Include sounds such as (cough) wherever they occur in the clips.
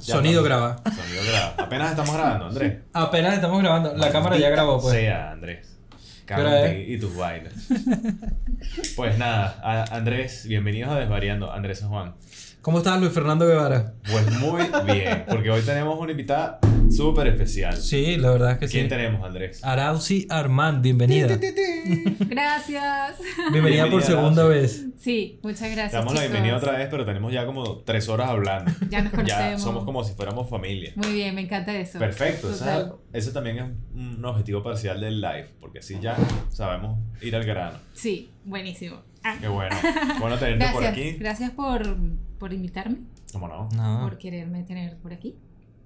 Ya Sonido estamos- graba. Sonido graba. Apenas estamos grabando, Andrés. Apenas estamos grabando. La cámara ya grabó, pues. Sea, Andrés. Pero, Cálmate eh. y tus vainas. (laughs) pues nada, a- Andrés, bienvenidos a Desvariando. Andrés San Juan. ¿Cómo estás, Luis Fernando Guevara? Pues muy bien, porque hoy tenemos una invitada súper especial. Sí, la verdad es que ¿Quién sí. tenemos, Andrés? Arauzi Armand, bienvenida. Gracias. Bienvenida por Bienvenida, segunda Arauzi. vez. Sí, muchas gracias. damos la bienvenida otra vez, pero tenemos ya como tres horas hablando. (laughs) Ya nos Ya conocemos. somos como si fuéramos familia. Muy bien, me encanta eso. Perfecto, Total. esa- ese también es un objetivo parcial del live, porque así ya sabemos ir al grano. Sí, buenísimo. Ah, Qué bueno. (laughs) Bueno tenerte por gracias, aquí. gracias por, por invitarme, ¿Cómo no? No, por quererme tener por aquí,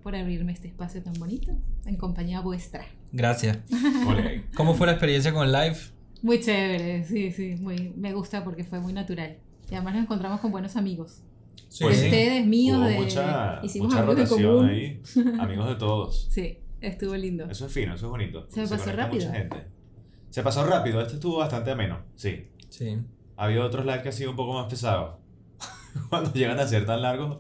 por abrirme este espacio tan bonito en compañía vuestra. gracias. (laughs) ¿Cómo fue la experiencia con el live? Muy chévere, sí, sí, muy, me gusta porque fue muy natural. Y además nos encontramos con buenos amigos. Sí. Pues de ustedes, míos, Hubo de... mucha, hicimos mucha amigos rotación común. ahí. (laughs) Amigos de todos. Sí, estuvo lindo. Eso es fino, eso es bonito. Se me pasó conecta rápido. Mucha gente. Se pasó rápido, este estuvo bastante ameno, sí. Sí. Ha habido otros lives que han sido un poco más pesados. (laughs) Cuando llegan a ser tan largos,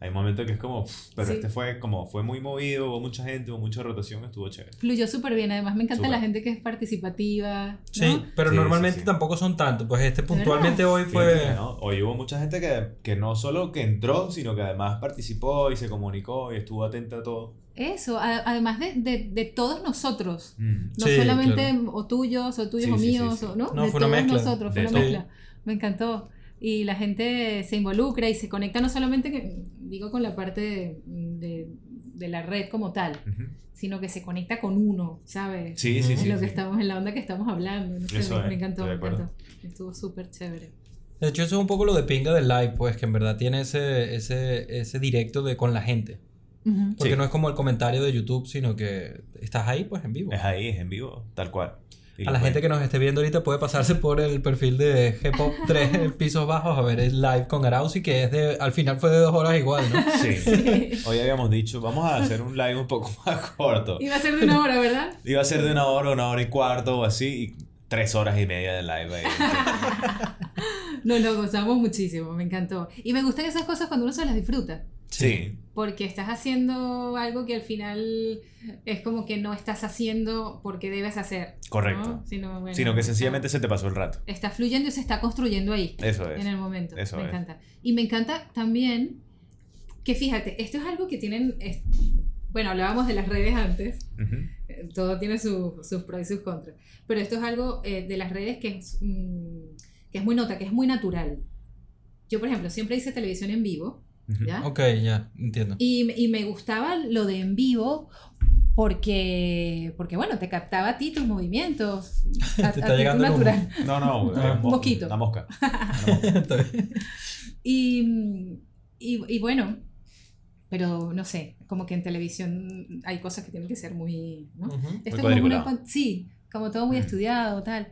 hay momentos que es como. Pero Sí. este fue como fue muy movido, hubo mucha gente, hubo mucha rotación, estuvo chévere. Fluyó súper bien, además me encanta Súper. la gente que es participativa. ¿no? Sí, pero Sí, normalmente sí, sí. tampoco son tantos. Pues este puntualmente hoy fue. no, Hoy hubo mucha gente que, que no solo que entró, sino que además participó y se comunicó y estuvo atenta a todo. Eso, a- además de, de, de todos nosotros. Mm. No Sí, solamente o tuyos, o tuyos Sí, o sí, sí, míos, sí. o, ¿no? No, de fue una todos mezcla. nosotros, fue De una todo. mezcla. Me encantó. Y la gente se involucra y se conecta no solamente, que, digo, con la parte de, de- de la red como tal, Ujú. sino que se conecta con uno, ¿sabes? Sí, sí, sí. en lo que sí. estamos, en la onda que estamos hablando. No sé, Eso me, me encantó, me encantó. Estuvo súper chévere. De hecho, eso es un poco lo de pinga del live, pues que en verdad tiene ese, ese, ese directo de con la gente. Ujú. Porque Sí. no es como el comentario de YouTube, sino que estás ahí, pues en vivo. Es ahí, es en vivo, tal cual. A la gente que nos esté viendo ahorita puede pasarse por el perfil de G-Pop 3 (laughs) Pisos Bajos a ver el live con Arauzi, que es de, al final fue de dos horas igual, ¿no? (laughs) Sí. Sí. Hoy habíamos dicho, vamos a hacer un live un poco (laughs) más corto. Iba a ser de una hora, ¿verdad? Iba a ser de una hora, una hora y cuarto o así, y tres horas y media de live ahí. Nos lo gozamos muchísimo, me encantó. Y me gustan esas cosas cuando uno se las disfruta. Sí, Porque estás haciendo algo que al final es como que no estás haciendo porque debes hacer. correcto. ¿no? Sino, bueno, Sino que está- sencillamente se te pasó el rato. Está fluyendo y se está construyendo ahí, Eso es. en el momento. Eso me es. encanta. Y me encanta también que fíjate, esto es algo que tienen. es- bueno, hablábamos de las redes antes. Todo tiene su- sus pros y sus contras. Pero esto es algo eh, de las redes que es, mm, que es muy nota, que es muy natural. Yo, por ejemplo, siempre hice televisión en vivo. ¿Ya? Ok, ya, entiendo. Y, y me gustaba lo de en vivo porque, porque bueno, te captaba a ti tus movimientos. (laughs) A, Te está llegando tu natural. (laughs) No, no, Ah. un mo- Mosquito. Una mosca. (laughs) Una mosca. Y, y, y bueno, pero no sé, como que en televisión hay cosas que tienen que ser muy... ¿no? Esto como es cuadriculado. una sí, como todo muy Mm. estudiado, tal.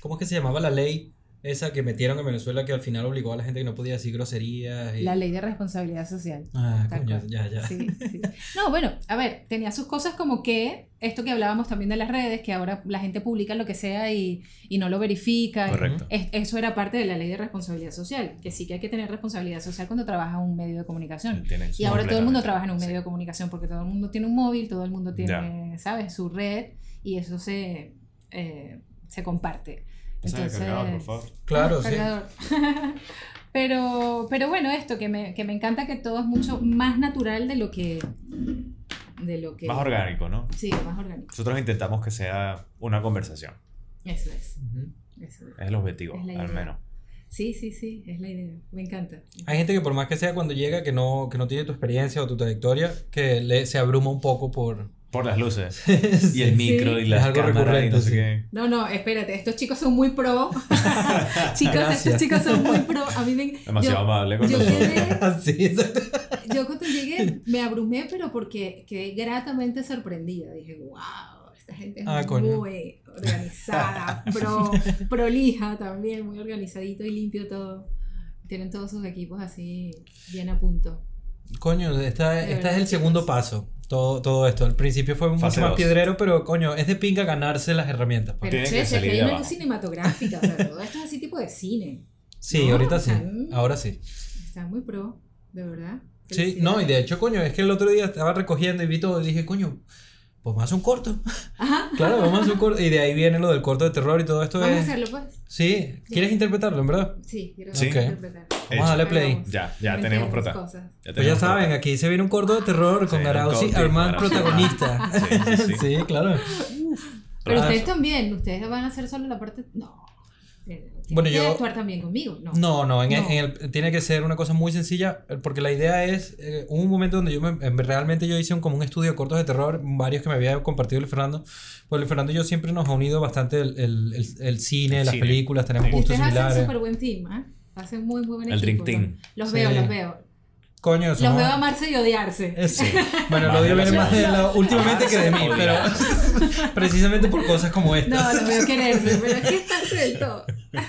¿Cómo es que se llamaba la ley esa que metieron en Venezuela que al final obligó a la gente que no podía decir groserías? Y... La ley de responsabilidad social. Ah, coño, ya, ya. Sí, (laughs) sí. No, bueno, a ver, tenía sus cosas como que esto que hablábamos también de las redes, que ahora la gente publica lo que sea y, y no lo verifica. Correcto. Es- eso era parte de la ley de responsabilidad social, que sí que hay que tener responsabilidad social cuando trabajas en un medio de comunicación. Tienes Y ahora todo el mundo trabaja en un Sí. medio de comunicación porque todo el mundo tiene un móvil, todo el mundo tiene, ¿sabes? Su red y eso se, eh, se comparte. Pásame el Entonces, cargador, por favor. Claro, Ah, sí. cargador. (laughs) pero, pero bueno, esto que me, que me encanta que todo es mucho más natural de lo que... De lo que Más orgánico, ¿no? Sí, más orgánico. Nosotros intentamos que sea una conversación. Eso es. Ujú. Eso es. Es el objetivo, Es la al idea. menos. Sí, sí, sí, es la idea. Me encanta. Hay gente que por más que sea cuando llega, que no, que no tiene tu experiencia o tu trayectoria, que le, se abruma un poco por... Por las luces. (laughs) Y el micro y Es las algo cámaras y recurrente, no sé sí. qué. No, no, espérate, estos chicos son muy pro. (laughs) chicos, Gracias. estos chicos son muy pro. A mí me... Demasiado yo- amable con yo. (laughs) Yo cuando llegué me abrumé, pero porque quedé gratamente sorprendida. Dije, wow, esta gente es Ah, coño. muy organizada, pro, prolija también, muy organizadito y limpio todo. Tienen todos sus equipos así bien a punto. Coño, esta, este es verdad, el segundo paso. Todo, todo esto. Al principio fue mucho Fase más dos. piedrero, pero coño, es de pinga ganarse las herramientas. pues. Pero Tiene che, que hay de una abajo. cinematográfica, o sea, todo esto es así tipo de cine. Sí, No, ahorita sí. Ahora sí. Está muy pro, de verdad. Sí, no, y de hecho, coño, es que el otro día estaba recogiendo y vi todo y dije, coño, pues vamos a hacer un corto. Ajá. (laughs) claro, vamos a hacer un corto. Y de ahí viene lo del corto de terror y todo esto Vamos a hacerlo, pues. Sí, ¿quieres interpretarlo, en verdad? Sí, quiero Sí. interpretar. Vamos a darle play. Ya, ya tenemos prota. cosas. Ya Pues ya saben, prota. aquí se viene un corto de terror con Sí, un Arauzi corto, Armand protagonista. Sí, sí, sí. (laughs) sí, claro. Pero ustedes también, ustedes van a hacer solo la parte. No. Tienen Bueno, que yo- actuar también conmigo. No. No, no, en, No. en el- tiene que ser una cosa muy sencilla, eh, porque la idea es, eh, hubo un momento donde yo me, realmente yo hice un, como un estudio de cortos de terror, varios que me había compartido el Fernando, pues el Fernando y yo siempre nos ha unido bastante el, el, el- el cine, El las cine. películas, tenemos Sí. Gustos ustedes hacen similares. súper buen team, ¿eh? Hacen muy, muy buen El equipo. Dream Team. Los Sí. veo, los veo. Coño, Los veo amarse y odiarse. Eh, sí. (laughs) Bueno, lo odio viene más de la, últimamente que de mí, pero (laughs) precisamente por cosas como No, estas. los veo quererse, pero es que es del todo. (laughs)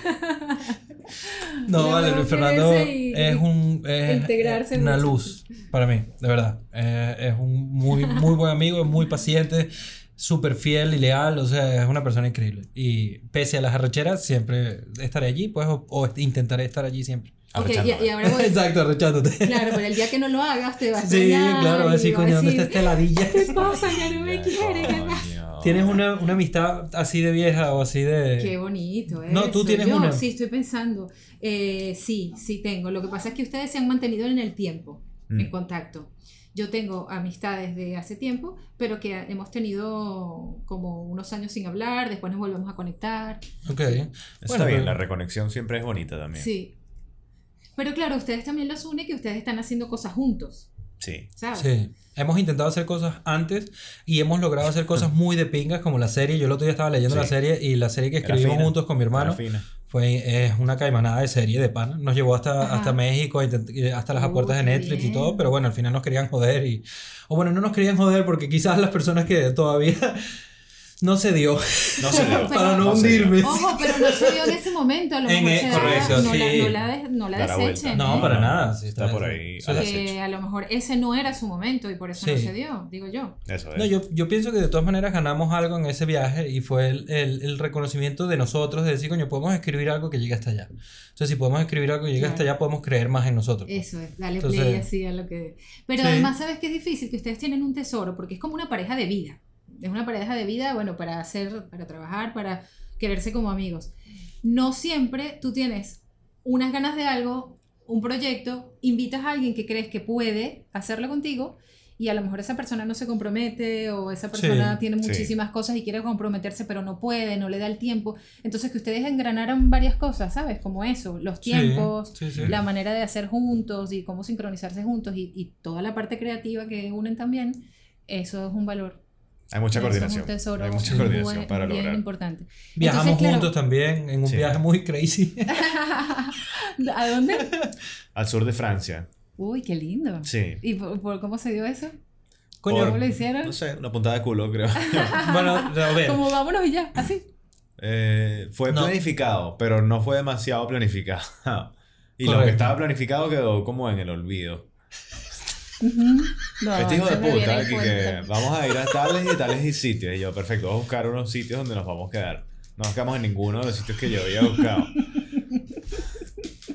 No, vale, Luis Fernando es un es integrarse una mucho. luz para mí, de verdad. Eh, es un muy muy buen amigo, es muy paciente, súper fiel y leal, o sea, es una persona increíble. Y pese a las arrecheras, siempre estaré allí, pues, o, o intentaré estar allí siempre. Ok, y, y ahora (laughs) voy. Exacto, arrechándote. Claro, pero el día que no lo hagas te vas a Sí, claro, así, coño, ¿dónde está esta ladilla? ¿Qué (laughs) pasa? Ya no me quiere. ¿Tienes una, una amistad así de vieja o así de...? Qué bonito, ¿eh? No, tú tienes Yo una. sí estoy pensando. Eh, sí, sí tengo. Lo que pasa es que ustedes se han mantenido en el tiempo, Mm. en contacto. Yo tengo amistades de hace tiempo, pero que hemos tenido como unos años sin hablar, después nos volvemos a conectar. Ok. Está Bueno, bien, pero- la reconexión siempre es bonita también. Sí. Pero claro, ustedes también los une que ustedes están haciendo cosas juntos, Sí. ¿sabes? Sí. Hemos intentado hacer cosas antes y hemos logrado hacer cosas (laughs) muy de pingas como la serie. Yo el otro día estaba leyendo Sí. la serie y la serie que escribimos fina, juntos con mi hermano fue es una caimanada de serie de pana. Nos llevó hasta, Ajá. hasta México, y hasta las Oh, puertas de Netflix y bien. todo, pero bueno, al final nos querían joder y... O bueno, no nos querían joder porque quizás las personas que todavía no se dio No se dio. (laughs) para no, No hundirme. Ojo, pero no se dio en ese momento, a lo En mejor e- se da- correcto, no, sí. la, no la, de- no la Da desechen. No, ¿eh? para nada. sí, Está por ahí que a lo mejor ese no era su momento y por eso no se dio, digo yo. Eso es. No, yo, yo pienso que de todas maneras ganamos algo en ese viaje y fue el, el, el reconocimiento de nosotros de decir, coño, podemos escribir algo que llegue hasta allá. Entonces, si podemos escribir algo que llegue hasta allá, podemos creer más en nosotros. Eso es, dale Entonces- play así a lo que... Pero Sí. además, ¿sabes qué es difícil? Que ustedes tienen un tesoro, porque es como una pareja de vida. Es una pareja de vida, bueno, para hacer, para trabajar, para quererse como amigos. No siempre tú tienes unas ganas de algo, un proyecto, invitas a alguien que crees que puede hacerlo contigo y a lo mejor esa persona no se compromete o esa persona Sí, tiene sí. muchísimas cosas y quiere comprometerse pero no puede, no le da el tiempo. Entonces que ustedes engranaron varias cosas, ¿sabes? Como eso, los tiempos, sí. la manera de hacer juntos y cómo sincronizarse juntos y, y toda la parte creativa que unen también, eso es un valor. Hay mucha Eso es un coordinación. tesoro Hay mucha coordinación buen- para bien lograr. importante. Viajamos Entonces, claro- juntos también en un Sí. viaje muy crazy. (laughs) (laughs) ¿A dónde? Al sur de Francia. Uy, qué lindo. Sí. ¿Y por, por cómo se dio eso? Coño, ¿Cómo lo hicieron? No sé, una puntada de culo, creo. (laughs) bueno, a ver. Como vámonos y ya, así. Eh, fue No. planificado, pero no fue demasiado planificado. y lo que Correcto. estaba planificado quedó como en el olvido. No, este hijo de puta, que vamos a ir a tales y tales sitios. Y yo, perfecto, vamos a buscar unos sitios donde nos vamos a quedar. No nos quedamos en ninguno de los sitios que yo había buscado.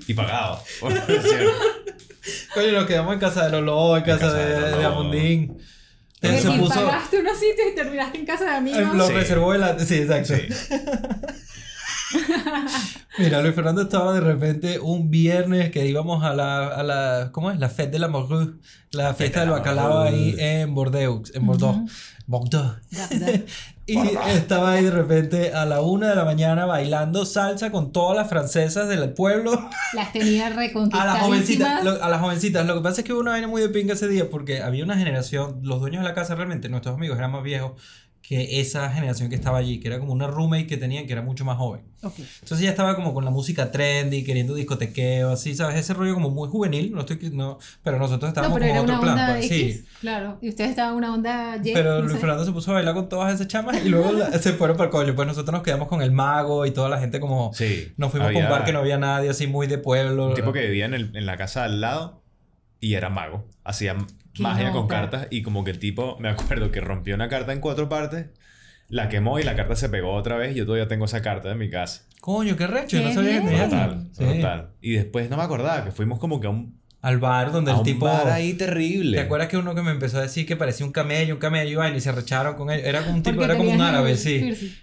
y pagado. (laughs) por cierto. Coño, nos quedamos en casa de Lolo, en casa, casa de de, Lolo. de Amundín. Él se puso. pagaste unos sitios y terminaste en casa de amigos. Lo Sí. reservó el Sí, exacto. Sí. (laughs) (laughs) Mira, Luis Fernando estaba de repente un viernes que íbamos a la, a la ¿cómo es? La Fête de la Morue, la fiesta de del la bacalao ahí en Bordeaux, en Bordeaux. Bordeaux. (laughs) Y estaba ahí de repente a la una de la mañana bailando salsa con todas las francesas del pueblo. Las tenía A las jovencitas, lo- a las jovencitas. Lo que pasa es que hubo una vaina muy de pinga ese día porque había una generación, los dueños de la casa realmente, nuestros amigos eran más viejos que esa generación que estaba allí, que era como una roommate que tenían que era mucho más joven. Ok. Entonces ya estaba como con la música trendy, queriendo discotequeo, así, ¿sabes? Ese rollo como muy juvenil, no estoy, no, pero nosotros No, estábamos pero era como en una otro plan. onda pues, X, sí. claro. Y ustedes estaban en una onda Y. Pero no Luis sé. Fernando se puso a bailar con todas esas chamas y luego la- se fueron para el coño. Pues nosotros nos quedamos con el mago y toda la gente como... Sí. Nos fuimos Había con un bar que no había nadie, así muy de pueblo. Un tipo que vivía en, el- en la casa al lado y era mago. Hacía Qué magia con cartas y como que el tipo, me acuerdo que rompió una carta en cuatro partes, la quemó y la carta se pegó otra vez y yo todavía tengo esa carta en mi casa. Coño, qué recho, yo no Qué sabía que Brutal, Sí. Y después no me acordaba que fuimos como que a un al bar donde A el un tipo... bar ahí terrible. ¿Te acuerdas que uno que me empezó a decir que parecía un camello, un camello, y vaina, y se recharon con él? Era como un tipo, Porque era como un árabe, sí.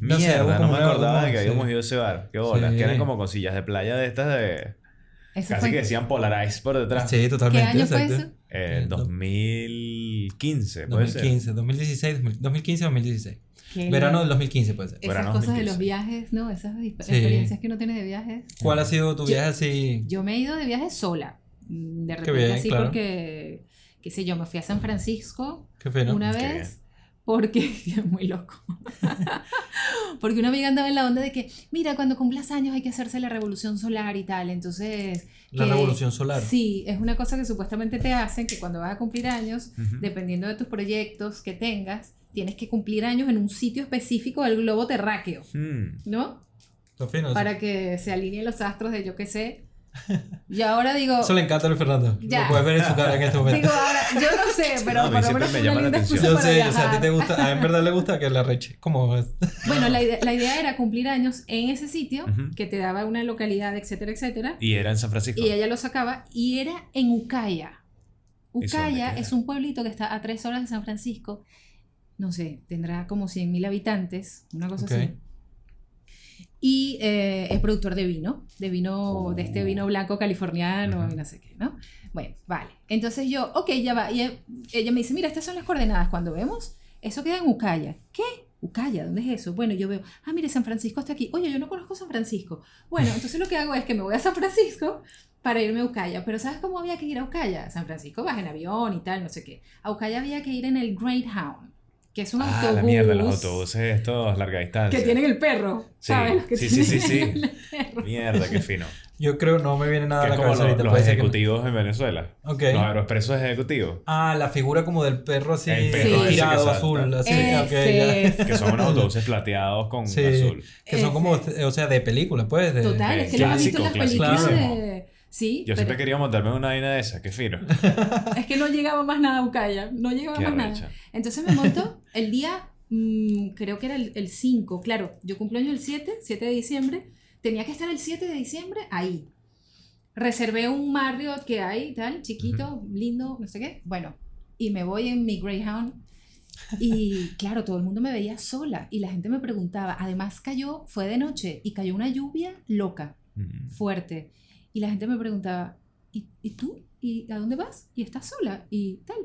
No Mierda, no me acordaba de que habíamos ido a ese bar. Qué bolas. Sí. Que eran como con sillas de playa de estas de... Eso Casi fue- que decían Polarize por detrás. Sí, ¿Qué totalmente. año fue eso? Eh, Eh, do- 2015, puede ser. 2015, 2016, 2015, 2016. Qué Verano del 2015 puede ser. Esas Verano cosas de 2015. los viajes, ¿no? Esas Sí. experiencias que uno tiene de viajes. ¿Cuál ha sido tu Yo- viaje así? Yo me he ido de viaje sola. Mm, De repente bien, así claro. porque, qué sé yo, me fui a San Francisco Qué fino. una Qué vez porque (laughs) muy loco. (laughs) porque una amiga andaba en la onda de que, mira, cuando cumplas años hay que hacerse la revolución solar y tal. Entonces, La que- revolución solar. Sí, es una cosa que supuestamente te hacen que cuando vas a cumplir años, dependiendo de tus proyectos que tengas, tienes que cumplir años en un sitio específico del globo terráqueo, Hmm. ¿no? Fino. Para que se alineen los astros de yo qué sé. Y ahora digo, Eso le encanta a Luis Fernando. Ya. Lo puedes ver en su cara en este momento. digo ahora, yo no sé, (laughs) pero No, por lo menos me llama una la atención. Yo sé, o sea, a ti te gusta, a en verdad le gusta que la reche. Como es. (laughs) Bueno, la idea, la idea era cumplir años en ese sitio, que te daba una localidad, etcétera, etcétera. Y era en San Francisco. Y ella lo sacaba y era en Ucaya. ¿Y eso dónde Ucaya es un pueblito que está a tres horas de San Francisco. No sé, tendrá como 100.000 habitantes, una cosa así. Y eh, es productor de vino, de vino, de este Oh. vino blanco californiano y no sé qué, ¿no? Bueno, vale. Entonces yo, ok, ya va. Y ella me dice, mira, estas son las coordenadas. Cuando vemos, eso queda en Ucaya. ¿Qué? Ucaya, ¿dónde es eso? Bueno, yo veo, ah, mire, San Francisco está aquí. Oye, yo no conozco San Francisco. Bueno, entonces lo que hago es que me voy a San Francisco para irme a Ucaya. Pero ¿sabes cómo había que ir a Ucaya? San Francisco vas en avión y tal, no sé qué. A Ucaya había que ir en el Greyhound, que es un Ah, autobús. la mierda, los autobuses estos larga distancia. Que tienen el perro, Sí, ¿sabes? Que sí, sí, sí, sí. Mierda, qué fino. Yo creo no me viene nada a que la como cabeza los, ahorita. los ser que ejecutivos en Venezuela. Ok. Los aeroexpresos ejecutivos. Ah, la figura como del perro así El perro que tirado salta. azul. Así, Ese ok, ya. es. Que son unos autobuses plateados con Sí. azul. Que son como, o sea, de película, pues. De... Total, Eh, es que lo he visto en las películas de... Sí, Yo pero siempre quería montarme en una vaina de esa, qué fino. (laughs) es que no llegaba más nada a Ucaya, no llegaba Qué más nada. Entonces me monto el día, mm, creo que era el, el 5, claro, yo cumplo años el 7, 7 de diciembre, tenía que estar el 7 de diciembre ahí. Reservé un Marriott que hay, tal, chiquito, lindo, no sé qué. Bueno, y me voy en mi Greyhound. Y (laughs) claro, todo el mundo me veía sola y la gente me preguntaba. Además cayó, fue de noche y cayó una lluvia loca Mm. fuerte. Y la gente me preguntaba, ¿y, ¿y tú? ¿Y a dónde vas? ¿Y estás sola? Y tal.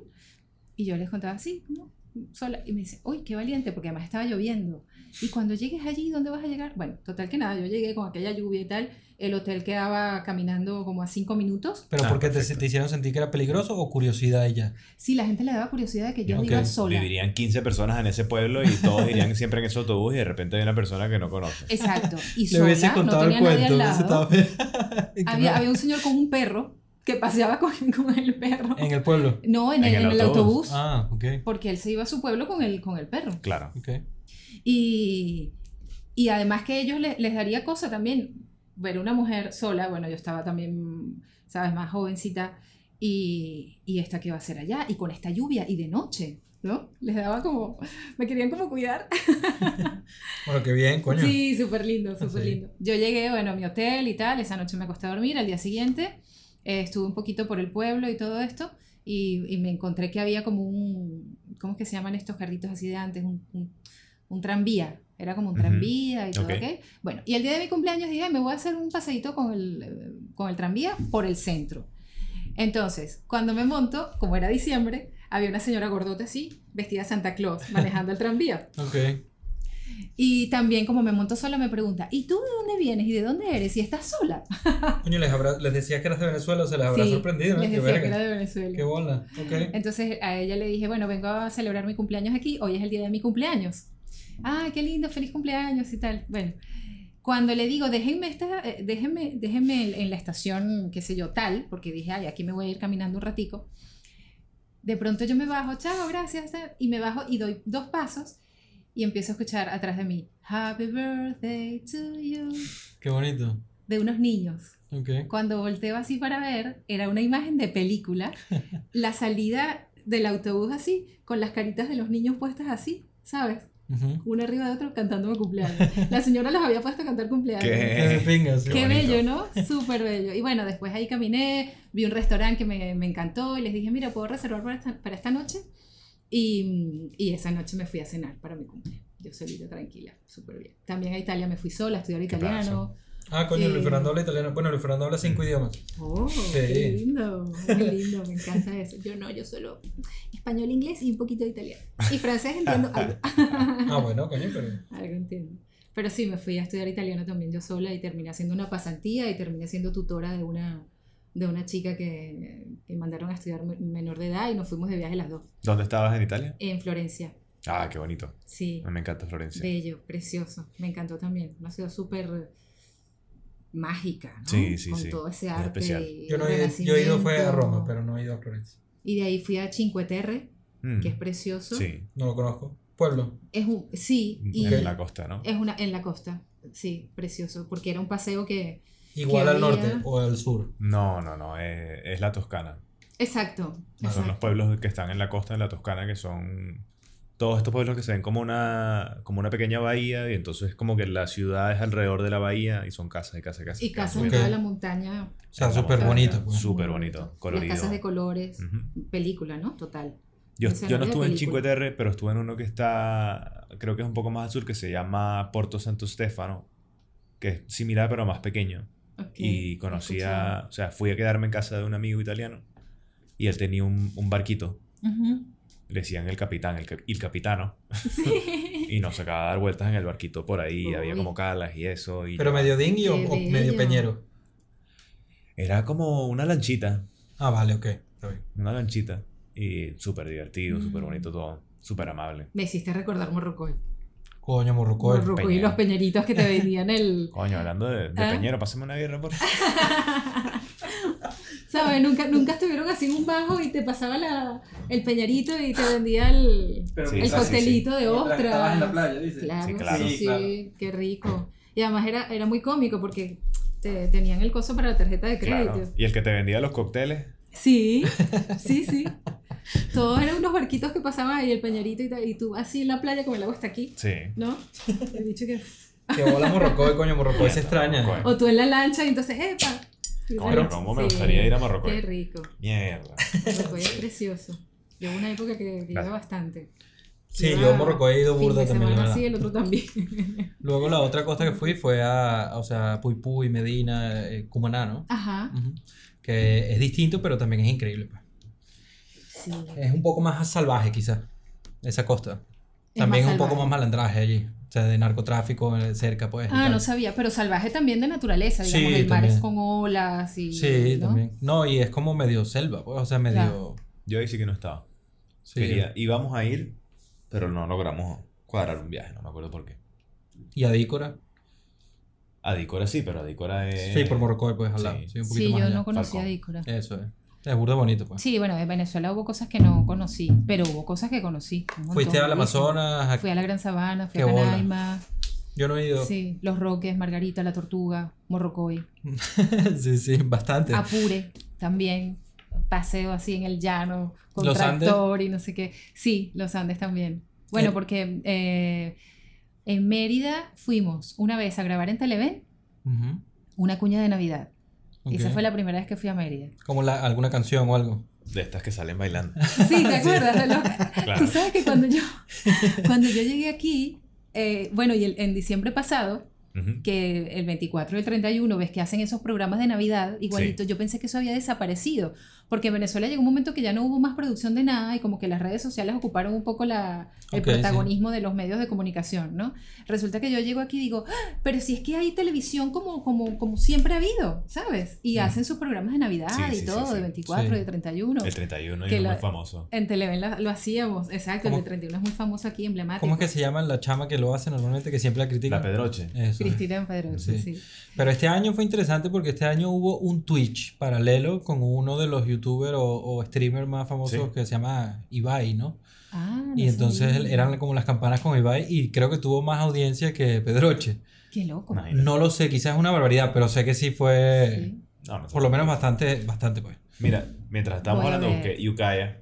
Y yo les contaba, sí, ¿cómo? Sola. Y me dice, uy, qué valiente, porque además estaba lloviendo. Y cuando llegues allí, ¿dónde vas a llegar? Bueno, total que nada, yo llegué con aquella lluvia y tal. El hotel quedaba caminando como a cinco minutos. Pero Ah, porque te, te hicieron sentir que era peligroso o curiosidad ella. Sí, la gente le daba curiosidad de que yo Ok. iba sola. Vivirían 15 personas en ese pueblo y todos irían siempre en ese autobús y de repente hay una persona que no conoce. Exacto. Y (laughs) Le sola, hubiese no contado tenía el nadie cuento. al lado. (laughs) Había, no- había un señor con un perro que paseaba con, (laughs) con el perro. En el pueblo. No, en, En el, el en el autobús. Ah, ok. Porque él se iba a su pueblo con el, con el perro. Claro. Ok. Y, y además que a ellos les, les daría cosa también ver una mujer sola. Bueno, yo estaba también, ¿sabes? Más jovencita. Y, y esta que va a hacer allá. Y con esta lluvia y de noche, ¿no? Les daba como, me querían como cuidar. (laughs) Bueno, qué bien, coño. Sí, súper lindo, súper Sí. lindo. Yo llegué, bueno, a mi hotel y tal. Esa noche me acosté a dormir. Al día siguiente eh, estuve un poquito por el pueblo y todo esto. Y, y me encontré que había como un, ¿cómo es que se llaman estos carritos así de antes? Un, un, un tranvía. Era como un tranvía y todo, Ok. ¿ok? Bueno, y el día de mi cumpleaños dije, "Ay, me voy a hacer un paseíto con el, con el tranvía por el centro. Entonces, cuando me monto, como era diciembre, había una señora gordota así, vestida de Santa Claus, (laughs) manejando el tranvía. Ok. Y también como me monto sola me pregunta, ¿y tú de dónde vienes y de dónde eres? ¿Y estás sola? (laughs) Coño, les, habrá- les decías que eras de Venezuela o se les habrá Sí, sorprendido, ¿no? les decía que era de Venezuela. Qué bola. Ok. Entonces a ella le dije, bueno, vengo a celebrar mi cumpleaños aquí, hoy es el día de mi cumpleaños. Ay, qué lindo, feliz cumpleaños y tal. Bueno, cuando le digo, déjenme, esta, eh, déjenme, déjenme en la estación, qué sé yo, tal, porque dije, ay, aquí me voy a ir caminando un ratico. De pronto yo me bajo, chao, gracias, y me bajo y doy dos pasos y empiezo a escuchar atrás de mí, Happy birthday to you, Qué bonito. de unos niños. Ok. Cuando volteo así para ver, era una imagen de película. (laughs) La salida del autobús así, con las caritas de los niños puestas así, ¿sabes? Ujú. uno arriba de otro cantando mi cumpleaños. La señora los había puesto a cantar cumpleaños. ¿Qué? Qué bello, ¿no? Súper bello. Y bueno, después ahí caminé, vi un restaurante que me, me encantó y les dije, mira, ¿puedo reservar para esta, para esta noche? Y, y esa noche me fui a cenar para mi cumpleaños. Yo solita, tranquila, súper bien. También a Italia me fui sola a estudiar ¿Qué italiano. Ah, coño, Luis Eh, Fernando habla italiano. Bueno, Luis Fernando habla cinco idiomas. Oh, Sí. qué lindo, qué lindo, me encanta eso. Yo no, yo solo español, inglés y un poquito de italiano. Y francés entiendo algo. (laughs) Ah, bueno, coño, pero. Algo entiendo. Pero sí, me fui a estudiar italiano también yo sola y terminé haciendo una pasantía y terminé siendo tutora de una, de una chica que, que mandaron a estudiar me- menor de edad y nos fuimos de viaje las dos. ¿Dónde estabas en Italia? En Florencia, Ah, qué bonito. sí. Me encanta Florencia. Bello, precioso. Me encantó también. Una ciudad súper mágica, ¿no? Sí, sí, Con sí. todo ese Es arte. especial. Yo no he, yo he ido fue a. Roma, pero no he ido a Florencia. Y de ahí fui a Cinque Terre, Mm, que es precioso. Sí, No lo conozco. Pueblo. Es un, sí, y en la costa, ¿no? es una en la costa. Sí, precioso, porque era un paseo que Igual Que al norte o al sur. No, no, no, es, es la Toscana. exacto, Son los exacto. pueblos que están en la costa de la Toscana, que son todos estos pueblos que se ven como una, como una pequeña bahía, y entonces como que la ciudad es alrededor de la bahía y son casas y casas y casas. Y casas en toda la montaña. O sea, súper bonito. Pues. Súper bonito, colorido. Las casas de colores. Ujú. Película, ¿no? Total. Yo, yo no estuve en. Cinque Terre, pero estuve en uno que está, creo que es un poco más al sur, que se llama Porto Santo Stefano, que es similar pero más pequeño. Ok, Y he conocí escuchado. a, o sea, fui a quedarme en casa de un amigo italiano y él tenía un, un barquito, Ujú. Le decían el capitán, el, el capitano, Sí. (laughs) y nos sacaba a dar vueltas en el barquito por ahí, había Uy. como calas y eso. Y Pero medio dinghy o, o medio peñero. Era como una lanchita, Ah, vale, ok. Está bien. una lanchita, y súper divertido, súper Mm. bonito todo, súper amable. Me hiciste recordar Morrocoy. Coño, Morrocoy. Morrocoy y los peñeritos que te vendían el... (laughs) Coño, hablando de, de ¿Ah? Peñero, pásame una guerra, por favor. (laughs) ¿Sabes? Nunca, nunca estuvieron así en un bajo y te pasaba la, el peñerito y te vendía el, Pero Sí, el sí, coctelito de estabas en la ostras. playa, dice. Claro, Sí, sí, claro. sí, Sí, claro. qué rico. Y además era, era muy cómico porque te, tenían el coso para la tarjeta de crédito. Claro. Y el que te vendía los cócteles, Sí, sí, sí. Todos eran unos barquitos que pasaban ahí, el peñerito y tal, y tú así en la playa con el agua hasta aquí, sí. ¿no? He dicho que... Que bola Morrocoy, coño, Morrocoy se extraña. Morrocoy. O tú en la lancha y entonces, ¡epa! Bueno, cómo me sí, gustaría ir a Morrocoy. Qué rico. Mierda. Morrocoy es precioso. Yo una época que, iba bastante. Sí, Iba yo a Morrocoy he ido burda también, semana sí, el otro también. (laughs) Luego la otra costa que fui fue a, o sea, Puy Puy, Medina, eh, Cumaná, ¿no? Ajá. Ujú. Que es distinto, pero también es increíble. pues. Sí. Es un poco más salvaje, quizás, esa costa. Es También más un poco más malandraje allí. O sea, de narcotráfico eh, cerca, pues. Ah, no sabía, pero salvaje también de naturaleza, digamos, Sí, el mar es con olas y... Sí, ¿no? también. No, y es como medio selva, pues. O sea, medio. Claro. Yo ahí sí que no estaba. Sí. Quería, íbamos a ir, pero no logramos cuadrar un viaje, no me acuerdo por qué. Y Adícora. Adícora sí, pero Adícora es... Sí, por Morrocoy, al lado. Sí. Sí, un poquito Sí, más yo allá. no conocía. Dícora. Eso es. Es burda bonito, pues. Sí, bueno, en Venezuela hubo cosas que no conocí, pero hubo cosas que conocí. Fuiste al. Amazonas. a- Fui a la Gran Sabana, fui Qué a. Canaima, Yo no he ido. sí, Los Roques, Margarita, La Tortuga, Morrocoy, (laughs) sí, sí, bastante. Apure también, paseo así en el llano, con ¿Los Andes? y no sé qué. Sí, los Andes también. Bueno, Eh. porque eh, en Mérida fuimos una vez a grabar en Televen una cuña de Navidad. Y esa fue la primera vez que fui a Mérida. Como la- alguna canción o algo. De estas que salen bailando. (laughs) Sí, ¿te acuerdas? de lo- (laughs) Claro. Tú sabes que cuando yo, cuando yo llegué aquí, eh, bueno, y el- en diciembre pasado, que el 24 y el 31 ves que hacen esos programas de Navidad, igualito, yo pensé que eso había desaparecido, porque en Venezuela llegó un momento que ya no hubo más producción de nada y como que las redes sociales ocuparon un poco la, el Ok, protagonismo de los medios de comunicación, ¿no? Resulta que yo llego aquí y digo, "Ah, pero si es que hay televisión como, como, como siempre ha habido, ¿sabes? Y Mm. hacen sus programas de Navidad Sí, y sí, sí, todo, sí. de 24, Sí. de 31. El 31 y Que es la- muy famoso. En Televen lo hacíamos, exacto, el de 31 es muy famoso aquí, emblemático. ¿Cómo es que se llama la chama que lo hace normalmente, que siempre la critica? La Pedroche. Eso. Cristina Pedroche, Sí. sí. Pero este año fue interesante porque este año hubo un Twitch paralelo con uno de los youtubers o, o streamers más famosos Sí. que se llama Ibai, ¿no? Ah, no Y entonces sabía. eran como las campanas con Ibai y creo que tuvo más audiencia que Pedroche. Qué loco. No lo sé, quizás es una barbaridad, pero sé que sí fue Sí. No, no sé. por lo menos bastante, bastante pues. Mira, mientras Voy a hablando, busqué Ukiah.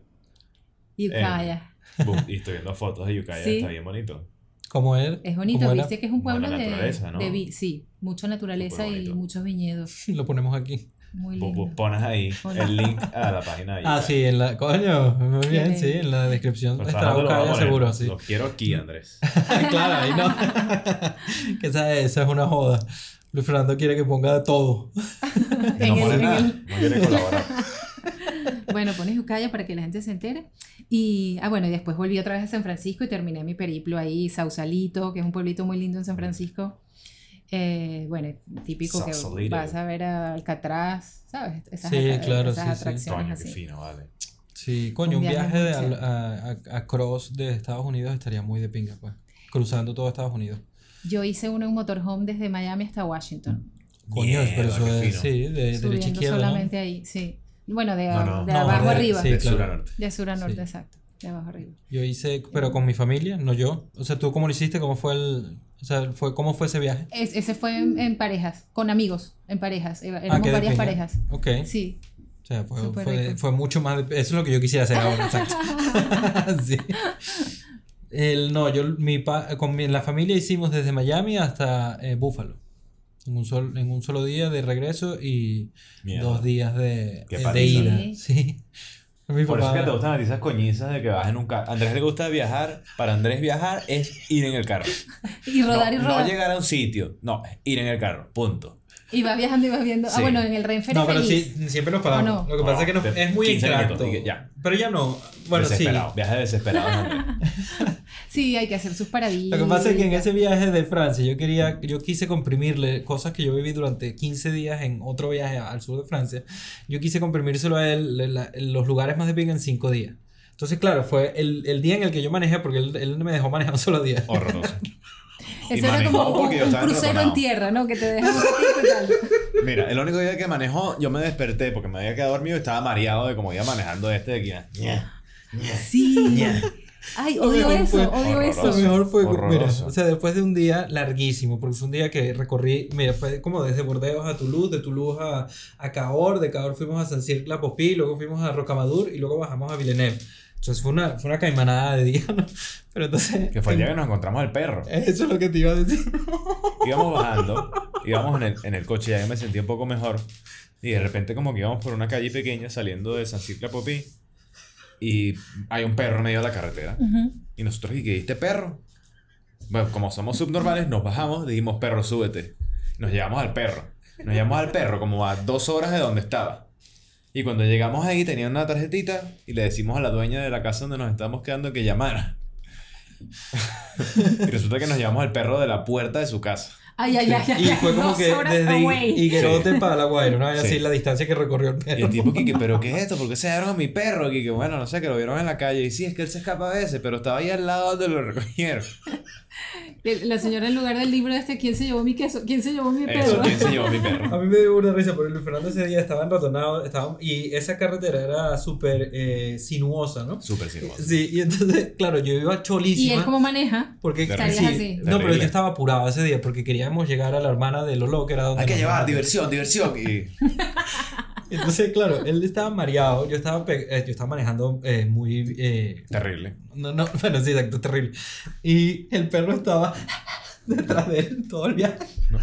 Yukaya. boom, y estoy viendo fotos de Ukiah. Sí. Está bien bonito. ¿Cómo era? Es bonito, viste que es un Como pueblo de, de sí, mucha naturaleza y muchos viñedos. (laughs) Lo ponemos aquí. Muy lindo. po- Pones ahí Hola. el link a la página de Ah, sí, en la. Coño, muy bien, sí, en la descripción Por estará poner. seguro, sí. Lo quiero aquí, (laughs) Andrés. claro, ahí no. (laughs) que esa, esa es una joda. Luis Fernando quiere que ponga de todo. (laughs) En no el- pone en nada. el- No quiere colaborar. Bueno, pones Ucaya para que la gente se entere. Y, ah, bueno, y después volví otra vez a San Francisco y terminé mi periplo ahí, Sausalito, que es un pueblito muy lindo en San Francisco. Eh, bueno, típico que vas a ver a Alcatraz, ¿sabes? Esas, Sí, atra- claro, esas sí, sí. atracciones Coño, qué así. fino, vale. Sí, coño, Un un viaje de, al- a, a, a cross de Estados Unidos estaría muy de pinga, pues. Cruzando todo Estados Unidos. Yo hice uno en motorhome desde Miami hasta Washington. Coño, pero Mierda, eso qué es, fino. sí, de derecha a subiendo izquierda. ¿no? solamente ahí, sí. Bueno, de, No, no. de No, abajo de- arriba. sí, de claro. sur a norte. De sur a norte, Sí. exacto. De abajo arriba. Yo hice, pero con mi familia, no yo. O sea, ¿tú cómo lo hiciste? ¿Cómo fue el, o sea, fue, cómo fue ese viaje? Es- ese fue en, en parejas, con amigos, en parejas. Ah, Éramos varias parejas. Ok. Sí. O sea, fue, mucho más. de- eso es lo que yo quisiera hacer ahora, exacto. (laughs) (laughs) sí. El, no, yo mi pa- con mi- la familia hicimos desde Miami hasta eh, Buffalo. En un, sol, en un solo día de regreso y Mierda. dos días de, Qué de ida. Sí. Mi Por eso es que te gustan a ti esas coñizas de que vas en un carro. A Andrés le gusta viajar. Para Andrés viajar es ir en el carro. (laughs) Y rodar no, y rodar. no llegar a un sitio. No, ir en el carro. Punto. Y vas viajando y vas viendo. Ah, Sí. bueno, en el Renfe No, eres pero feliz. sí, siempre nos pagamos. ¿O no? Lo que pasa No, es que es muy 15 minutos exacto. ya. Pero ya no. Bueno, sí. desesperado. Viaje desesperado. (laughs) Sí, hay que hacer sus paradillas. Lo que pasa es que en ese viaje de Francia yo quería, yo quise comprimirle cosas que yo viví durante 15 días en otro viaje al sur de Francia. Yo quise comprimírselo a él, la- la- los lugares más de pinga en 5 días. Entonces, claro, fue el, el día en el que yo manejé, porque él, él me dejó manejar un (laughs) solo día. Horroroso. Y Eso era como un, un crucero en tierra, ¿no? Que te dejan. (laughs) Mira, el único día que manejó, yo me desperté porque me había quedado dormido y estaba mareado de como iba manejando este de aquí. Ña, Sí. Ay, Lo odio eso, fue- odio Lo eso. mejor fue, mira, o sea, después de un día larguísimo, porque fue un día que recorrí, mira, fue como desde Bordeaux a Toulouse, de Toulouse a, a Cahors, de Cahors fuimos a San Cirque La Popí, luego fuimos a Rocamadour y luego bajamos a Villeneuve. Entonces fue una, fue una caimanada de día, (laughs) ¿no? Pero entonces... Que fue el día que nos encontramos al perro. Eso es lo que te iba a decir. (laughs) íbamos bajando, íbamos en el, en el coche, ya yo me sentí un poco mejor. Y de repente como que íbamos por una calle pequeña saliendo de San Cicla Popí. Y hay un perro en medio de la carretera. Y nosotros, ¿y qué este perro? Bueno, como somos subnormales, nos bajamos, dijimos, perro, súbete. Nos llevamos al perro. Nos llevamos al perro como a dos horas de donde estaba. Y cuando llegamos ahí tenía una tarjetita y le decimos a la dueña de la casa donde nos estábamos quedando que llamara. y resulta que nos llevamos al perro de la puerta de su casa. Ay, ay, ay, ay. Y fue como que desde. Higuerote para La Guaira, ¿no? Sí. Así la distancia que recorrió el Y perro. el tipo, Kike, ¿pero (laughs) qué es esto? ¿Por qué se llevaron a mi perro? Kike, bueno, no sé, que lo vieron en la calle. Y sí, es que él se escapa a veces, pero estaba ahí al lado donde lo recogieron. (laughs) La señora en lugar del libro este, ¿quién se llevó mi queso? ¿Quién se llevó mi Eso, perro? ¿quién se llevó a mi perro? A mí me dio una risa porque Luis Fernando ese día estaba enratonado estaba, y esa carretera era súper eh, sinuosa, ¿no? Súper sinuoso. Sí, y entonces, claro, yo iba ¿Y cholísima. él cómo maneja? Porque sí, así. No, pero yo estaba apurado ese día porque queríamos llegar a la hermana de Lolo, que era donde Hay que llevar diversión, diversión. Y (laughs) Entonces, claro, él estaba mareado, yo estaba, eh, yo estaba manejando eh, muy... eh, terrible. no, no, (laughs) bueno, sí, exacto, terrible. Y el perro estaba (laughs) detrás de él todo el viaje. No,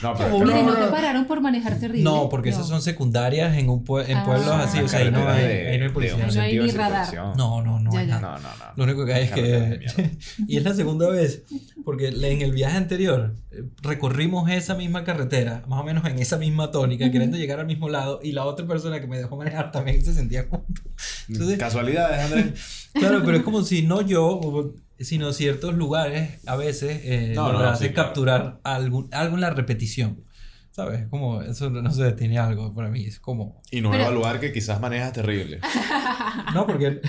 pero, Como pero- no, no no. te pararon por manejar terrible. No, porque esas son secundarias en, un pue- en Ah. pueblos así, o sea, ahí no hay, de- ahí no hay policía. no hay ni radar. No, no, no. Ya, hay ya. nada. No, no, no. Lo único que hay es que... (laughs) y es la segunda vez, porque en el viaje anterior eh, recorrimos esa misma carretera, más o menos en esa misma tónica, queriendo llegar al mismo lado, y la otra persona que me dejó manejar también se sentía junto. Entonces, Casualidades, Andrés. (laughs) claro, pero es como si no yo, sino ciertos lugares a veces eh, No, lo no, hacen sí, claro. capturar algo, algo en la repetición. ¿Sabes? Como eso no se detiene algo para mí, es como... Y no Pero- evaluar que quizás manejas terrible. (laughs) No, porque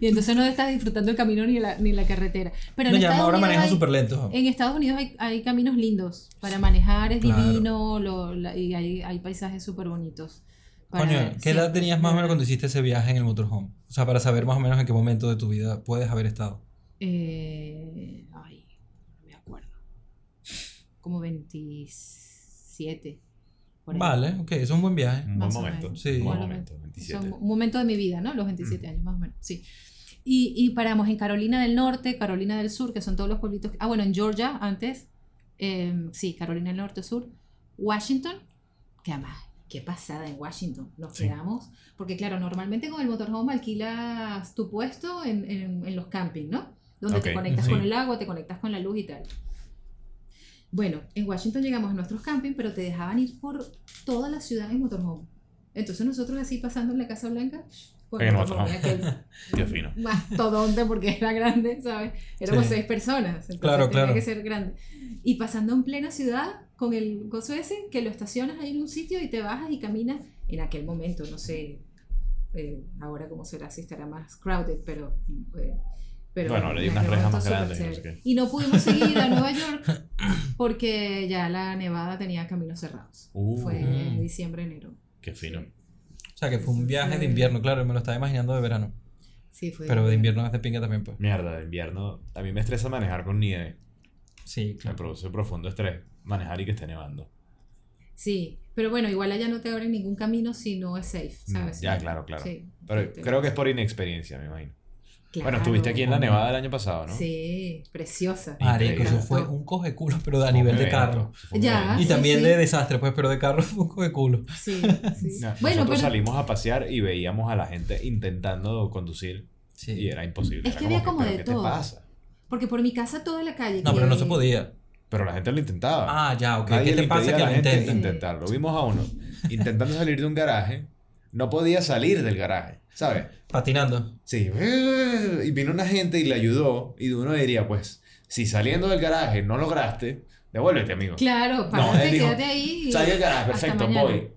Y entonces no estás disfrutando el camino ni la, ni la carretera. Pero en no, ya ahora manejo súper lento. En Estados Unidos hay, hay caminos lindos para manejar, es Claro. divino lo- la- y hay, hay paisajes súper bonitos. Coño, ¿qué edad siempre, tenías más o menos cuando hiciste ese viaje en el motorhome? O sea, para saber más o menos en qué momento de tu vida puedes haber estado. Eh, ay, no me acuerdo. Como 27. por ahí. Vale, ok, eso es un buen viaje. Un buen momento. menos. Sí. Un buen momento, o sea, 27. un momento de mi vida, ¿no? Los 27 años, más o menos, sí. Y, y paramos en Carolina del Norte, Carolina del Sur, que son todos los pueblitos. Ah, bueno, en Georgia antes. eh, sí, Carolina del Norte, Sur. Washington, que además, qué pasada en Washington. Nos Sí. quedamos. Porque, claro, normalmente con el motorhome alquilas tu puesto en, en, en los campings, ¿no? Donde te Ok, conectas sí. con el agua, te conectas con la luz y tal. Bueno, en Washington llegamos a nuestros campings, pero te dejaban ir por toda la ciudad en motorhome. Entonces nosotros así pasando en la Casa Blanca, con En motorhome. (laughs) Qué fino. mastodonte porque era grande, ¿sabes? Éramos Sí. seis personas, entonces Claro, tenía claro. que ser grande. Y pasando en plena ciudad con el gozo ese, que lo estacionas ahí en un sitio y te bajas y caminas en aquel momento, no sé, eh, ahora cómo será, si estará más crowded, pero... eh, pero Bueno, ahora hay en unas rejas más grandes y no sé chévere. qué. Y no pudimos seguir a Nueva (laughs) York porque ya la nevada tenía caminos cerrados. Uh. Fue Mm. diciembre, enero. Qué fino. O sea, que fue un viaje de invierno, claro, me lo estaba imaginando de verano. Sí, fue... Pero de invierno es de pinga también, pues. Mierda, de invierno. A mí me estresa manejar con nieve. Sí, Me claro. produce profundo estrés manejar y que esté nevando. Sí, pero bueno, igual allá no te abren ningún camino si no es safe, Mm, ¿sabes? ya, claro, claro. Sí, Pero este, creo que es por inexperiencia, me imagino. claro. Bueno, estuviste aquí en la Nevada el año pasado, ¿no? Sí, preciosa. Marico, eso fue un coge culo, pero a Fue nivel de carro. Ya. Y sí, también sí. de desastre, pues, pero de carro fue un coge culo. Sí, (laughs) sí. No, bueno, nosotros pero salimos a pasear y veíamos a la gente intentando conducir Sí. y era imposible. Es Era que había como ¿pero de ¿Qué todo. te pasa? porque por mi casa toda la calle. No, que- pero no se podía. Pero la gente lo intentaba. Ah, ya, ok. Nadie ¿Qué le te pasa impedía que a la lo gente intenten? intentarlo. Vimos a uno intentando salir de un garaje. No podía salir del garaje, ¿sabes? Patinando. Sí. Y vino una gente y le ayudó. Y uno diría, pues, si saliendo del garaje no lograste, devuélvete, amigo. Claro, No, párate, dijo, quédate ahí. y Salí del garaje, perfecto, voy.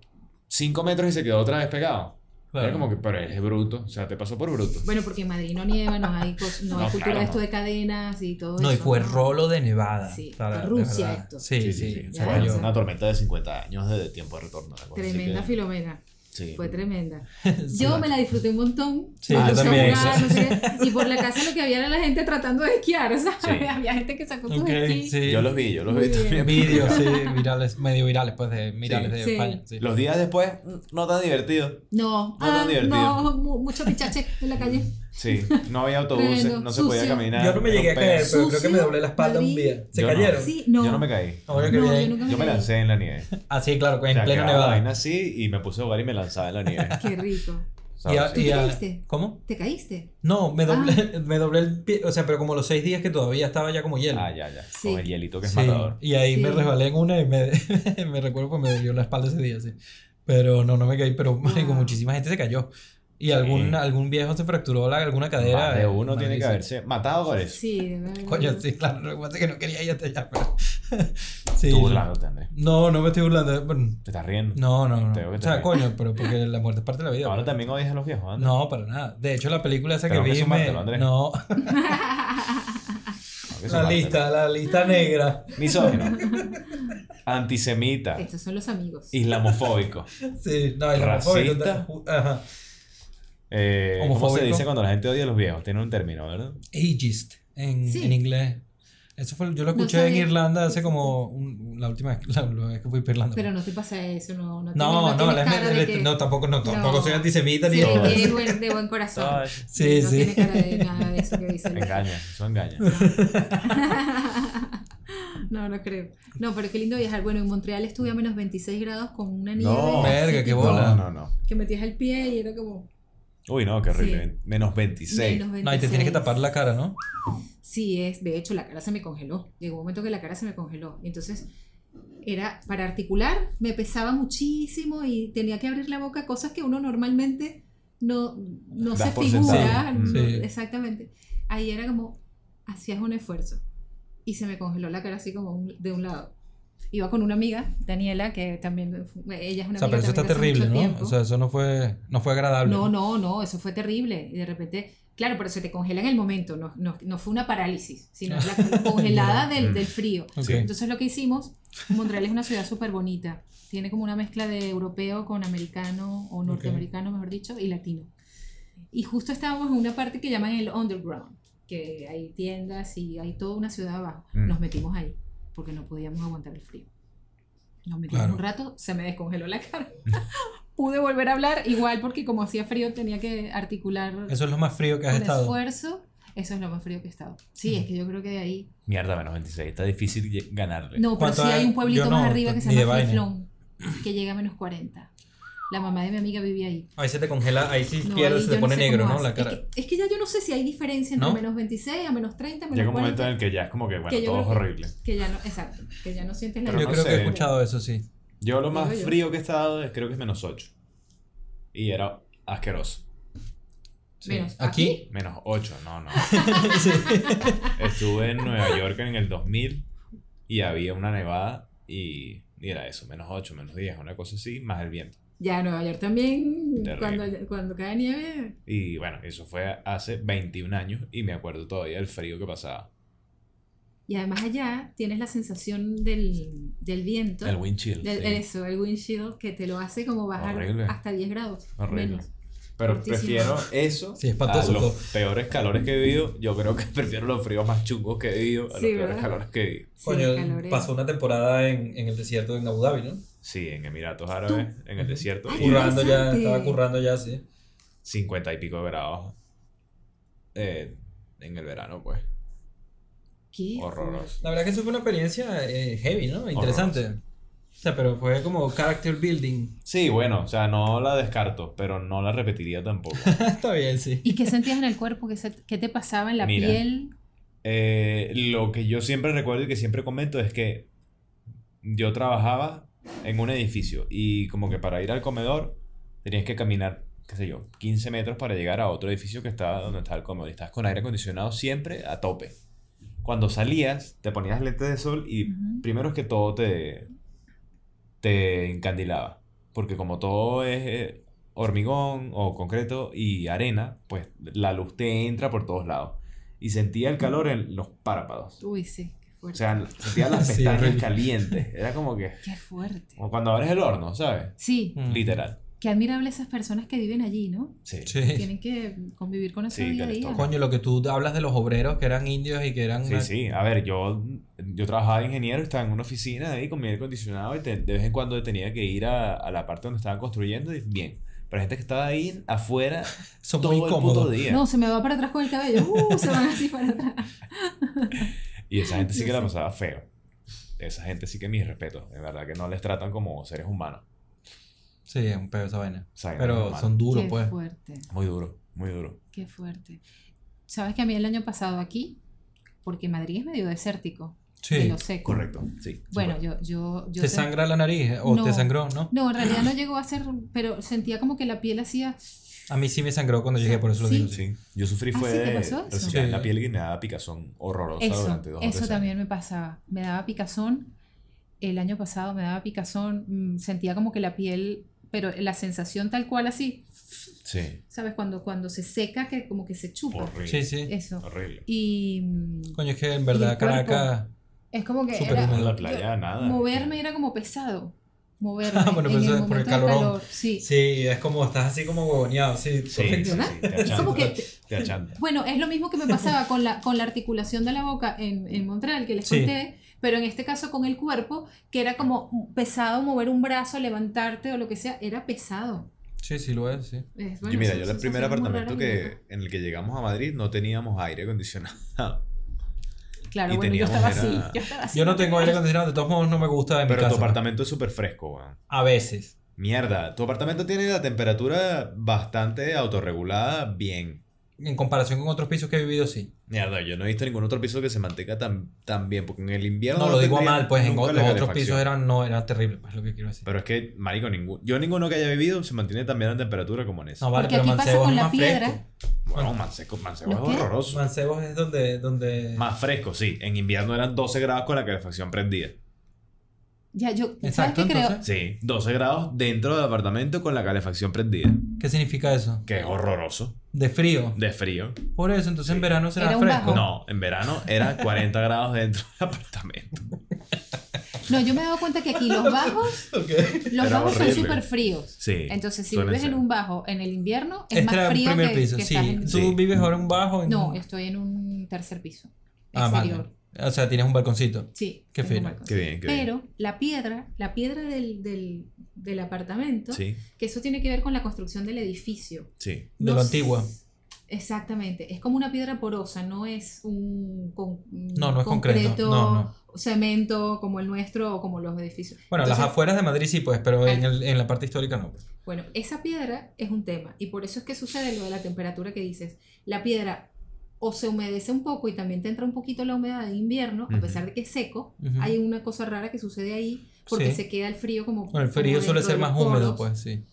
Cinco metros y se quedó otra vez pegado. Claro. Era como que, pero es bruto. O sea, te pasó por bruto. Bueno, porque en Madrid no nieva, no hay, cos- no (laughs) hay No, cultura claro, de esto no. de cadenas y todo No, y eso. fue rolo de Nevada. Sí, O sea, de Rusia verdad. esto. Sí, sí. Ya Fue ves. fue una tormenta de 50 años de tiempo de retorno. Tremenda que- Filomena. Sí. Fue tremenda. (laughs) Yo me la disfruté un montón. Sí, yo también. jugar, no sé (laughs) y por la casa lo que había era la gente tratando de esquiar, ¿sabes? Sí. (laughs) Había gente que sacó sus Ok, esquís. sí. Yo los vi, yo los Muy vi también. Vídeos, sí, virales, medio virales, pues, de virales Sí. de Sí. España. Sí. Los días después, no tan divertido. No, No tan ah, divertido. no, mu- mucho pichache en la calle. Sí, no había autobuses, no se podía caminar. Yo no me llegué a caer, pero creo que me doblé la espalda un día. ¿Se Yo no. cayeron? Sí, no. Yo no me caí. Ahora que No, yo nunca me Yo me caí. lancé en la nieve. Ah, sí, claro, pues O sea, en la nevada. vaina así y me puse a jugar y me lanzaba en la nieve. (laughs) Qué rico. Y a- y te a- caíste? ¿Cómo? ¿Te caíste? No, me doblé, (laughs) me doblé el pie, o sea, pero como los seis días que todavía estaba ya como hielo. Ah, ya, ya. Sí. Con el hielito que es Sí, matador. Y ahí me Sí. resbalé en una y me, (laughs) me recuerdo que me dolió la espalda ese día, sí. Pero no, no me caí, pero marico, Wow. muchísima gente se cayó. Y algún, algún viejo se fracturó la, alguna cadera. Más de uno tiene que haberse matado por eso. Sí. Coño, sí, claro, lo que pasa es que no quería ir hasta allá, pero... (laughs) sí, Tú burlándote, Andrés. No, no me estoy burlando. pero- Te estás riendo. No, no, no. Te O sea, coño, pero porque la muerte es parte de la vida. Ahora pues. también odias a los viejos, Andrés. No, para nada. De hecho, la película esa que que vi me... sumártelo, Andrés. No, (laughs) la lista, la lista negra. Misógino. (laughs) Antisemita. Estos son los amigos. Islamofóbico. Sí, no, el Racista. Ajá. Eh, ¿Cómo se dice cuando la gente odia a los viejos? Tiene un término, ¿verdad? Ageist en, Sí. en inglés. Eso fue, yo lo No escuché en sabía. Irlanda hace como un- la última vez, la, la vez que fui para Irlanda. Pero no te pasa eso, no. No, no, tienes- no, tienes la- cara de que- no, tampoco, no, tampoco No. soy antisemita ni Sí, nada. eres buen- de buen corazón. (laughs) Sí, no sí. tiene cara de nada de eso que dicen. Engaña, eso engaña. (laughs) no, no creo. No, pero qué lindo viajar. Bueno, en Montreal estuve a menos 26 grados con una nieve. No. Verga, qué bola. No, no, no. Que metías el pie y era como. Uy, no, qué horrible. Menos 26. menos No, y te tienes que 26. tapar la cara, ¿no? Sí, es. De hecho, la cara se me congeló. Llegó un momento que la cara se me congeló. Y entonces, era para articular, me pesaba muchísimo y tenía que abrir la boca, cosas que uno normalmente no, no se figura. no- Sí. Exactamente. Ahí era como, hacías un esfuerzo. Y se me congeló la cara así como un- de un lado. Iba con una amiga, Daniela, que también, ella es una O sea, amiga pero eso está terrible, ¿no? tiempo. O sea, eso no fue, no fue agradable. No, no, no, eso fue terrible. Y de repente, claro, pero se te congela en el momento, no, no, no fue una parálisis, sino la (laughs) congelada del, Mm. del frío. Ok. Entonces lo que hicimos, Montreal es una ciudad súper bonita. Tiene como una mezcla de europeo con americano, o norteamericano, mejor dicho, y latino. Y justo estábamos en una parte que llaman el underground, que hay tiendas y hay toda una ciudad abajo. Mm. Nos metimos ahí, porque no podíamos aguantar el frío. Nos metimos Claro. un rato, se me descongeló la cara. (laughs) pude volver a hablar, igual porque como hacía frío tenía que articular Eso es lo más frío que has estado. esfuerzo. Eso es lo más frío que he estado. Sí, es que yo creo que de ahí. Mierda, menos 26. Está difícil ganarle. No, pero sí ¿Cuánto hay un pueblito Yo más no, arriba que se llama. Fliflón, que llega a menos 40. La mamá de mi amiga vivía ahí. Ahí se te congela, ahí sí No, pierdes, ahí se te pone sé negro, ¿no? La cara. Es que, es que ya yo no sé si hay diferencia entre ¿No? menos 26 a menos 30, menos Llega un 40. momento en el que ya es como que, bueno, que todo es horrible. Que ya no, exacto, que ya no sientes la Pero Yo no creo que he sé. escuchado eso, sí. Yo lo más yo. frío que he estado es, creo que es menos 8. Y era asqueroso. Sí. Menos Aquí, Menos 8, no, no. (laughs) sí. Estuve en Nueva York en el 2000 y había una nevada y, y era eso, menos 8, menos 10, una cosa así, más el viento. Ya, Nueva York también, cuando, cuando cae nieve. Y bueno, eso fue hace 21 años y me acuerdo todavía del frío que pasaba. Y además allá tienes la sensación del, del viento. El wind chill. del- sí. Eso, el windshield, que te lo hace como bajar Horrible. hasta 10 grados. Horrible. Menos. Pero Fortísimo. prefiero eso Sí, a los todo. peores calores que he vivido. Yo creo que (laughs) prefiero los fríos más chungos que he vivido a los Sí, peores ¿verdad? calores que he vivido. Sí, Coño, pasó una temporada en, en el desierto en Abu Dhabi, ¿no? Sí, en Emiratos Árabes, en el desierto. Ay, Currando ya, estaba currando ya, sí. 50 y pico de grados eh, en el verano, pues. ¿Qué? Horroroso. La verdad que eso fue una experiencia eh, heavy, ¿no? Interesante. O sea, pero fue como character building. Sí, bueno, o sea, no la descarto, pero no la repetiría tampoco. (laughs) Está bien, sí. ¿Y qué sentías en el cuerpo? ¿Qué, se- qué te pasaba en la Mira. piel? Eh, lo que yo siempre recuerdo y que siempre comento es que yo trabajaba en un edificio y como que para ir al comedor tenías que caminar, qué sé yo, 15 metros para llegar a otro edificio que estaba donde estaba el comedor. Y estabas con aire acondicionado siempre a tope. Cuando salías, te ponías lentes de sol y primero es que todo te, te encandilaba. Porque como todo es eh, hormigón o concreto y arena, pues la luz te entra por todos lados. Y sentía el calor en los párpados. Uy, sí, O sea, sentía las (laughs) Sí, pestañas horrible. calientes. Era como que... qué fuerte. Como cuando abres el horno, ¿sabes? Sí, Mm. Literal. qué admirable esas personas que viven allí, ¿no? Sí. Sí. Tienen que convivir con eso Sí, día a día. Coño, lo que tú hablas de los obreros que eran indios y que eran... Sí, una- sí. A ver, yo, yo trabajaba de ingeniero, estaba en una oficina ahí con mi aire acondicionado y te- de vez en cuando tenía que ir a, a la parte donde estaban construyendo y bien. Pero hay gente que estaba ahí afuera Son todo muy el puto cómodos. día. No, se me va para atrás con el cabello. Uh, se van así para atrás. (laughs) Y esa gente sí que la pasaba feo. Esa gente sí que mis respetos. De verdad que no les tratan como seres humanos. Sí, es un pedo esa vaina. O sea, Pero son duros, qué pues. fuerte, Muy duro, muy duro. qué fuerte. ¿Sabes que a mí el año pasado aquí, porque Madrid es medio desértico, de Sí. lo seco. Correcto, sí. Bueno, yo, yo, yo ¿Te sé- sangra la nariz eh, o No. te sangró, no? No, en realidad no llegó a ser, pero sentía como que la piel hacía... A mí sí me sangró cuando llegué, por eso lo digo. Sí, yo sufrí Ah, fue ¿sí te de pasó eso? la piel y me daba picazón horrorosa Eso, durante dos eso también me pasaba. Me daba picazón. El año pasado me daba picazón. mm, Sentía como que la piel, pero la sensación tal cual así. Sí, ¿sabes? Cuando, cuando se seca, que como que se chupa. horrible. Sí, sí. Eso. Horrible. Y Coño, es que en verdad. Caracas... es como que Súper era-. En la playa, nada. moverme era como pesado. Moverme. Ah, bueno, en pero eso el es por el calorón. calor. Sí. Sí, es como, estás así como huevoneado, sí. Sí, sí, sí, te Es como que Te. Bueno, es lo mismo que me pasaba con la, con la articulación de la boca en, en Montreal, que les Sí. conté, pero en este caso con el cuerpo, que era como pesado mover un brazo, levantarte o lo que sea, era pesado. Sí, sí lo es, sí. Es, bueno, Yo, mira, yo el primer apartamento que, en el que llegamos a Madrid no teníamos aire acondicionado. Claro, y bueno, yo estaba era- así. Yo, estaba así. Yo no tengo aire acondicionado, de todos modos no me gusta en mi Pero casa. tu apartamento es súper fresco, weón. A veces. Mierda, tu apartamento tiene la temperatura bastante autorregulada bien. En comparación con otros pisos que he vivido, sí. Mierda, yo no he visto ningún otro piso que se mantenga tan, tan bien, porque en el invierno... No, lo digo mal, pues en los otros pisos eran, no, eran terribles, pues es lo que quiero decir. Pero es que, marico, ningún, yo ninguno que haya vivido se mantiene tan bien la temperatura como en ese. No, vale, Porque pero aquí pasa Mancebo con es la más piedra. fresco. Bueno, Manseco, Mancebo es horroroso. Mancebo es donde, donde... Más fresco, sí. En invierno eran 12 grados con la calefacción prendida. Ya, yo, ¿sabes Exacto, qué creo? entonces. Sí, 12 grados dentro del apartamento con la calefacción prendida. ¿Qué significa eso? Que es horroroso. De frío. De frío. Por eso, entonces en verano será Era fresco. bajo. No, en verano era 40 (laughs) grados dentro del apartamento. No, yo me he dado cuenta que aquí los bajos, (laughs) los Era bajos horrible. son súper fríos. Sí. Entonces, si vives en un bajo en el invierno, es Este más frío primer que, piso, que sí. estás en... Tú Sí. vives ahora en un bajo. En... No, estoy en un tercer piso. Ah, Exterior. vale. O sea, tienes un balconcito. Sí. Qué fino. Qué bien, qué bien. Pero la piedra, la piedra del, del, del apartamento, Sí, que eso tiene que ver con la construcción del edificio. sí. De No lo antiguo. Exactamente. Es como una piedra porosa, no es un, con- No, no es concreto. No, no. cemento como el nuestro o como los edificios. Bueno, las afueras de Madrid sí, pues, pero en, Ah. el- en la parte histórica no. pues. Bueno, esa piedra es un tema y por eso es que sucede lo de la temperatura que dices. La piedra o se humedece un poco y también te entra un poquito la humedad de invierno, a Ujú. pesar de que es seco. Ujú. Hay una cosa rara que sucede ahí porque Sí. se queda el frío como... Bueno, el como frío suele ser más los húmedo, poros. pues, sí.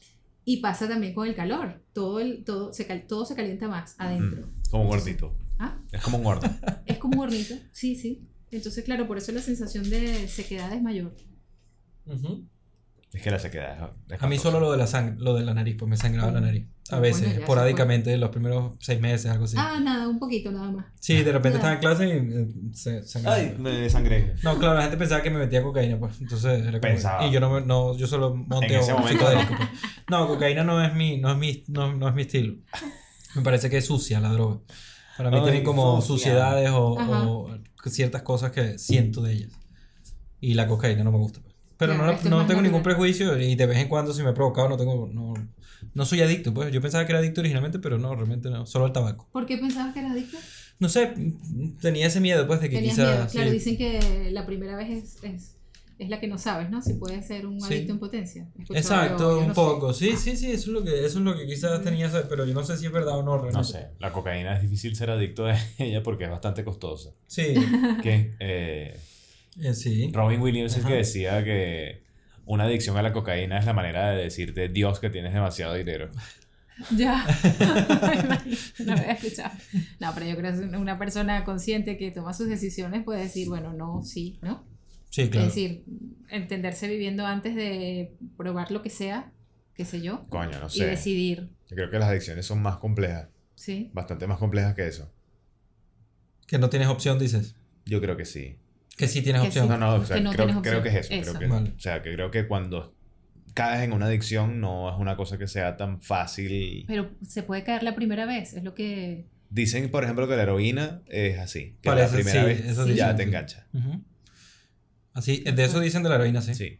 Y pasa también con el calor. Todo, el, todo, se, cal- todo se calienta más adentro. Mm, Como un gordito. ¿Ah? Es como un gordo. (laughs) Es como un hornito. Sí, sí. Entonces, claro, por eso la sensación de sequedad es mayor. Ujú. Es que la sequedad es- A mí solo lo de la sangre, lo de la nariz, pues me sangraba la nariz. A Ah, veces, bueno, esporádicamente, los primeros seis meses, algo así. Ah, nada, un poquito nada más. Sí, de repente Ya. estaba en clase y eh, se sangraba. Ay, me desangré. No, claro, la gente pensaba que me metía cocaína, pues. Entonces era como. Pensaba. Y yo no, me- no yo solo monteo En ese momento, psicodélico. pues. No, cocaína no es mi, no es mi, no, no es mi estilo. Me parece que es sucia la droga. Para mí Ay, tienen como sucia. suciedades o, o ciertas cosas que siento de ellas. Y la cocaína no me gusta. Pero Ya, no, no tengo ningún prejuicio y de vez en cuando si me he provocado no tengo, no, no soy adicto, pues. Yo pensaba que era adicto originalmente, pero no, realmente no, solo al tabaco. ¿Por qué pensabas que eras adicto? No sé, tenía ese miedo, pues, de que Tenías quizás... miedo. Claro, sí. dicen que la primera vez es, es, es la que no sabes, ¿no? Si puedes ser un Sí. adicto en potencia. Exacto, yo, yo un no sé. poco. Sí, sí, sí, eso es lo que, eso es lo que quizás tenía, ese- pero yo no sé si es verdad o no realmente. No sé, la cocaína es difícil ser adicto a (laughs) ella porque es bastante costosa. Sí, Que eh, sí. Robin Williams es el que decía que una adicción a la cocaína es la manera de decirte Dios que tienes demasiado dinero. Ya. no había escuchado. No, pero yo creo que una persona consciente que toma sus decisiones puede decir, bueno, no, sí, ¿no? Sí, claro. Es decir, entenderse viviendo antes de probar lo que sea, qué sé yo, Coño, no y sé. decidir, Yo creo que las adicciones son más complejas, ¿sí? bastante más complejas que eso. Que no tienes opción, dices. Yo creo que sí. Que sí tienes Que opción. sí. No, no, o sea, Que no creo, creo que es eso. Eso. Creo que, Vale. O sea, que creo que cuando caes en una adicción no es una cosa que sea tan fácil. Pero se puede caer la primera vez, es lo que... Dicen, por ejemplo, que la heroína es así. Que Parece, la primera sí, vez ya dicen, te sí. engancha. Así, de eso dicen de la heroína, sí. Sí.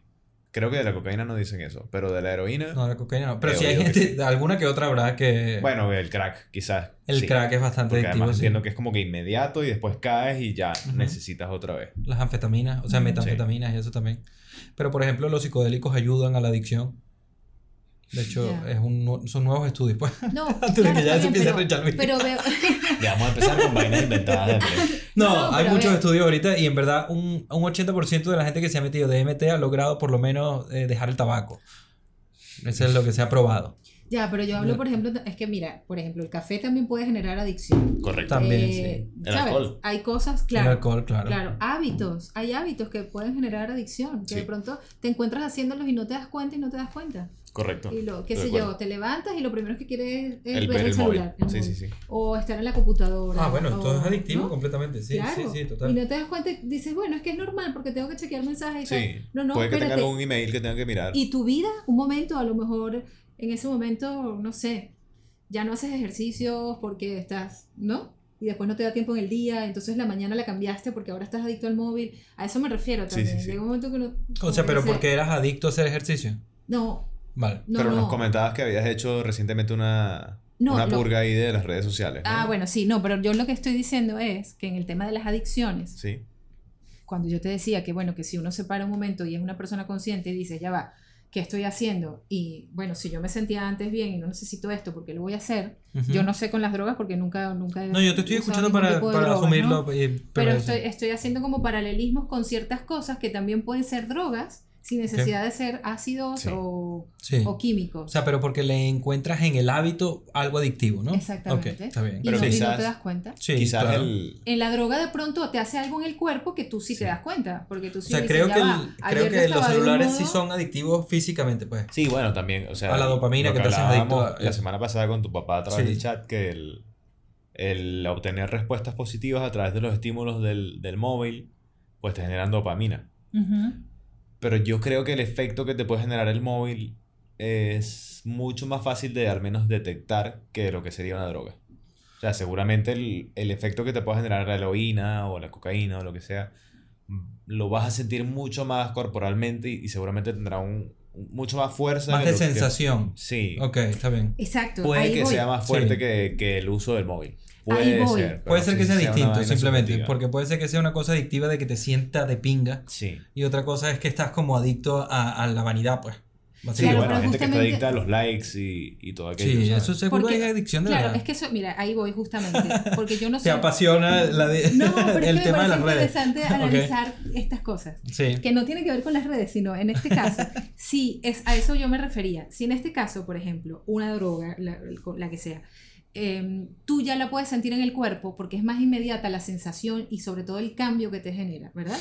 Creo que de la cocaína no dicen eso, pero de la heroína, No, de la cocaína no. Pero Yo sí hay gente, sí. alguna que otra habrá que... bueno, el crack quizás. el sí. crack es bastante Porque adictivo, además sí. entiendo que es como que inmediato y después caes y ya necesitas otra vez. Las anfetaminas, o sea, metanfetaminas y eso también. Pero, por ejemplo, los psicodélicos ayudan a la adicción. De hecho, es un, son nuevos estudios, pues. No, (laughs) Antes de claro, que ya se empiece a. Pero veo... Ya vamos a empezar con vainas inventadas. (laughs) No, No, hay muchos ve- estudios ahorita y en verdad un, un 80% de la gente que se ha metido DMT ha logrado por lo menos eh, dejar el tabaco. Eso es lo que se ha probado. Ya, pero yo hablo, por ejemplo, es que mira, por ejemplo, el café también puede generar adicción. Correcto. También, Eh, sí. El ¿sabes? alcohol. Hay cosas, El claro. alcohol, claro. Claro, hábitos. Hay hábitos que pueden generar adicción. Que Sí. de pronto te encuentras haciéndolos y no te das cuenta y no te das cuenta. Correcto. Y lo, qué sé yo, te levantas y lo primero que quieres es El ver ver el, el móvil. celular. el Sí, móvil. sí, sí. O estar en la computadora. Ah, bueno, o- entonces es adictivo ¿no? completamente. Sí, Claro. sí, sí, Y total. no te das cuenta y dices, bueno, es que es normal porque tengo que chequear mensajes y tal. Sí. No, no, Puede que tenga espérate. algún email que tenga que mirar. Y tu vida, un momento, a lo mejor en ese momento, no sé, ya no haces ejercicios porque estás, ¿no? Y después no te da tiempo en el día, entonces la mañana la cambiaste porque ahora estás adicto al móvil. A eso me refiero también. sí, sí. Llega un momento que no... O sea, que pero porque eras adicto a hacer ejercicio. No, Vale. no, Pero no. nos comentabas que habías hecho recientemente una, No, una lo- purga ahí de las redes sociales. ¿no? Ah, bueno, sí, no, pero yo lo que estoy diciendo es que en el tema de las adicciones, Sí. cuando yo te decía que, bueno, que si uno se para un momento y es una persona consciente y dice, ya va, ¿qué estoy haciendo? Y bueno, si yo me sentía antes bien y no necesito esto porque lo voy a hacer, Ujú. yo no sé con las drogas porque nunca, nunca he No, yo te estoy escuchando para, para drogas, ¿no? asumirlo. eh, Pero pero estoy, estoy haciendo como paralelismos con ciertas cosas que también pueden ser drogas sin necesidad de ser ácidos Sí. o, Sí. o químicos. O sea, pero porque le encuentras en el hábito algo adictivo, ¿no? Exactamente. Está bien. y, Pero no, y no quizás- te das cuenta. Sí, Quizás claro. el... En la droga de pronto te hace algo en el cuerpo que tú sí, Sí. te das cuenta. Porque tú O sí sea, dices, creo "Ya que, el- creo que los celulares modo- sí son adictivos físicamente, pues. Sí, bueno, también, o sea... A la dopamina que te haces adicto a- La semana pasada con tu papá a través Sí. del chat, que el, el obtener respuestas positivas a través de los estímulos del, del móvil, pues te generan dopamina. Ujú. Pero yo creo que el efecto que te puede generar el móvil es mucho más fácil de al menos detectar que lo que sería una droga. sea, seguramente el, el efecto que te pueda generar la heroína o la cocaína o lo que sea, mm, lo vas a sentir mucho más corporalmente y, y seguramente tendrá un, un- mucho más fuerza. Más de que- sensación. sí. Ok, está bien. Exacto. Puede ahí que voy. sea más fuerte Sí. que, que el uso del móvil. Ahí Puede voy. ser. Puede ser que sea una distinto, simplemente. subjetiva. Porque puede ser que sea una cosa adictiva de que te sienta de pinga. Sí. Y otra cosa es que estás como adicto a, a la vanidad, pues. Sí. Claro, bueno, gente que está adicta a los likes y, y todo aquello. Sí, ¿sabes? eso seguro Porque- es adicción de Claro, verdad. es que eso, mira, ahí voy justamente. Porque yo no (laughs) Te sé. apasiona la de- No, pero es (laughs) el que me tema de parece las redes. interesante (laughs) Ok. analizar estas cosas. Sí. que no tiene que ver con las redes, sino en este caso, sí, es, a eso yo me refería. Si en este caso, por ejemplo, una droga, la, la que sea, eh, tú ya la puedes sentir en el cuerpo porque es más inmediata la sensación y sobre todo el cambio que te genera, ¿verdad?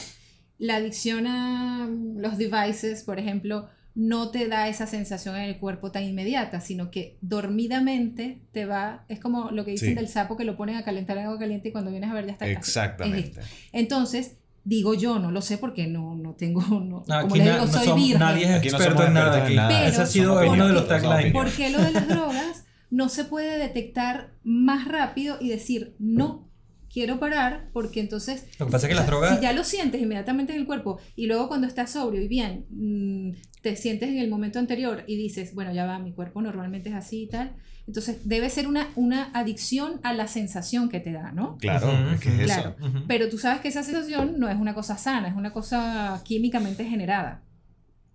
La adicción a los devices, por ejemplo, no te da esa sensación en el cuerpo tan inmediata, sino que dormidamente te va, es como lo que dicen Sí. del sapo que lo ponen a calentar en agua caliente y cuando vienes a ver ya está casi-. Exactamente. Entonces, digo yo, no lo sé porque no, no tengo, no, como les na- digo, no soy somos- virgen. nadie es no experto en nada aquí. en nada. Pero Ese ha sido uno de los taglines. ¿Por qué lo de las drogas no se puede detectar más rápido y decir, no, quiero parar? Porque entonces, Lo que pasa es que las drogas... si ya lo sientes inmediatamente en el cuerpo y luego cuando estás sobrio y bien, mm, te sientes en el momento anterior y dices, bueno, ya va, mi cuerpo normalmente es así y tal, entonces debe ser una, una adicción a la sensación que te da, ¿no? Claro, es que es eso. Claro. Ujú. Pero tú sabes que esa sensación no es una cosa sana, es una cosa químicamente generada.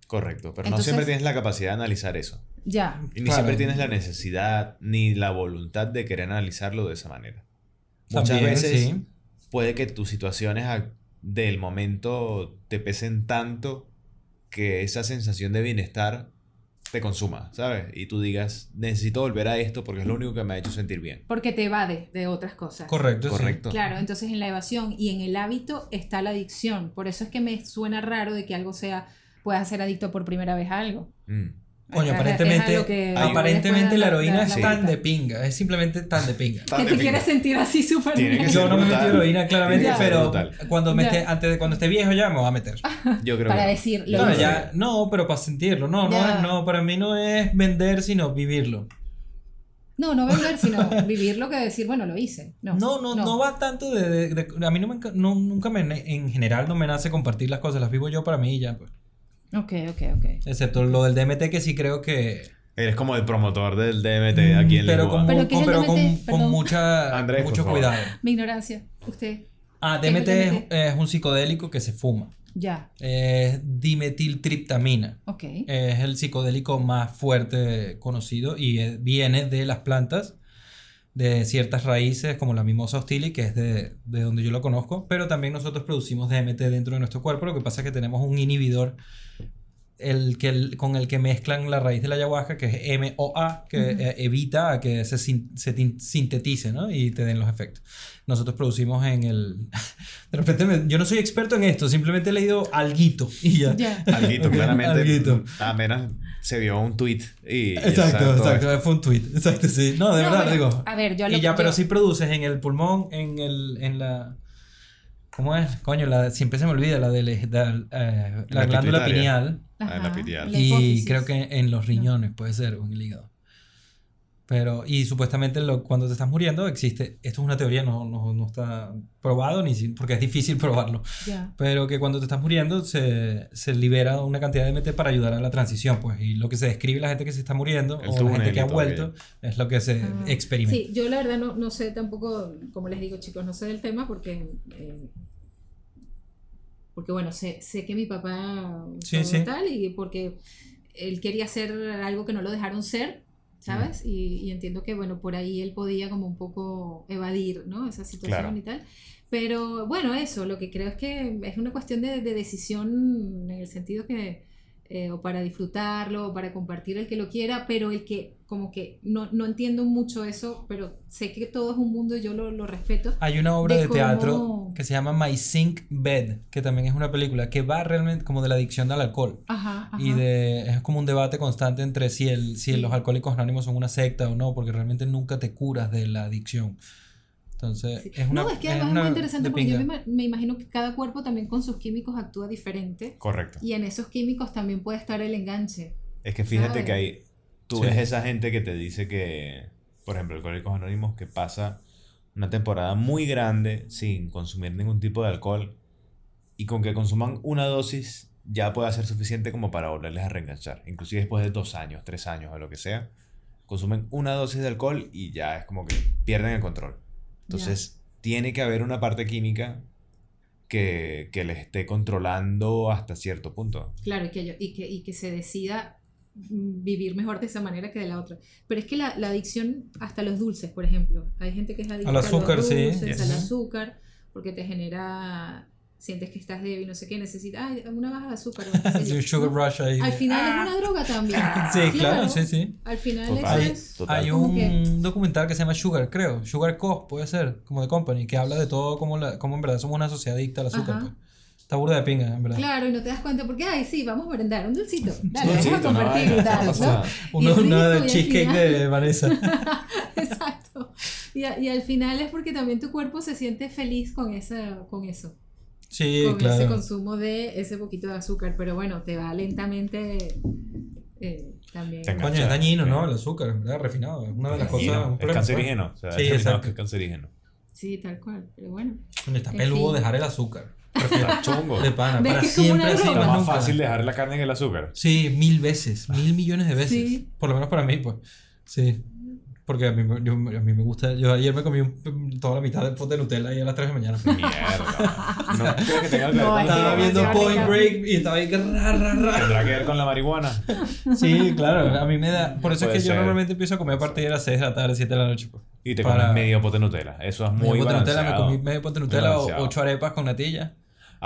Correcto, pero no siempre tienes la capacidad de analizar eso. Ya. Y ni Claro. siempre tienes la necesidad ni la voluntad de querer analizarlo de esa manera. Muchas También, veces sí. puede que tus situaciones a- del momento te pesen tanto que esa sensación de bienestar te consuma, ¿sabes? Y tú digas, necesito volver a esto porque es lo único que me ha hecho sentir bien. Porque te evade de otras cosas. Correcto, sí. Correcto. Claro, entonces en la evasión y en el hábito está la adicción. Por eso es que me suena raro de que algo sea, puedas ser adicto por primera vez a algo. Mm. Coño, aparentemente, que aparentemente la heroína es tan de pinga, es simplemente tan de pinga. Que te quieres sentir así súper bien. Yo no me metí heroína claramente, pero cuando, me esté, antes de, cuando esté viejo ya me voy a meter. Yo creo Para que decir, lo No, ya, no, pero para sentirlo. No, no, no, para mí no es vender, sino vivirlo. No, no vender, sino (laughs) vivir lo que decir, bueno, lo hice. No, No, no, no, va tanto de, de- de- A mí no me, no, nunca me... En general no me nace compartir las cosas, las vivo yo para mí y ya, pues. Ok, ok, ok. Excepto lo del DMT que sí creo que... eres como el promotor del DMT aquí en Mm, pero Lisboa. con, Pero con- ¿qué es el pero con, DMT? con mucha, Andrés, mucho cuidado. Mi ignorancia. Usted. Ah, ¿Qué es el DMT es, DMT? es un psicodélico que se fuma. Ya. Es dimetiltriptamina. Ok. Es el psicodélico más fuerte conocido y viene de las plantas, de ciertas raíces como la mimosa hostili, que es de, de donde yo lo conozco, pero también nosotros producimos DMT dentro de nuestro cuerpo, lo que pasa es que tenemos un inhibidor el que el- con el que mezclan la raíz de la ayahuasca, que es MOA, que Ujú. eh, evita a que se, sin- se tin- sintetice ¿no? y te den los efectos. Nosotros producimos en el... (laughs) De repente, me- yo no soy experto en esto, simplemente he leído alguito y ya. Ya. Alguito, Ok, (laughs) claramente. alguito. Apenas se vio un tweet y. Exacto, exacto, esto. fue un tweet, exacto, sí. No, de No, verdad, bueno, digo. A ver, yo lo y ya, pero sí produces en el pulmón, en el, en la, ¿cómo es? Coño, la, siempre se me olvida la de la, la La glándula pituitaria. pineal Ah, la y creo que en los riñones puede ser, o en el hígado. Pero, y supuestamente lo, cuando te estás muriendo existe, esto es una teoría, no, no, no está probado, ni si- porque es difícil (laughs) probarlo, Ya. pero que cuando te estás muriendo se, se libera una cantidad de MT para ayudar a la transición, pues, y lo que se describe la gente que se está muriendo El o la gente que ha vuelto es lo que se Ah, experimenta. Sí, yo la verdad no, no sé tampoco, como les digo chicos, no sé del tema porque, eh, porque bueno, sé, sé que mi papá Sí, sí. tal y porque él quería hacer algo que no lo dejaron ser, ¿sabes? Y, y entiendo que bueno, por ahí él podía como un poco evadir, ¿no? Esa situación Claro. y tal. Pero bueno, eso, lo que creo es que es una cuestión de, de decisión en el sentido que, eh, o para disfrutarlo, o para compartir el que lo quiera, pero el que como que no, no entiendo mucho eso, pero sé que todo es un mundo y yo lo, lo respeto. Hay una obra de de, teatro cómo- que se llama My Sink Bed, que también es una película que va realmente como de la adicción al alcohol. Ajá, ajá. Y de, es como un debate constante entre si, el, si Sí. los alcohólicos anónimos son una secta o no, porque realmente nunca te curas de la adicción. Entonces, Sí. es una. no, es que además es una muy interesante porque yo me, me imagino que cada cuerpo también con sus químicos actúa diferente Correcto. y en esos químicos también puede estar el enganche. Es que fíjate ¿Sabes? que hay. Tú Sí. ves esa gente que te dice que. Por ejemplo, Alcohólicos Anónimos que pasa una temporada muy grande sin consumir ningún tipo de alcohol y con que consuman una dosis ya puede ser suficiente como para volverles a reenganchar. Inclusive después de dos años, tres años o lo que sea, consumen una dosis de alcohol y ya es como que pierden el control. Entonces tiene que haber una parte química que, que les esté controlando hasta cierto punto. Claro, y que, yo- y que, y que se decida vivir mejor de esa manera que de la otra. Pero es que la, la adicción hasta los dulces, por ejemplo. Hay gente que es adicta Al azúcar, a los sí. dulces, al Yes. azúcar, porque te genera, sientes que estás débil, no sé qué, necesitas ay, una baja de azúcar. Sí, (laughs) sugar rush ahí. Al final es una droga también. (laughs) Sí, claro, sí, sí. Al final Total, eso es... total. Hay ¿Cómo un que? documental que se llama Sugar, creo. Sugar Co. puede ser, como de Company, que habla de todo como, la, como en verdad somos una sociedad adicta al azúcar. Ajá. pues. Está burda de pinga, en verdad. Claro, y no te das cuenta porque, ay, sí, vamos a merendar un dulcito. Dale, Un vamos a dulcito, una compartir y tal, o sea, ¿no? Cheesecake final- de Vanessa. (laughs) Exacto. Y, a- y al final es porque también tu cuerpo se siente feliz con, esa, con eso, Sí, con ese claro. consumo de ese poquito de azúcar. Pero bueno, te va lentamente eh, también. Te Coño, es dañino, ¿no? El azúcar, en verdad, refinado. Es una de las Dañino, cosas. es cancerígeno. O sea, Sí, exacto. que es cancerígeno. Sí, tal cual. Pero bueno. Está peludo fin. dejar el azúcar. Está (laughs) chungo. De pana, ¿Ves para que es como una siempre así, droga? Está más más nunca. fácil dejar la carne en el azúcar. Sí, mil veces, mil millones de veces. Sí. Por lo menos para mí, pues. Sí. Porque a mí, me- yo- a mí me gusta. Yo ayer me comí un- toda la mitad del pot de Nutella ahí a las 3 de la mañana. Mierda. ¿No (laughs) crees que tenga que ver No, con es la que Estaba viendo Point. Break y estaba ahí que ra, ra, ra. ¿Tendrá que ver con la marihuana? Sí, claro. A mí me da. Por eso es Puede que yo ser. normalmente empiezo a comer a partir de las 6 de la tarde, 7 de la noche. Pues. Y te Para- comes medio pote Nutella. Eso es muy Medio pot de Nutella, me balanceado. comí medio pot de Nutella o balanceado. 8 arepas con natilla.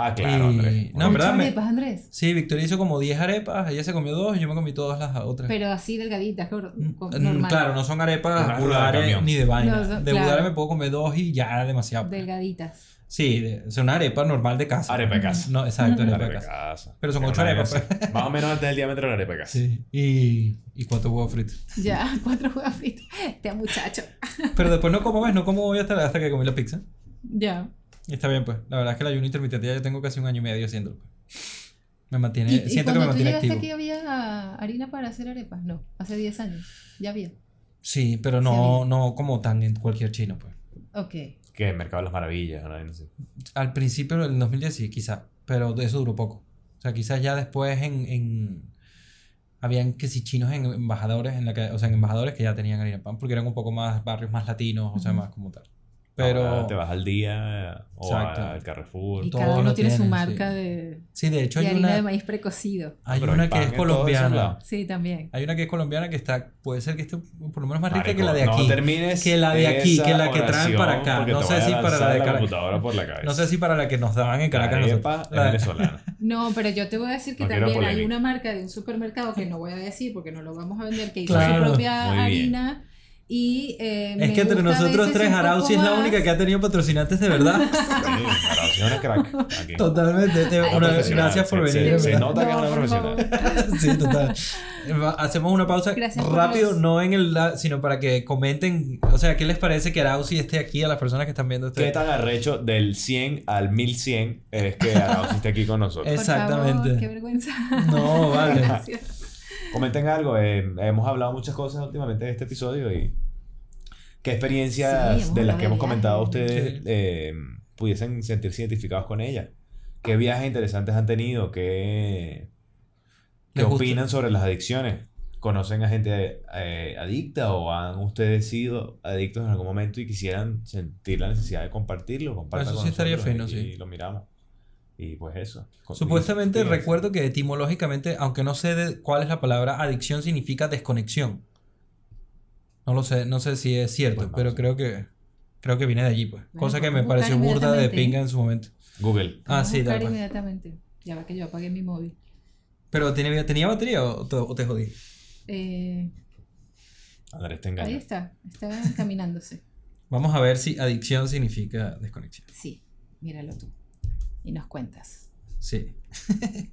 Ah, claro, Y- Andrés. No, en verdad me- arepas, Andrés. Sí, Victoria hizo como 10 arepas, ella se comió dos y yo me comí todas las otras. Pero así delgaditas, con- Mm, normal. Claro, no son arepas de vulgares camión. ni de vaina. No, son- de claro. vulgares me puedo comer dos y ya demasiado. Delgaditas. Sí, de- es una arepa normal de casa. Arepa de casa. No, exacto, arepa de Arepa de casa. casa. Pero son Es ocho una arepas, vaina así. Más o menos antes del diámetro de la arepa de casa. Sí, y, y cuatro huevos fritos. Ya, (laughs) cuatro huevos fritos. Este muchacho. Pero después no como, ¿ves? No como hoy hasta, hasta que comí la pizza. Ya. Y está bien, pues. La verdad es que el ayuno intermitente ya yo tengo casi un año y medio haciéndolo. pues. Me mantiene, ¿Y, y siento que me tú mantiene llegaste activo. aquí había harina para hacer arepas? No, hace 10 años. Ya había. Sí, pero no, no como tan en cualquier chino, pues. Ok. Que el mercado de las maravillas, una vaina así. Al principio del 2010 sí, quizá, pero eso duró poco. O sea, quizás ya después en, en habían que si chinos en embajadores en la que, o sea, en embajadores que ya tenían harina pan porque eran un poco más barrios más latinos, o sea, más como tal. Pero Ahora te vas al día o Exacto. al Carrefour. Y Todo cada uno tiene su marca sí. de, sí, de hecho de hay harina una de maíz precocido. hay Pero una que es colombiana. Sí, también. Hay una que es colombiana que está puede ser que esté por lo menos más rica Marico, que la de no aquí. termines que la de aquí, que la que traen para acá. No sé si para la de la Caracas. computadora por la cabeza. No sé si para la que nos daban en Caracas. La La- venezolana. (laughs) No, pero yo te voy a decir que No también hay una marca de un supermercado que no voy a decir porque no lo vamos a vender, que hizo Claro. su propia harina. Y eh, Es que entre nosotros tres, Arauzi es la única que ha tenido patrocinantes de verdad. (laughs) Sí, es una crack. Aquí. (laughs) Totalmente. Te- Una gracias por se- venir. Se, se nota que es No, una profesional. Sí, total. Hacemos una pausa Gracias rápido, no en el sino para que comenten, o sea, ¿qué les parece que Arauzi esté aquí a las personas que están viendo este? ¿Qué tan arrecho del 100 al 1100 es que Arauzi esté aquí con nosotros? Por Exactamente. favor, qué vergüenza. No, vale. (laughs) Gracias. Comenten algo. eh, hemos hablado muchas cosas últimamente de este episodio y qué Sí, experiencias hemos de las que hemos comentado ustedes Sí. eh, pudiesen sentirse identificados con ella. ¿Qué viajes interesantes han tenido? ¿Qué, qué opinan sobre las adicciones? ¿Conocen a gente eh, adicta o han ustedes sido adictos en algún momento y quisieran sentir la necesidad de compartirlo? Compartan Eso con sí estaría nosotros fino, y sí. lo miramos. Y pues eso. Supuestamente recuerdo que etimológicamente, aunque no sé de cuál es la palabra, adicción significa desconexión. No lo sé, no sé si es cierto, Pues no pero creo que creo que viene de allí, pues. Bueno, Cosa que podemos me pareció burda de pinga en su momento. Google. Ah, sí, tal cual. inmediatamente. Ya va que yo apagué mi móvil. Pero ¿tenía, ¿tenía batería o te, o te jodí? Eh, Andrés te ahí engaña. está, está encaminándose. Vamos a ver si adicción significa desconexión. Sí, míralo tú. Y nos cuentas. Sí. (laughs)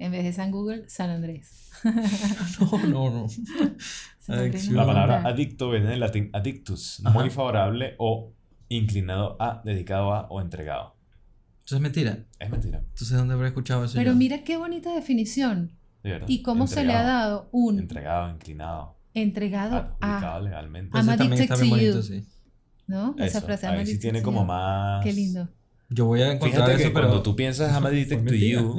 En vez de San Google, San Andrés. (laughs) No, no, no. (laughs) Adicción. La palabra adicto viene del latín adictus, Ajá. muy favorable o inclinado a, dedicado a o entregado. Eso es mentira. Es mentira. Entonces, ¿dónde habré escuchado eso? Pero yo? mira qué bonita definición. Y cómo se le ha dado un... Entregado, inclinado. Entregado a. legalmente. I'm addicted to bien you. bonito, sí. ¿No? Esa Eso, frase. I'm ahí sí tiene como más... Qué lindo. Yo voy a encontrar Fíjate que eso, pero... cuando tú piensas I'm addicted to you,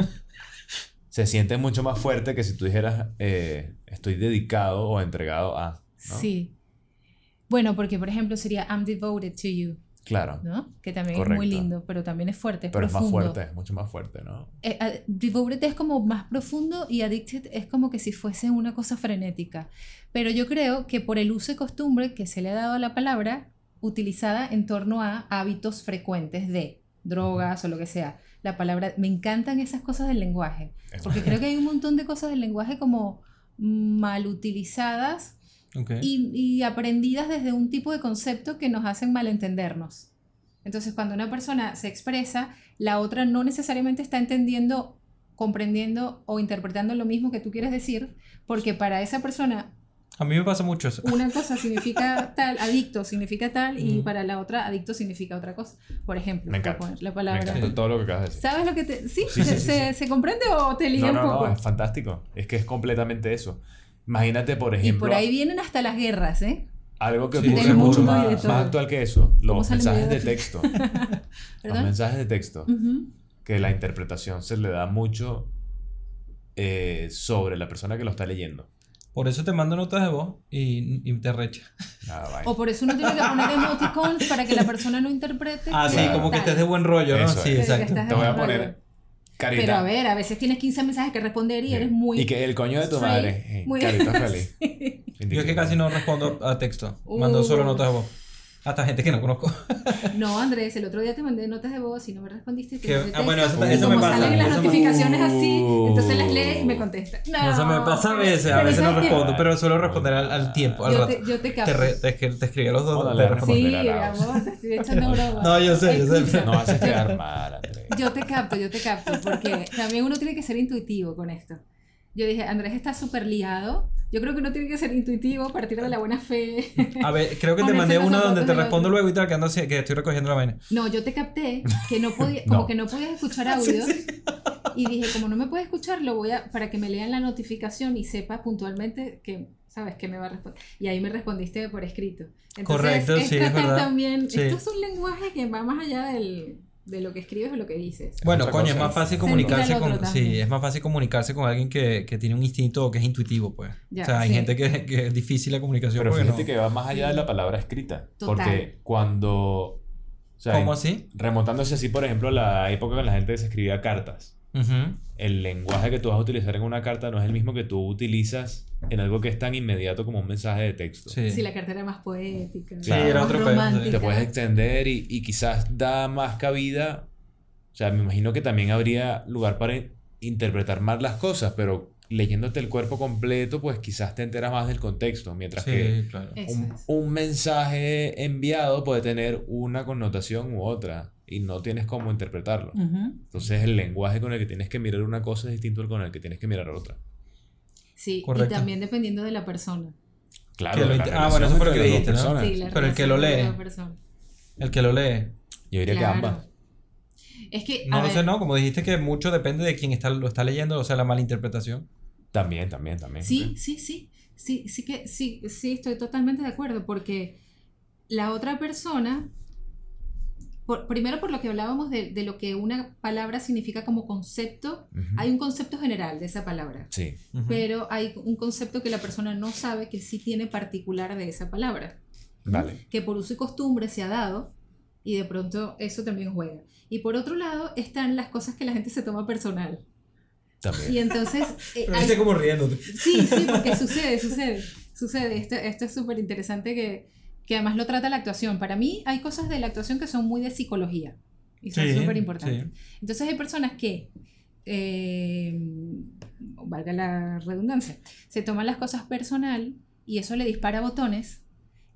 (laughs) se siente mucho más fuerte que si tú dijeras eh, estoy dedicado o entregado a. ¿no? Sí. Bueno, porque por ejemplo sería I'm devoted to you, Claro. ¿no? Que también es muy lindo, pero también es fuerte, es Pero es más fuerte, es mucho más fuerte, ¿no? Eh, eh, devoted es como más profundo y addicted es como que si fuese una cosa frenética. Pero yo creo que por el uso y costumbre que se le ha dado a la palabra, utilizada en torno a hábitos frecuentes de drogas o lo que sea. La palabra, me encantan esas cosas del lenguaje, porque creo que hay un montón de cosas del lenguaje como mal utilizadas y, y aprendidas desde un tipo de concepto que nos hacen malentendernos. Entonces, cuando una persona se expresa, la otra no necesariamente está entendiendo, comprendiendo o interpretando lo mismo que tú quieres decir, porque para esa persona A mí me pasa mucho eso. una (laughs) cosa significa tal, adicto significa tal, y Ujú. para la otra adicto significa otra cosa. Por ejemplo, Me encanta. poner la Me palabra. encanta todo lo que acabas de decir. ¿Sabes lo que te.? ¿Sí? Sí, sí, ¿Se, sí, se- se comprende o te liga No, no, un poco? no, es fantástico. Es que es completamente eso. Imagínate, por y ejemplo, por ahí vienen hasta las guerras, ¿eh? algo que ocurre mucho y más, actual que eso, los (laughs) mensajes de texto. los mensajes de texto, que la interpretación se le da mucho eh, sobre la persona que lo está leyendo. Por eso te mando notas de voz y, y te recha. (laughs) Nada, vaina. O por eso uno tiene que poner emoticons para que la persona no interprete. Ah, sí, como que estés de buen rollo, ¿no? Eso sí, es. Exacto. Te voy a poner carita. Pero a ver, a veces tienes 15 mensajes que responder y Sí. eres muy. Y que el coño de tu straight, madre. eh, muy- Carita (laughs) feliz. Yo es que casi no respondo a texto. Mando Uh. solo notas de voz. Hasta gente que no conozco. (laughs) No, Andrés, el otro día te mandé notas de voz y no me respondiste. Te Que- mandé ah, bueno, eso- y eso me pasa, salen las eso me- notificaciones así, Uh. entonces las lee y me contesta. No, Eso me pasa a veces. A veces no respondo, pero suelo responder al, al tiempo, al Yo rato. te, yo te Te, capto. re- te, escri- te escribí a los dos. Órale, te. Sí, te estoy (laughs) echando broma. No, yo sé, yo sé. No haces quedar mal, Andrés. Yo te capto, yo te capto, porque también uno tiene que ser intuitivo con esto. Yo dije, Andrés está súper liado. Yo creo que uno tiene que ser intuitivo, partir de la buena fe. A ver, creo que te (laughs) mandé zapatos donde te respondo luego y tal, que, ando así- que estoy recogiendo la vaina. No, yo te capté que no podía, (laughs) como No. que no podías escuchar (laughs) audios. Y dije, como no me puede escuchar, lo voy a, para que me lean la notificación y sepa puntualmente que, sabes, que me va a responder. Y ahí me respondiste por escrito. Entonces, Correcto, es sí, es verdad. también, Sí. esto es un lenguaje que va más allá del, de lo que escribes o lo que dices. Bueno, coño, es más fácil Se comunicarse con. Sí, es más fácil comunicarse con alguien que, que tiene un instinto que es intuitivo, pues. Ya, o sea, hay sí. gente que, que es difícil la comunicación. Pero fíjate no- que va más allá de la palabra escrita. Total. Porque cuando. O sea, ¿Cómo así? remontándose así, por ejemplo, a la época en la gente se escribía cartas. El lenguaje que tú vas a utilizar en una carta no es el mismo que tú utilizas en algo que es tan inmediato como un mensaje de texto. Sí. Sí, la cartera más poética. Sí, era más otro romántica. Te puedes extender y, y quizás da más cabida. O sea, me imagino que también habría lugar para in- interpretar más las cosas, pero leyéndote el cuerpo completo, pues quizás te enteras más del contexto. Mientras que Sí, claro. Eso un, un mensaje enviado puede tener una connotación u otra y no tienes cómo interpretarlo. Ujú. Entonces el lenguaje con el que tienes que mirar una cosa es distinto al con el que tienes que mirar otra. Sí, Correcto. y también dependiendo de la persona. Claro, la ah, bueno, eso fue lo que dijiste, ¿no? personas. Sí, la Pero el que lo lee. la persona. El que lo lee. Yo diría Claro. que ambas. Es que, No a lo ver, sé, no. Como dijiste que mucho depende de quién está, lo está leyendo, o sea, la malinterpretación. También, también, también. Sí, sí, sí. Sí, sí que sí, sí, estoy totalmente de acuerdo porque la otra persona, por- primero por lo que hablábamos de, de lo que una palabra significa como concepto, hay un concepto general de esa palabra, Sí. Pero hay un concepto que la persona no sabe que sí tiene particular de esa palabra, Vale. que por uso y costumbre se ha dado y de pronto eso también juega. Y por otro lado están las cosas que la gente se toma personal. También. Y entonces... (laughs) eh, Pero hay- como riéndote. Sí, sí, porque (laughs) sucede, sucede, sucede. Esto, esto es súper interesante que, que además lo trata la actuación. Para mí hay cosas de la actuación que son muy de psicología y son Sí, súper importantes. sí. Entonces hay personas que, eh, valga la redundancia, se toman las cosas personal y eso le dispara botones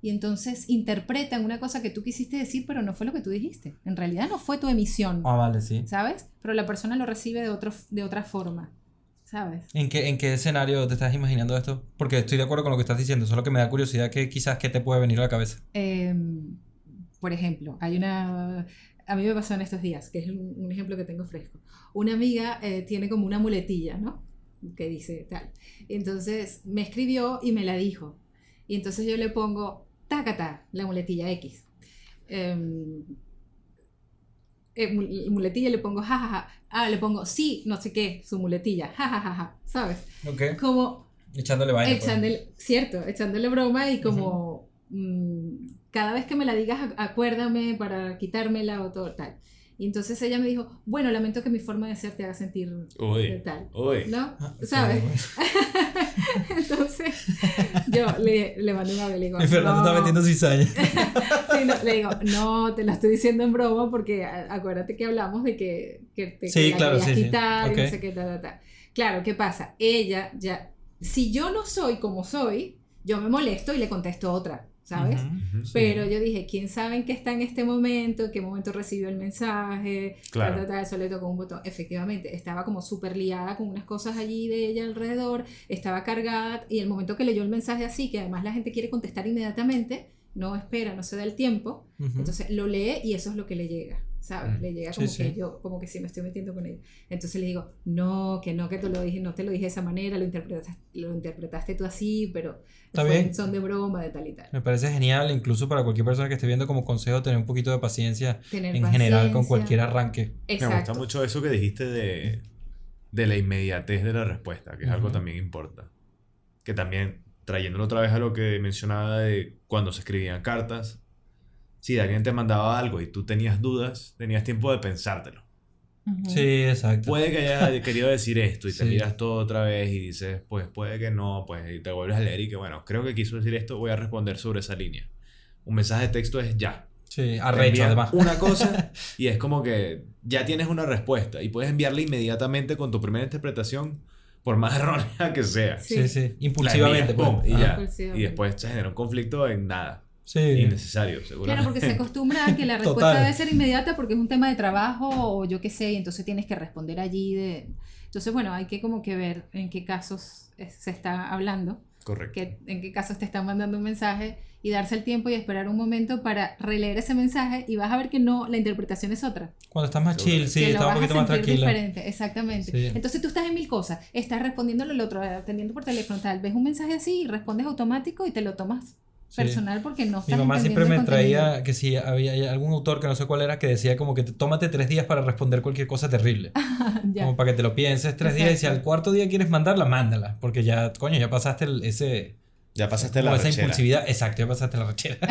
y entonces interpretan una cosa que tú quisiste decir pero no fue lo que tú dijiste. En realidad no fue tu emisión, Ah, vale, sí. ¿sabes? Pero la persona lo recibe de, otro, de otra forma, ¿sabes? ¿En qué, ¿En qué escenario te estás imaginando esto? Porque estoy de acuerdo con lo que estás diciendo, solo que me da curiosidad que quizás qué te puede venir a la cabeza. Eh, por ejemplo, hay una... A mí me pasó en estos días, que es un, un ejemplo que tengo fresco. Una amiga eh, tiene como una muletilla, ¿no? Que dice tal. Entonces me escribió y me la dijo. Y entonces yo le pongo, tacata, la muletilla X. Em, eh, mu- muletilla le pongo jajaja. Ah, le pongo sí, no sé qué, su muletilla, jajajaja, ¿sabes? Ok. Como Echándole vaina. pues. echándole, cierto, echándole broma y como mm, cada vez que me la digas, ac- acuérdame para quitármela o todo tal. Y entonces ella me dijo, bueno, lamento que mi forma de ser te haga sentir tal. ¿No? Ah, ¿Sabes? sí, (laughs) Entonces yo le, le mandé un audio y Fernando "No". está metiendo cizaña. (laughs) Sí, no, le digo, no, te lo estoy diciendo en broma porque acuérdate que hablamos de que, que te Sí, que la claro, querías sí, sí. quitar y no sé qué, ta, ta, ta. Claro, ¿qué pasa? Ella ya, si yo no soy como soy, yo me molesto y le contesto otra, ¿sabes? Pero yo dije, ¿quién sabe en qué está en este momento? ¿En qué momento recibió el mensaje? Claro. Ta, ta, ta, eso le tocó un botón. Efectivamente, estaba como súper liada con unas cosas allí de ella alrededor, estaba cargada y el momento que leyó el mensaje así, que además la gente quiere contestar inmediatamente, no espera, no se da el tiempo, entonces lo lee y eso es lo que le llega, ¿sabes? Mm. Le llega Sí, como sí. que yo, como que sí me estoy metiendo con ella. Entonces le digo, no, que no, que te lo dije, no te lo dije de esa manera, lo interpretaste, lo interpretaste tú así, pero fue son de broma, de tal y tal. Me parece genial, incluso para cualquier persona que esté viendo como consejo, tener un poquito de paciencia Tener en general con paciencia. cualquier arranque. Me Exacto. gusta mucho eso que dijiste de, de la inmediatez de la respuesta, que es algo Ujú. también importa. Que también, trayéndolo otra vez a lo que mencionaba de cuando se escribían cartas, si alguien te mandaba algo y tú tenías dudas, tenías tiempo de pensártelo. Ujú. Sí, exacto. Puede que hayas (laughs) querido decir esto y te Sí. miras todo otra vez y dices, pues puede que no, pues y te vuelves a leer y que bueno, creo que quiso decir esto, voy a responder sobre esa línea. Un mensaje de texto es ya. Sí, arrecho además. Una cosa (laughs) y es como que ya tienes una respuesta y puedes enviarla inmediatamente con tu primera interpretación, por más (laughs) errónea que sea. Sí, sí, impulsivamente. envías, pues. y Ajá. ya. Impulsivamente. Y después se genera un conflicto en nada. Sí. Innecesario, Claro, seguramente. porque se (laughs) acostumbra a que la respuesta Total. debe ser inmediata porque es un tema de trabajo o yo qué sé, y entonces tienes que responder allí. De... Entonces, bueno, hay que como que ver en qué casos se está hablando, Correcto. que, en qué casos te están mandando un mensaje y darse el tiempo y esperar un momento para releer ese mensaje y vas a ver que no, la interpretación es otra. Cuando estás más Seguro. chill, sí, estás un poquito más tranquila. diferente, exactamente. Sí. Entonces tú estás en mil cosas, estás respondiéndole al otro, atendiendo por teléfono, tal, ves un mensaje así y respondes automático y te lo tomas. Personal porque no Mi mamá siempre me traía que si había algún autor que no sé cuál era que decía como que te- tómate tres días para responder cualquier cosa terrible. (laughs) Ya. Como para que te lo pienses tres días y si Exacto. al cuarto día quieres mandarla, mándala. Porque ya, coño, ya pasaste el- ese... Ya pasaste la esa rechera. impulsividad. Exacto, ya pasaste la rechera. (laughs)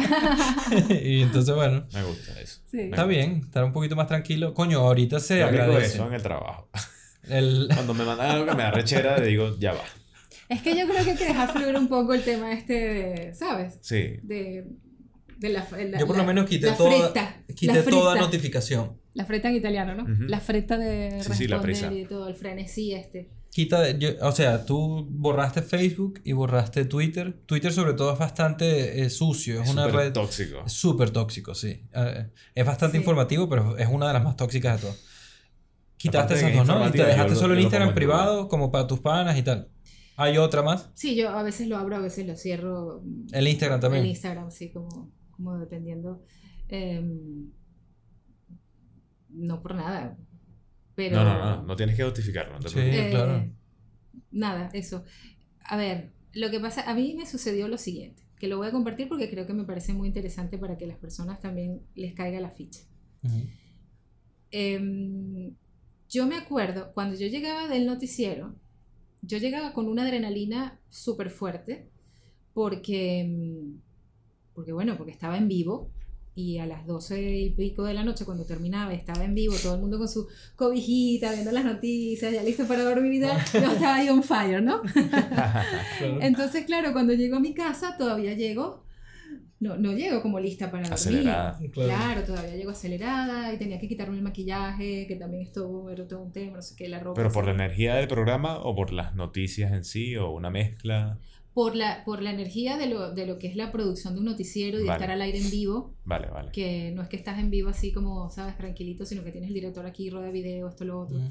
(laughs) y entonces, bueno, Me gusta eso. Sí. está bien, estar un poquito más tranquilo. Coño, ahorita se Yo agradece. eso en el trabajo. El... Cuando me mandan algo que me da rechera, le digo, ya va. Es que yo creo que hay que dejar fluir un poco el tema este, de, ¿sabes? Sí. De, de la, la- Yo por lo la- menos quité la toda, fretta, quité la toda fretta. notificación. La freta en italiano, ¿no? Ujú. La freta de Sí, responder sí, la prisa. y todo, el frenesí este. Quita, yo- o sea, tú borraste Facebook y borraste Twitter. Twitter sobre todo es bastante eh, sucio, es, Es una súper red tóxico. súper tóxico, sí. Eh, es bastante Sí. informativo, pero es una de las más tóxicas de todas. Quitaste esas dos, ¿no? Y te dejaste yo solo el yo Instagram privado como para tus panas y tal. ¿Hay otra más? Sí, yo a veces lo abro, a veces lo cierro. El Instagram también. El Instagram, sí, como, como dependiendo. em, no por nada. Pero. No, no, no. No tienes que justificarlo. No Sí. preocupes. Eh, claro. Nada, eso. A ver, lo que pasa, a mí me sucedió lo siguiente, que lo voy a compartir porque creo que me parece muy interesante para que las personas también les caiga la ficha. Em, yo me acuerdo, cuando yo llegaba del noticiero, yo llegaba con una adrenalina súper fuerte, porque, em, porque, bueno, porque estaba en vivo y a las 12 y pico de la noche, cuando terminaba, estaba en vivo, todo el mundo con su cobijita, viendo las noticias, ya listo para dormir y tal, yo estaba ahí on fire, ¿no? (laughs) Entonces, claro, cuando llego a mi casa, todavía llego, no, no llego como lista para dormir. Acelerada. Claro. Claro, todavía llego acelerada y tenía que quitarme el maquillaje, que también estuvo, era todo un tema, no sé qué, la ropa. Pero por la energía del programa o por las noticias en sí o una mezcla. por la, por la energía de lo, de lo que es la producción de un noticiero y de Vale. estar al aire en vivo, Vale, vale. que no es que estás en vivo así como, sabes, tranquilito, sino que tienes el director aquí, rueda video, esto, lo otro. Ujú.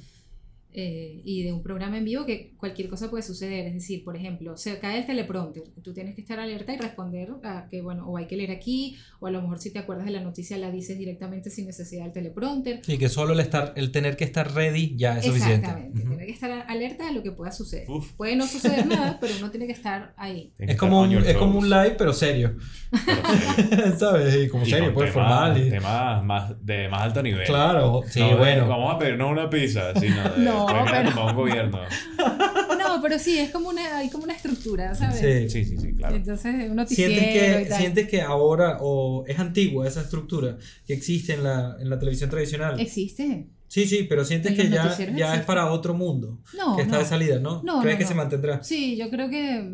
Eh, y de un programa en vivo que cualquier cosa puede suceder. Es decir, por ejemplo, se cae el teleprompter, tú tienes que estar alerta y responder a que, bueno, o hay que leer aquí, o a lo mejor si te acuerdas de la noticia la dices directamente sin necesidad del teleprompter. Y que solo el, estar, el tener que estar ready ya es suficiente. Exactamente, Ujú. tiene que estar alerta de lo que pueda suceder. Uf. Puede no suceder nada, (laughs) pero uno tiene que estar ahí. Que Es como, estar un, es como un live, pero serio. Pero (laughs) serio. ¿Sabes? Y como Y serio, pues formal. Y... Temas más, de más alto nivel. Claro, sí, No bueno. Vamos a pedirnos una pizza, sino (laughs) de No, "Pueden pero- tomar un gobierno. (laughs) No, pero sí, es como una, hay como una estructura, ¿sabes? Sí. Sí, sí, sí, claro. Entonces, un noticiero ¿Sientes y que, tal. sientes que ahora o es antigua esa estructura que existe en la, en la televisión tradicional? Existe. Sí, sí, pero sientes En que ya, ya es para otro mundo. No, que está no. de salida, ¿no? No, ¿Crees no, que no. se mantendrá? Sí, yo creo que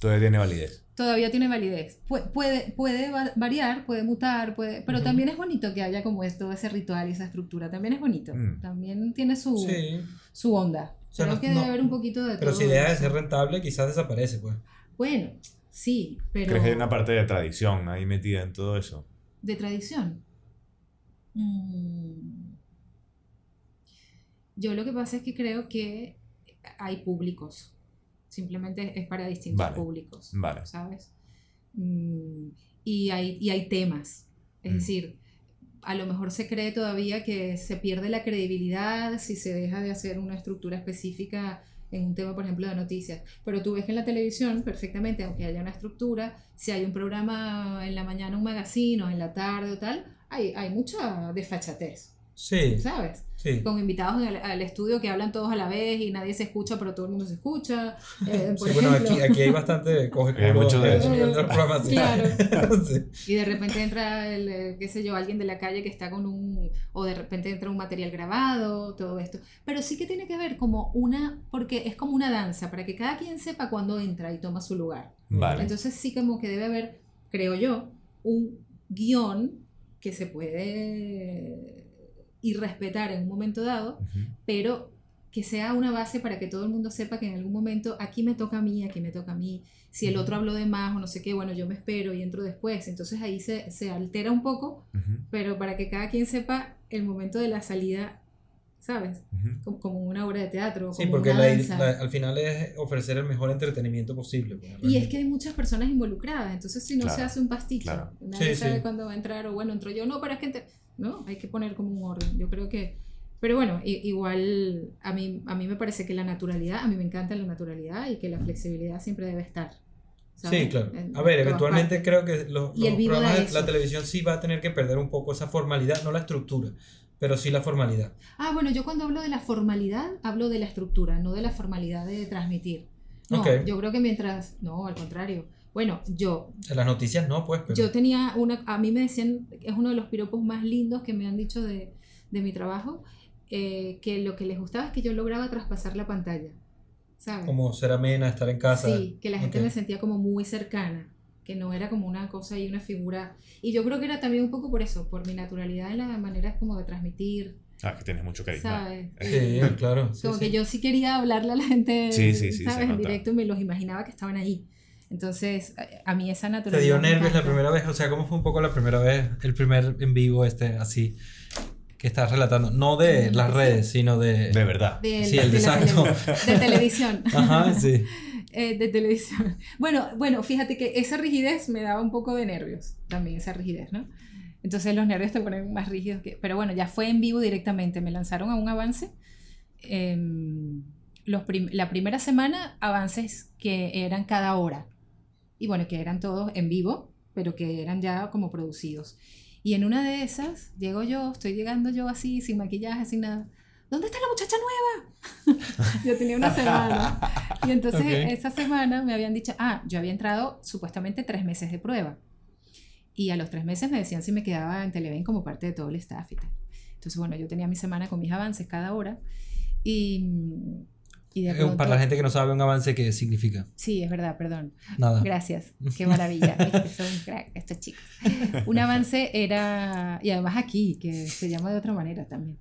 Todavía tiene validez. todavía tiene validez. Puede, puede, puede va- variar, puede mutar, puede, pero también es bonito que haya como esto, ese ritual y esa estructura. También es bonito. Mm. También tiene su, Sí. su onda. O sea, creo no- que debe no- haber un poquito de Pero todo si deja de ser rentable, quizás desaparece, pues. Bueno, sí, pero ¿Crees que hay una parte de tradición ahí metida en todo eso? de tradición. Mm. Yo lo que pasa es que creo que hay públicos. Simplemente es para distintos Vale. públicos. Vale. ¿Sabes? Mm, y, hay, y hay temas. Es Mm. decir, a lo mejor se cree todavía que se pierde la credibilidad si se deja de hacer una estructura específica en un tema, por ejemplo, de noticias. Pero tú ves que en la televisión, perfectamente, aunque haya una estructura, si hay un programa en la mañana, un magazine, o en la tarde o tal, hay, hay mucha desfachatez, Sí, ¿sabes? sí. Con invitados en el- al estudio que hablan todos a la vez y nadie se escucha, pero todo el mundo se escucha. eh, (laughs) por Sí, bueno, aquí, aquí hay bastante coge Hay mucho de eso. Claro. (laughs) Sí. Y de repente entra, el, eh, qué sé yo, alguien de la calle que está con un, o de repente entra un material grabado, todo esto. Pero sí que tiene que ver como una, porque es como una danza, para que cada quien sepa cuándo entra y toma su lugar. Vale. Entonces sí como que debe haber, creo yo, un guion que se puede ir respetar en un momento dado, Ujú. pero que sea una base para que todo el mundo sepa que en algún momento aquí me toca a mí, aquí me toca a mí. Si el otro habló de más o no sé qué, bueno, yo me espero y entro después. Entonces ahí se, se altera un poco, Ujú. pero para que cada quien sepa el momento de la salida, ¿sabes? Ujú. Como, como una obra de teatro. Sí, como porque una la- danza. la- al final es ofrecer el mejor entretenimiento posible. pues, Y es que hay muchas personas involucradas, entonces si no se Claro, hace un pasticho, claro. nadie Sí, sabe sí. cuándo va a entrar o bueno, entro yo, no, pero es que no, hay que poner como un orden. Yo creo que, pero bueno, igual a mí, a mí me parece que la naturalidad, a mí me encanta la naturalidad y que la flexibilidad siempre debe estar. ¿sabes? Sí, claro. A ver, eventualmente creo que los, los programas de la televisión sí va a tener que perder un poco esa formalidad, no la estructura, pero sí la formalidad. Ah, bueno, yo cuando hablo de la formalidad, hablo de la estructura, no de la formalidad de transmitir. No, yo creo que mientras, no, al contrario. Bueno, yo En las noticias no, pues, pero... Yo tenía una, a mí me decían, es uno de los piropos más lindos que me han dicho de, de mi trabajo, eh, que lo que les gustaba es que yo lograba traspasar la pantalla, ¿sabes? Como ser amena, estar en casa. Sí, que la gente me sentía como muy cercana, que no era como una cosa y una figura. Y yo creo que era también un poco por eso, por mi naturalidad en las maneras como de transmitir, Ah, que tienes mucho carisma. ¿sabes? Sí, claro. sí, como sí. que yo sí quería hablarle a la gente, Sí, sí, sí, se ¿sabes? En directo y me los imaginaba que estaban ahí. Entonces, a- mí esa ¿Te naturalidad. dio nervios la primera vez? O sea, ¿cómo fue un poco la primera vez, el primer en vivo este, así, que estás relatando? No de las redes, sino de... De verdad. Del- Sí, el de (laughs) de televisión. (laughs) Ajá, sí. (laughs) Eh, de televisión. Bueno, bueno, fíjate que esa rigidez me daba un poco de nervios, también esa rigidez, ¿no? Entonces los nervios te ponen más rígidos que... Pero bueno, ya fue en vivo directamente, me lanzaron a un avance. em, los prim- la primera semana, avances que eran cada hora. Y bueno, que eran todos en vivo, pero que eran ya como producidos. Y en una de esas, llego yo, estoy llegando yo así, sin maquillaje, sin nada. ¿Dónde está la muchacha nueva? (laughs) yo tenía una semana. Y entonces esa semana me habían dicho, ah, yo había entrado supuestamente tres meses de prueba. Y a los tres meses me decían si me quedaba en Televen como parte de todo el staff y tal. Entonces, bueno, yo tenía mi semana con mis avances cada hora. Y, y de pronto... Para la gente que no sabe un avance, ¿qué significa? Sí, es verdad, perdón. Nada. Gracias. (laughs) Qué maravilla. Son crack estos chicos. Un avance era, y además aquí, que se llama de otra manera también.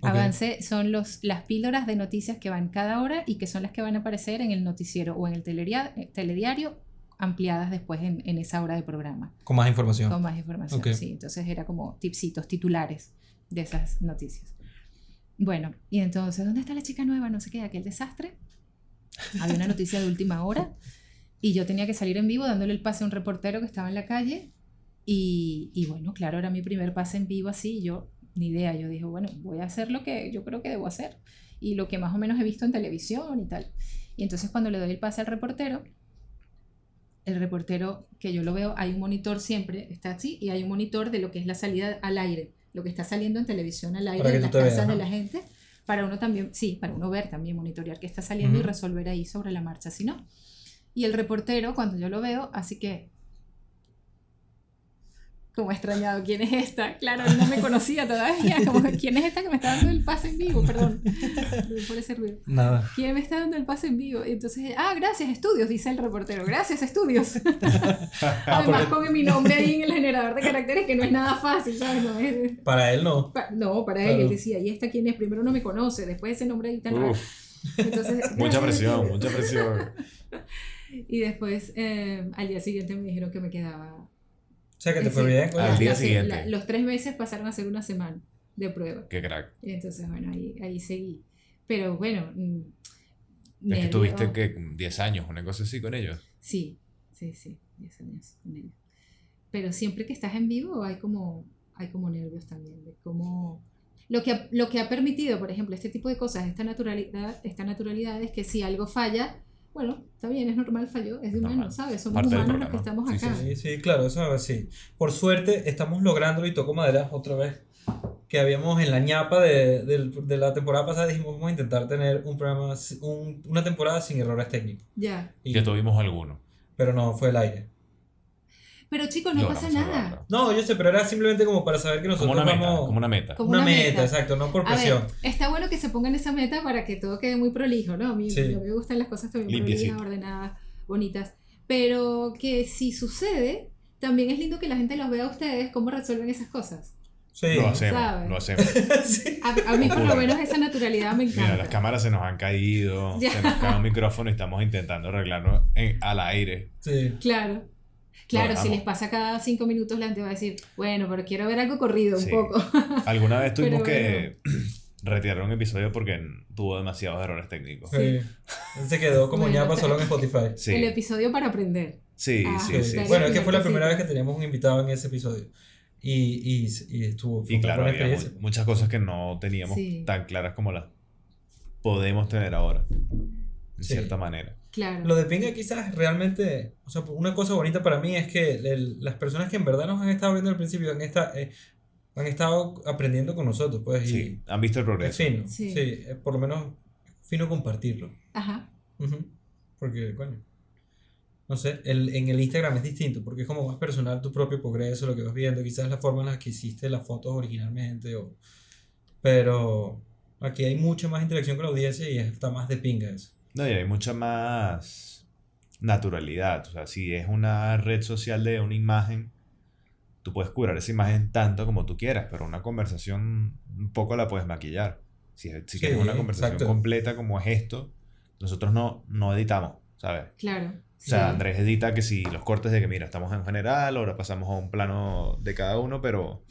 Ok. Avance son los, las píldoras de noticias que van cada hora y que son las que van a aparecer en el noticiero o en el eh, telediario ampliadas después en, en esa hora de programa, Con más información. con más información. Ok. Sí, entonces era como tipsitos, titulares de esas noticias. Bueno, y entonces, ¿dónde está la chica nueva? No sé qué, aquel desastre. Había una noticia de última hora y yo tenía que salir en vivo dándole el pase a un reportero que estaba en la calle. Y, y bueno, claro, era mi primer pase en vivo así. Yo, ni idea, yo dije, bueno, voy a hacer lo que yo creo que debo hacer y lo que más o menos he visto en televisión y tal. Y entonces cuando le doy el pase al reportero, el reportero que yo lo veo, hay un monitor siempre, está así, y hay un monitor de lo que es la salida al aire, lo que está saliendo en televisión al aire en las veas, casas de la gente, para uno también, sí, para uno ver también, monitorear qué está saliendo y resolver ahí sobre la marcha, si no. Y el reportero, cuando yo lo veo, así que... Como extrañado, ¿quién es esta? Claro, él no me conocía todavía. Como, ¿quién es esta que me está dando el pase en vivo? Perdón, por ese ruido. Nada. ¿Quién me está dando el pase en vivo? Y entonces, ah, gracias, estudios, dice el reportero. Gracias, estudios. (laughs) Ah, Además, porque con mi nombre ahí en el generador de caracteres, que no es nada fácil, ¿sabes? No, es- para él no. pa- no, para él, Claro. él decía, ¿y esta quién es? Primero no me conoce, después ese nombre ahí tan raro. Entonces, (laughs) mucha presión, mucha (laughs) presión. Y después, eh, al día siguiente me dijeron que me quedaba. O sea, que te Sí. fue bien. coño. Al día la siguiente. la- los tres meses pasaron a ser una semana de prueba. Qué crack. Y entonces, bueno, ahí, ahí seguí. Pero bueno. mm, Es que tuviste que 10 años, una cosa así con ellos. Sí, sí, sí, 10 años con ellos. Pero siempre que estás en vivo hay como, hay como nervios también, de cómo... Lo que, ha- lo que ha permitido, por ejemplo, este tipo de cosas, esta naturalidad, esta naturalidad es que si algo falla, bueno, está bien, es normal, falló, es de humano, ¿sabes? Somos Parte humanos los que estamos Sí, acá. Sí, sí, claro, eso es así. Por suerte, estamos lográndolo y toco madera otra vez. Que habíamos en la ñapa de, del- de la temporada pasada, dijimos, vamos a intentar tener un programa, un- una temporada sin errores técnicos. Ya. Y- Que tuvimos alguno. pero no fue el aire. Pero chicos, no Logramos pasa nada. No, yo sé, pero era simplemente como para saber que nosotros Como una meta, vamos... como una meta. Como una, una meta, meta. exacto, no por A ver, presión. está bueno que se pongan esa meta para que todo quede muy prolijo, ¿no? A mí, Sí. a mí me gustan las cosas también prolijas, ordenadas, bonitas. Pero que si sucede, también es lindo que la gente los vea a ustedes cómo resuelven esas cosas. Sí. Lo hacemos, ¿sabes? lo hacemos. (laughs) Sí. A, a mí por lo menos esa naturalidad me encanta. Mira, las cámaras se nos han caído, Ya. se nos cae un micrófono y estamos intentando arreglarlo en- al aire. Sí. Claro. Claro, Lo si les pasa cada cinco minutos, la gente va a decir, bueno, pero quiero ver algo corrido un poco. (laughs) Alguna vez tuvimos Pero que (clears throat) retirar un episodio porque tuvo demasiados errores técnicos. Sí. Se quedó como Bueno, ñapa te- solo en Spotify. Sí, El episodio para aprender. sí, Ah, sí, Sí, Bueno, es que fue la primera vez que teníamos un invitado en ese episodio. Y, y, y estuvo. Y claro, había muchas cosas que no teníamos Sí. tan claras como las podemos tener ahora, en Sí. cierta manera. Claro. Lo de Pinga quizás realmente, o sea, una cosa bonita para mí es que el- las personas que en verdad nos han estado viendo al principio han, esta- eh, han estado aprendiendo con nosotros, pues, y Sí, han visto el es progreso. fino, Sí. sí, eh, por lo menos fino compartirlo, Ajá. Ujú. porque, coño, no sé, el, en el Instagram es distinto, porque es como más personal tu propio progreso, lo que vas viendo, quizás la forma en la que hiciste las fotos originalmente, o, pero aquí hay mucha más interacción con la audiencia y está más de pinga eso. No, y hay mucha más naturalidad. O sea, si es una red social de una imagen, tú puedes curar esa imagen tanto como tú quieras, pero una conversación un poco la puedes maquillar. Si, si Sí, quieres una conversación exacto. completa como es esto, nosotros no, no editamos, ¿sabes? Claro. O sea, Sí. Andrés edita que si los cortes de que, mira, estamos en general, ahora pasamos a un plano de cada uno, pero,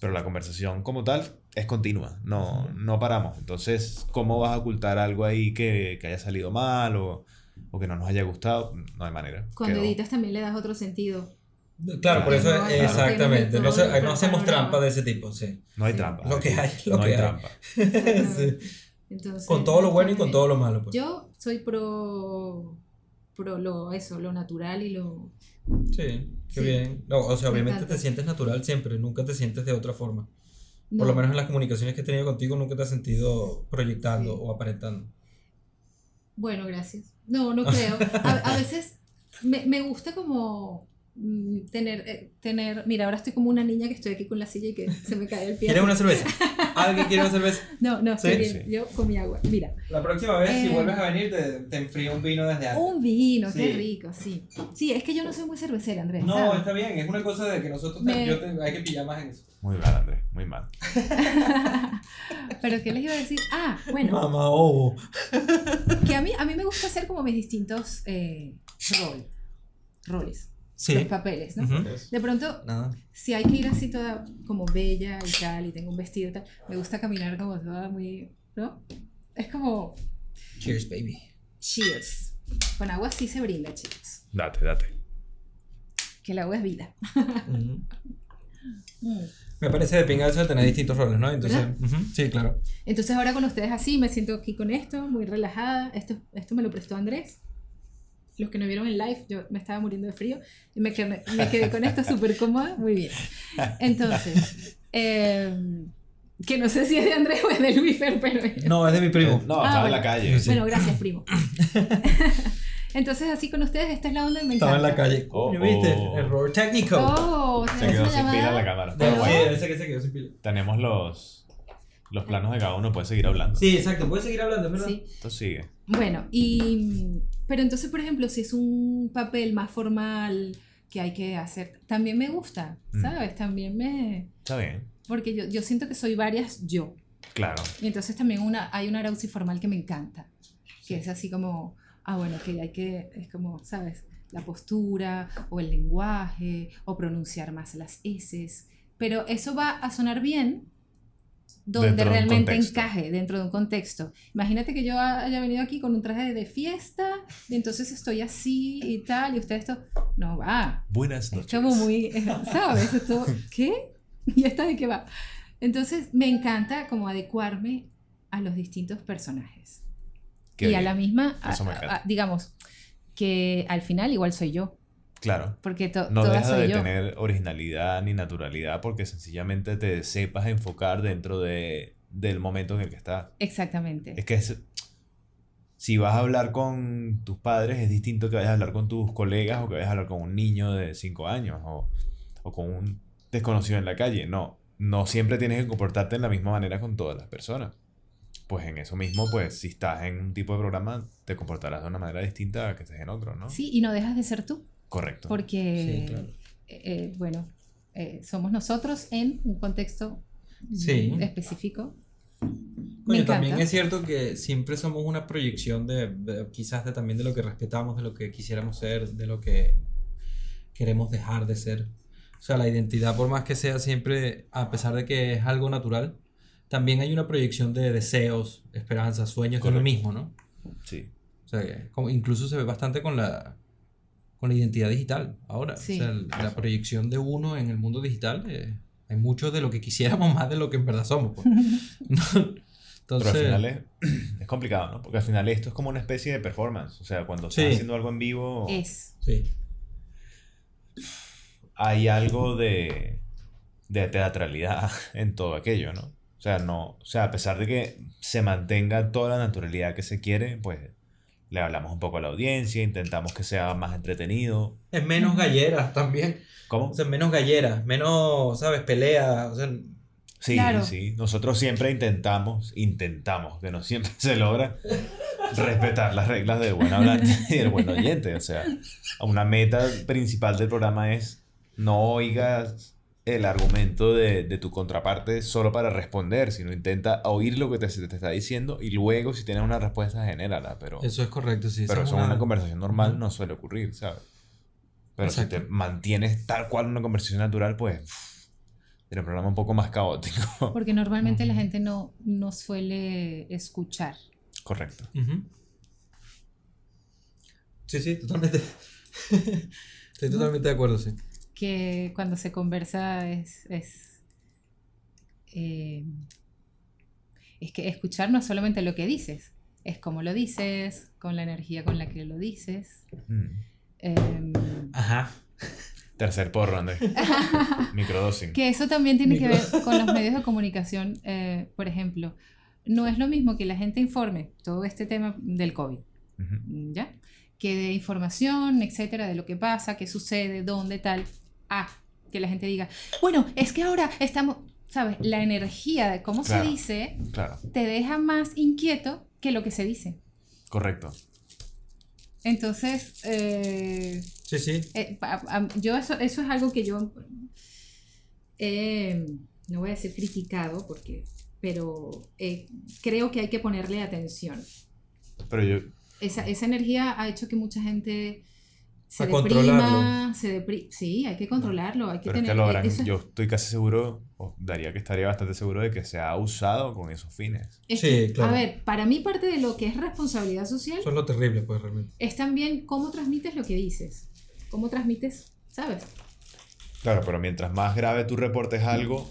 pero la conversación como tal es continua, no, no paramos. Entonces, ¿cómo vas a ocultar algo ahí que, que haya salido mal o, o que no nos haya gustado? No hay manera. Cuando Quedó. editas también le das otro sentido. Claro, por eso no hay- exactamente. no se- hacemos trampa de ese tipo, sí. No hay Sí. trampa. Lo que hay, lo no que hay hay. trampa. (laughs) Sí. Entonces, Con todo lo bueno y con todo lo malo, pues. Yo soy pro, pro lo, eso, lo natural y lo... Sí, qué Sí. bien. No, o sea, Me obviamente te sientes natural siempre, nunca te sientes de otra forma. Por lo menos en las comunicaciones que he tenido contigo, nunca te has sentido proyectando Sí. o aparentando. Bueno, gracias. No, no creo. (laughs) A, a veces me, me gusta como tener, eh, tener... Mira, ahora estoy como una niña que estoy aquí con la silla y que se me cae el pie. ¿Quieres una cerveza? ¿Alguien quiere una cerveza? (laughs) No, no, estoy Sí, bien. sí. Yo con mi agua. Mira, La próxima vez, si vuelves a venir, te, te enfrío un vino desde un vino, qué Sí. rico, sí. Sí, es que yo no soy muy cervecera, Andrés. No, ¿sabes? está bien, es una cosa de que nosotros Me- yo te- hay que pillar más en eso. Muy mal, Andrés, muy mal. (laughs) Pero ¿qué les iba a decir? Ah, bueno, Mamá, oh. que a mí, a mí me gusta hacer como mis distintos eh, rol- roles. Sí. los papeles, ¿no? Ujú. De pronto, Nada. si hay que ir así toda como bella y tal, y tengo un vestido y tal, me gusta caminar como toda muy, ¿no? Es como, Cheers, baby. cheers. Con agua sí se brinda, chicos. Date, date. Que el agua es vida. Ujú. (laughs) Mm. Me parece de pinga eso de tener distintos roles, ¿no? Entonces, ¿Verdad? ujú, sí, claro. Entonces ahora con ustedes así, me siento aquí con esto, muy relajada. Esto, esto me lo prestó Andrés. Los que no vieron el live, yo me estaba muriendo de frío y me quedé, me quedé con esto súper cómoda. Muy bien. Entonces, eh, que no sé si es de Andrés o es de Luifer, pero... No, es de mi primo. No, Ah, estaba en la calle. Sí. Bueno, gracias, primo. (laughs) Entonces, así con ustedes, esta es la onda y me encanta. Estaba en la calle. Oh, ¿viste? oh. Error técnico. Oh, Se ¿es quedó sin pila llamada? la cámara. Sí, Pero bueno, ese que se quedó sin pila. tenemos los, los planos de cada uno, puedes seguir hablando. Sí, exacto. Puedes seguir hablando, ¿verdad? Sí. Esto sigue. Bueno, y. Pero entonces, por ejemplo, si es un papel más formal que hay que hacer, también me gusta, Mm. ¿sabes? También me. Está bien. Porque yo, yo siento que soy varias yo. Claro. Y entonces también una, hay una Arauzi formal que me encanta. Que es así como. Ah, bueno, que hay que. Es como, ¿sabes? La postura, o el lenguaje, o pronunciar más las S. Pero eso va a sonar bien donde de realmente encaje dentro de un contexto. Imagínate que yo haya venido aquí con un traje de fiesta y entonces estoy así y tal, y ustedes esto no va. Buenas Es noches. como muy, eh, ¿sabes? Esto, (laughs) ¿qué? ¿Y esta de qué va? Entonces me encanta como adecuarme a los distintos personajes. Qué y a la misma, a- a- digamos, que al final igual soy yo, Claro. porque to, No deja de yo. tener originalidad ni naturalidad porque sencillamente te sepas enfocar dentro de, del momento en el que estás. Exactamente. Es que es- si vas a hablar con tus padres es distinto que vayas a hablar con tus colegas o que vayas a hablar con un niño de 5 años o, o con un desconocido en la calle. No, no siempre tienes que comportarte de la misma manera con todas las personas. Pues en eso mismo, pues si estás en un tipo de programa, te comportarás de una manera distinta a que estés en otro, ¿no? Sí, y no dejas de ser tú, Correcto. porque, Sí, claro. eh, eh, bueno, eh, somos nosotros en un contexto Sí. específico. Encanta. también es cierto que siempre somos una proyección de, de- quizás de también de lo que respetamos, de lo que quisiéramos ser, de lo que queremos dejar de ser. O sea, la identidad, por más que sea siempre, a pesar de que es algo natural, también hay una proyección de deseos, esperanzas, sueños, es lo mismo, ¿no? Sí. O sea, que como incluso se ve bastante con la, con la identidad digital ahora. Sí. O sea, la proyección de uno en el mundo digital, eh, hay mucho de lo que quisiéramos (laughs) más de lo que en verdad somos. pues. (laughs) Pero Entonces, al final es, es complicado, ¿no? Porque al final esto es como una especie de performance. O sea, cuando Sí. estás haciendo algo en vivo, Es. sí. hay algo de, de teatralidad (laughs) en todo aquello, ¿no? O sea, no, o sea, a pesar de que se mantenga toda la naturalidad que se quiere, pues le hablamos un poco a la audiencia, intentamos que sea más entretenido. Es menos galleras también. ¿Cómo? O sea, menos galleras, menos, ¿sabes? Pelea. O sea, Sí, Claro. sí. Nosotros siempre intentamos, intentamos, que no siempre (laughs) se logra, respetar las reglas del buen hablante y del buen oyente. O sea, una meta principal del programa es no oigas el argumento de, de tu contraparte solo para responder, sino intenta oír lo que te, está diciendo y luego si tienes una respuesta, genérala. Pero, eso es correcto, sí. pero es eso en una- una conversación normal no suele ocurrir, ¿sabes? Pero si te mantienes tal cual en una conversación natural, pues... Tiene un programa un poco más caótico. (laughs) Porque normalmente la gente no, no suele escuchar. Correcto. Sí, sí, totalmente. (laughs) Estoy totalmente de acuerdo, sí. Que cuando se conversa es. es eh, es que escuchar no es solamente lo que dices, es cómo lo dices, con la energía con la que lo dices. Mm. em, Ajá. Tercer porro, Andrés. (laughs) Microdosing. Que eso también tiene que ver Micro- con los medios de comunicación. eh, por ejemplo, no es lo mismo que la gente informe todo este tema del COVID, Ujú. ¿ya? Que de información, etcétera, de lo que pasa, qué sucede, dónde, tal. A que la gente diga, bueno, es que ahora estamos, ¿sabes? La energía de cómo Claro. se dice Claro, te deja más inquieto que lo que se dice. correcto. Entonces, eh, Sí, sí. Eh, a- yo eso, eso es algo que yo eh, no voy a decir criticado porque pero eh, creo que hay que ponerle atención Pero yo, esa, esa energía ha hecho que mucha gente se A deprima, controlarlo. se depri- sí, hay que controlarlo, hay que Pero es tener que lo habrán- eso es- yo estoy casi seguro, o daría que estaría bastante seguro de que se ha usado con esos fines. es Sí, que, claro. A ver, para mí parte de lo que es responsabilidad social Eso es lo terrible, pues, realmente. es también cómo transmites lo que dices, cómo transmites, ¿sabes? Claro, pero mientras más grave tú reportes algo,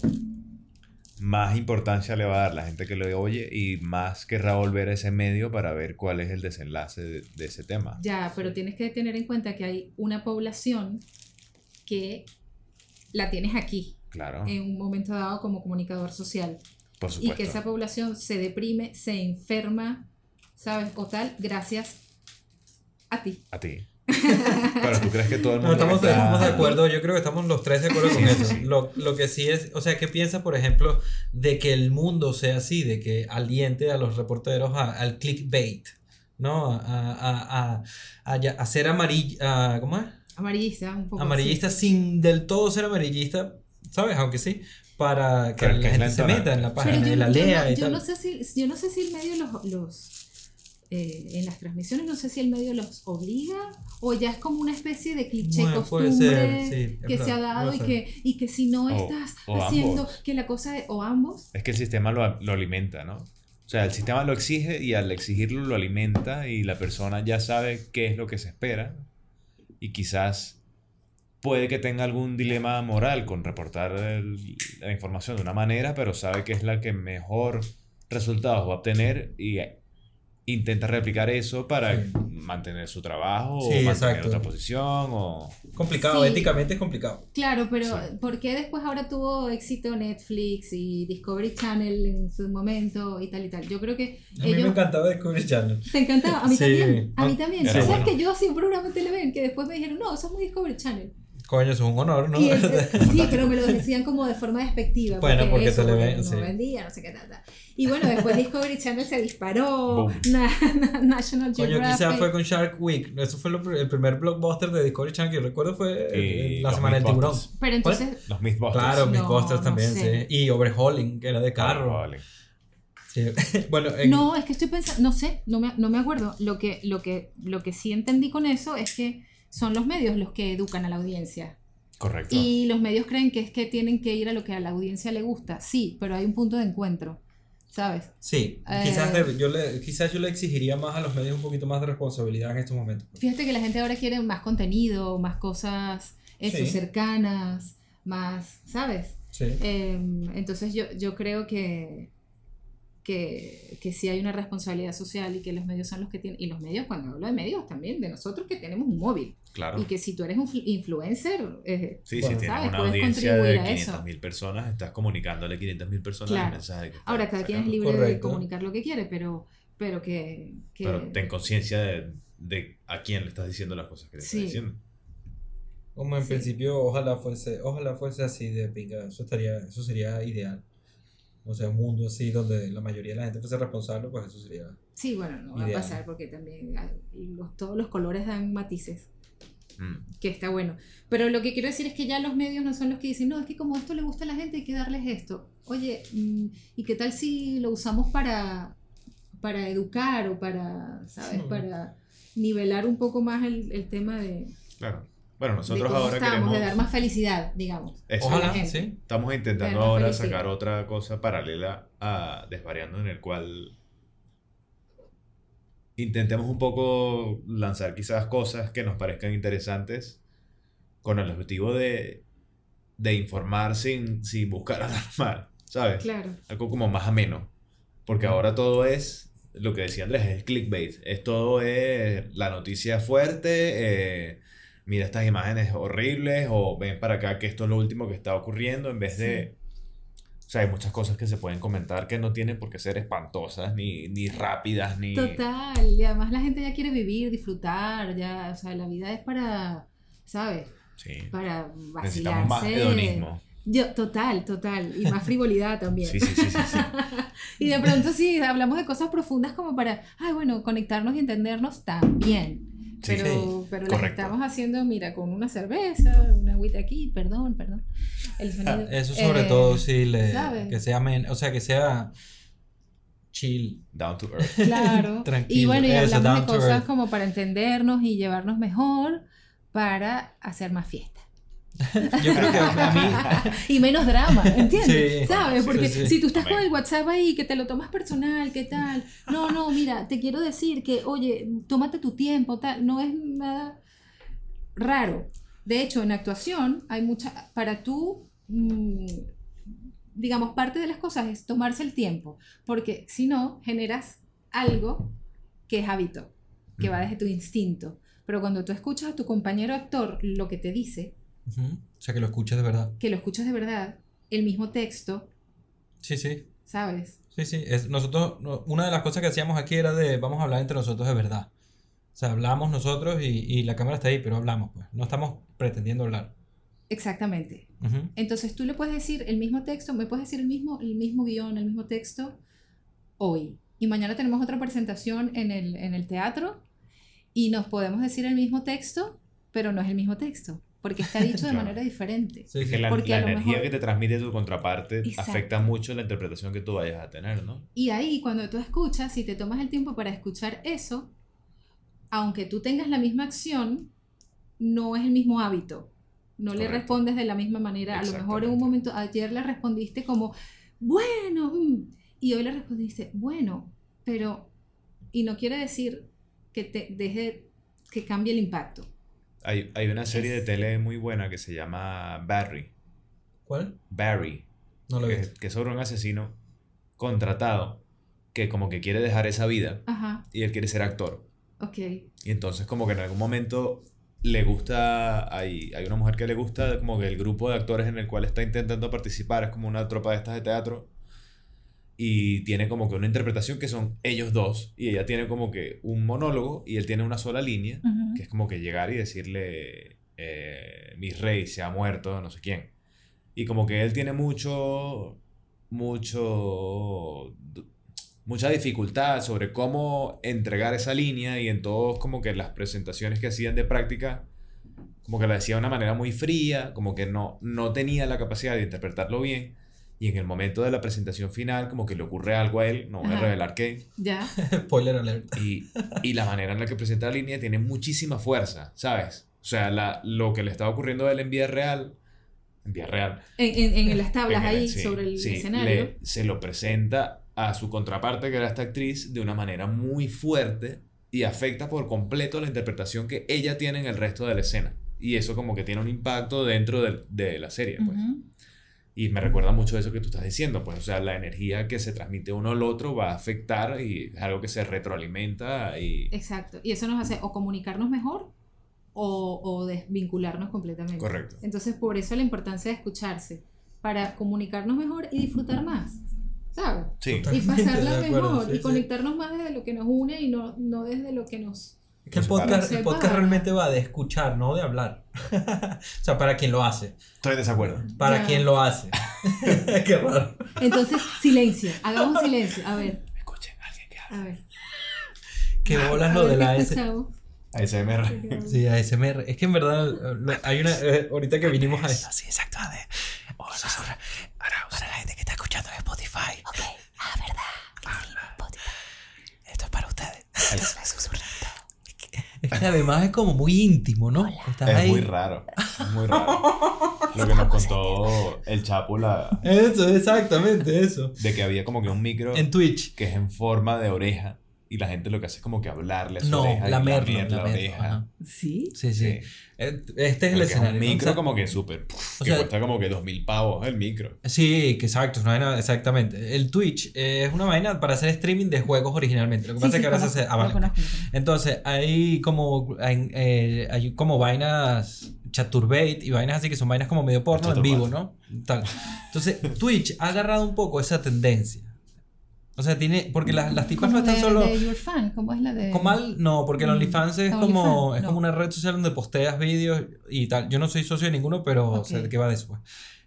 más importancia le va a dar la gente que lo oye y más querrá volver a ese medio para ver cuál es el desenlace de, de ese tema. Ya, pero tienes que tener en cuenta que hay una población que la tienes aquí Claro, en un momento dado como comunicador social por y supuesto. que esa población se deprime, se enferma, ¿sabes? O tal, gracias a ti. A ti. (laughs) pero tú crees que todo el No, mundo estamos, está- estamos de acuerdo, yo creo que estamos los tres de acuerdo con eso. (laughs) Lo, lo que sí es, o sea, ¿qué piensas, por ejemplo, de que el mundo sea así, de que aliente a los reporteros a- al clickbait, ¿no? A, a, a, a, ser amarilla, ¿cómo es? Amarillista, un poco. Amarillista sí. sin del todo ser amarillista, ¿sabes? Aunque sí, para que la que es gente la se meta en la página yo, y la yo lea no, y yo tal. no sé si, yo no sé si el medio los, los eh, en las transmisiones, no sé si el medio los obliga o ya es como una especie de cliché Bueno, costumbre ser, sí, que se ha dado y que, y que si no O- estás o haciendo ambos. que la cosa, de- o ambos, Es que el sistema lo, lo alimenta, ¿no? O sea, el sistema lo exige y al exigirlo lo alimenta y la persona ya sabe qué es lo que se espera y quizás puede que tenga algún dilema moral con reportar el- la información de una manera, pero sabe que es la que mejor resultados va a obtener y intenta replicar eso para Sí. mantener su trabajo Sí, o mantener exacto. otra posición o... Complicado, Sí. éticamente es complicado. Claro, pero Sí. ¿por qué después ahora tuvo éxito Netflix y Discovery Channel en su momento y tal y tal? Yo creo que A mí me ellos... encantaba Discovery Channel. ¿Te encantaba? A mí Sí. también. A mí Ah, también. era ¿Sabes bueno. que yo hacía un programa de Televen que después me dijeron, no, eso es muy Discovery Channel? Coño, eso es un honor, ¿no? El- (laughs) sí, pero me lo decían como de forma despectiva. Bueno, porque eso, Televen, no sí. vendía, no sé qué tal. Y bueno, después Discovery Channel se disparó. (laughs) Na- na- National Coño, Geographic. quizás fue con Shark Week. Eso fue lo el primer blockbuster de Discovery Channel que yo recuerdo fue eh, Y la los semana del tiburón. Pero entonces, Los Mythbusters. Claro, No, Mythbusters no también, sé. sí. Y Overhauling, que era de carro. Vale. Sí. (laughs) bueno, en- no, es que estoy pensando, no sé, no me, no me acuerdo. Lo que, lo, que, lo que sí entendí con eso es que son los medios los que educan a la audiencia. Correcto. Y los medios creen que es que tienen que ir a lo que a la audiencia le gusta. Sí, pero hay un punto de encuentro, ¿sabes? sí, Eh, quizás, de- yo le, quizás yo le exigiría más a los medios un poquito más de responsabilidad en estos momentos. Fíjate que la gente ahora quiere más contenido, más cosas eso, Sí. cercanas, más, ¿sabes? Sí. Eh, entonces yo, yo creo que, que, que sí hay una responsabilidad social y que los medios son los que tienen, y los medios, cuando hablo de medios también, de nosotros que tenemos un móvil, Claro. y que si tú eres un fl- influencer, eh, Sí, Bueno, si tienes una Puedes audiencia de a eso. 500.000 personas, estás comunicándole a 500.000 personas Claro. el mensaje que ahora cada quien es libre de comunicar lo que quiere, pero, pero que... que- Pero ten conciencia de, de a quién le estás diciendo las cosas que le Sí. estás diciendo. Como en Sí. principio, ojalá fuese, ojalá fuese así de pinga. Eso estaría, eso sería ideal. O sea, un mundo así donde la mayoría de la gente fuese responsable, pues eso sería. Sí, bueno, no va a Ideal. pasar porque también los- todos los colores dan matices. Mm. que está bueno. Pero lo que quiero decir es que ya los medios no son los que dicen, no, es que como esto le gusta a la gente hay que darles esto. Oye, mm, ¿y qué tal si lo usamos para, para educar o para, ¿sabes? Sí. Para nivelar un poco más el, el tema de, Claro. Bueno, nosotros ahora estamos, queremos. de dar más felicidad, digamos. Eso, Ojalá, sí. Estamos intentando ahora felicidad. sacar otra cosa paralela a Desvariando, en el cual intentemos un poco lanzar quizás cosas que nos parezcan interesantes con el objetivo de, de informar sin, sin buscar (laughs) alarmar, ¿sabes? Claro. Algo como más ameno. Porque ahora todo es, lo que decía Andrés, es el clickbait. Es todo es la noticia fuerte, eh, mira estas imágenes horribles o ven para acá que esto es lo último que está ocurriendo en vez de... O sea, hay muchas cosas que se pueden comentar que no tienen por qué ser espantosas, ni, ni rápidas, ni... Total. Y además la gente ya quiere vivir, disfrutar, ya, o sea, la vida es para, ¿sabes? Sí. Para vacilarse. Necesitamos más hedonismo. Yo, total, total. Y más frivolidad (laughs) también. Sí, sí, sí, sí. sí. (laughs) Y de pronto sí, hablamos de cosas profundas como para, ay, bueno, conectarnos y entendernos también. Sí, Pero, sí, pero las correcto. estamos haciendo, mira, con una cerveza, una agüita aquí, perdón, perdón. El sonido. Eso sobre Eh, todo sí, le, ¿sabes? que sea, men- o sea, que sea chill. Down to earth. Claro. (laughs) y Tranquilo, bueno, y eso, hablamos de cosas earth. como para entendernos y llevarnos mejor, para hacer más fiesta. (laughs) Yo creo que a mí. y menos drama, ¿entiendes? Sí. ¿Sabes? Sí, Porque sí. si tú estás con el WhatsApp ahí, que te lo tomas personal, ¿qué tal? No, no, mira, te quiero decir que, oye, tómate tu tiempo, tal. No es nada raro. De hecho, en actuación hay mucha. Para tú. mm, digamos, parte de las cosas es tomarse el tiempo. Porque si no, generas algo que es hábito, que va desde tu instinto. Pero cuando tú escuchas a tu compañero actor lo que te dice, O sea, que lo escuchas de verdad. que lo escuchas de verdad, el mismo texto, Sí, sí. ¿sabes? Sí, sí. Es, nosotros, no- una de las cosas que hacíamos aquí era de vamos a hablar entre nosotros de verdad. O sea, hablamos nosotros y, y la cámara está ahí, pero hablamos, pues. No estamos pretendiendo hablar. Exactamente. Entonces tú le puedes decir el mismo texto, me puedes decir el mismo, el mismo guion, el mismo texto hoy. Y mañana tenemos otra presentación en el, en el teatro y nos podemos decir el mismo texto, pero no es el mismo texto, porque está dicho de Claro. manera diferente. Sí, que la, Porque la a lo energía mejor- que te transmite tu contraparte Exacto. afecta mucho la interpretación que tú vayas a tener, ¿no? Y ahí cuando tú escuchas, si te tomas el tiempo para escuchar eso, aunque tú tengas la misma acción, no es el mismo hábito. No le Correcto. respondes de la misma manera. A lo mejor en un momento, ayer le respondiste como, bueno, mm", y hoy le respondiste, bueno, pero, y no quiere decir que te deje, que cambie el impacto. Hay, hay una serie de tele muy buena que se llama Barry. ¿Cuál? Barry. No lo que, que es sobre un asesino contratado que como que quiere dejar esa vida Ajá, y él quiere ser actor. ok. Y entonces como que en algún momento le gusta, hay, hay una mujer que le gusta como que el grupo de actores en el cual está intentando participar es como una tropa de estas de teatro y tiene como que una interpretación que son ellos dos y ella tiene como que un monólogo y él tiene una sola línea que es como que llegar y decirle eh, mi rey se ha muerto, no sé quién. Y como que él tiene mucho, mucho, mucha dificultad sobre cómo entregar esa línea y en todos como que las presentaciones que hacían de práctica, como que la decía de una manera muy fría, como que no, no tenía la capacidad de interpretarlo bien. Y en el momento de la presentación final, como que le ocurre algo a él, no voy a Ajá. revelar qué, Ya, (laughs) Spoiler alert. y, y la manera en la que presenta la línea tiene muchísima fuerza, ¿sabes? O sea, la, lo que le estaba ocurriendo a él en vida real, en vida real, en, en, en las tablas en el- ahí sí, sobre el sí, escenario. le- se lo presenta a su contraparte, que era esta actriz, de una manera muy fuerte y afecta por completo la interpretación que ella tiene en el resto de la escena. Y eso como que tiene un impacto dentro del- de, la serie, pues. Ujú. Y me recuerda mucho eso que tú estás diciendo, pues, o sea, la energía que se transmite uno al otro va a afectar y es algo que se retroalimenta y... Exacto. Y eso nos hace o comunicarnos mejor o, o desvincularnos completamente. Correcto. Entonces, por eso la importancia de escucharse, para comunicarnos mejor y disfrutar más, ¿sabes? Sí. Y pasarla de acuerdo, mejor sí, y sí. conectarnos más desde lo que nos une y no, no desde lo que nos... Que el podcast, el podcast realmente va de escuchar, no de hablar. (laughs) o sea, para quien lo hace. Estoy de desacuerdo. Para Ya. quien lo hace. (laughs) Qué raro. Entonces, silencio, hagamos silencio. A ver, Escuchen, alguien que habla. a ver. Qué bolas A lo de la S. ASMR. Sí, (laughs) ASMR. Es que en verdad hay una. eh, ahorita que vinimos a esto. Sí, exacto. De, para, para la gente que está escuchando en Spotify. Ok, ah, verdad. Esto es para ustedes. Entonces, susurrando. Es (laughs) que además es como muy íntimo, ¿no? Estás Es ahí. muy raro. Es muy raro. (laughs) Lo que nos contó el Chapo la, Eso, exactamente, eso. de que había como que un micro En Twitch. que es en forma de oreja y la gente lo que hace es como que hablarle a su No, oreja y lamerlo. lamer la lamerlo, oreja. ajá. ¿Sí? Sí, sí. Sí. Eh, Este es Pero el es escenario. un ¿no? micro O sea, como que súper. Que sea- cuesta como que dos mil pavos el micro. Sí, que exacto, es una vaina, exactamente. El Twitch eh, es una vaina para hacer streaming de juegos originalmente. Lo que Sí, pasa sí, es que ahora se hace. ah, vale. Entonces, hay como, hay, eh, hay como vainas chaturbate y vainas así que son vainas como medio porno en vivo, ¿no? Tal. Entonces, Twitch ha agarrado un poco esa tendencia. O sea, tiene. Porque las, las tipas no están de- solo. De Your Fan, ¿cómo es la de...? Comal, no, porque el Mm, OnlyFans es OnlyFans, como, es no. como una red social donde posteas vídeos y tal. Yo no soy socio de ninguno, pero Ok. sé de qué va de eso. pues.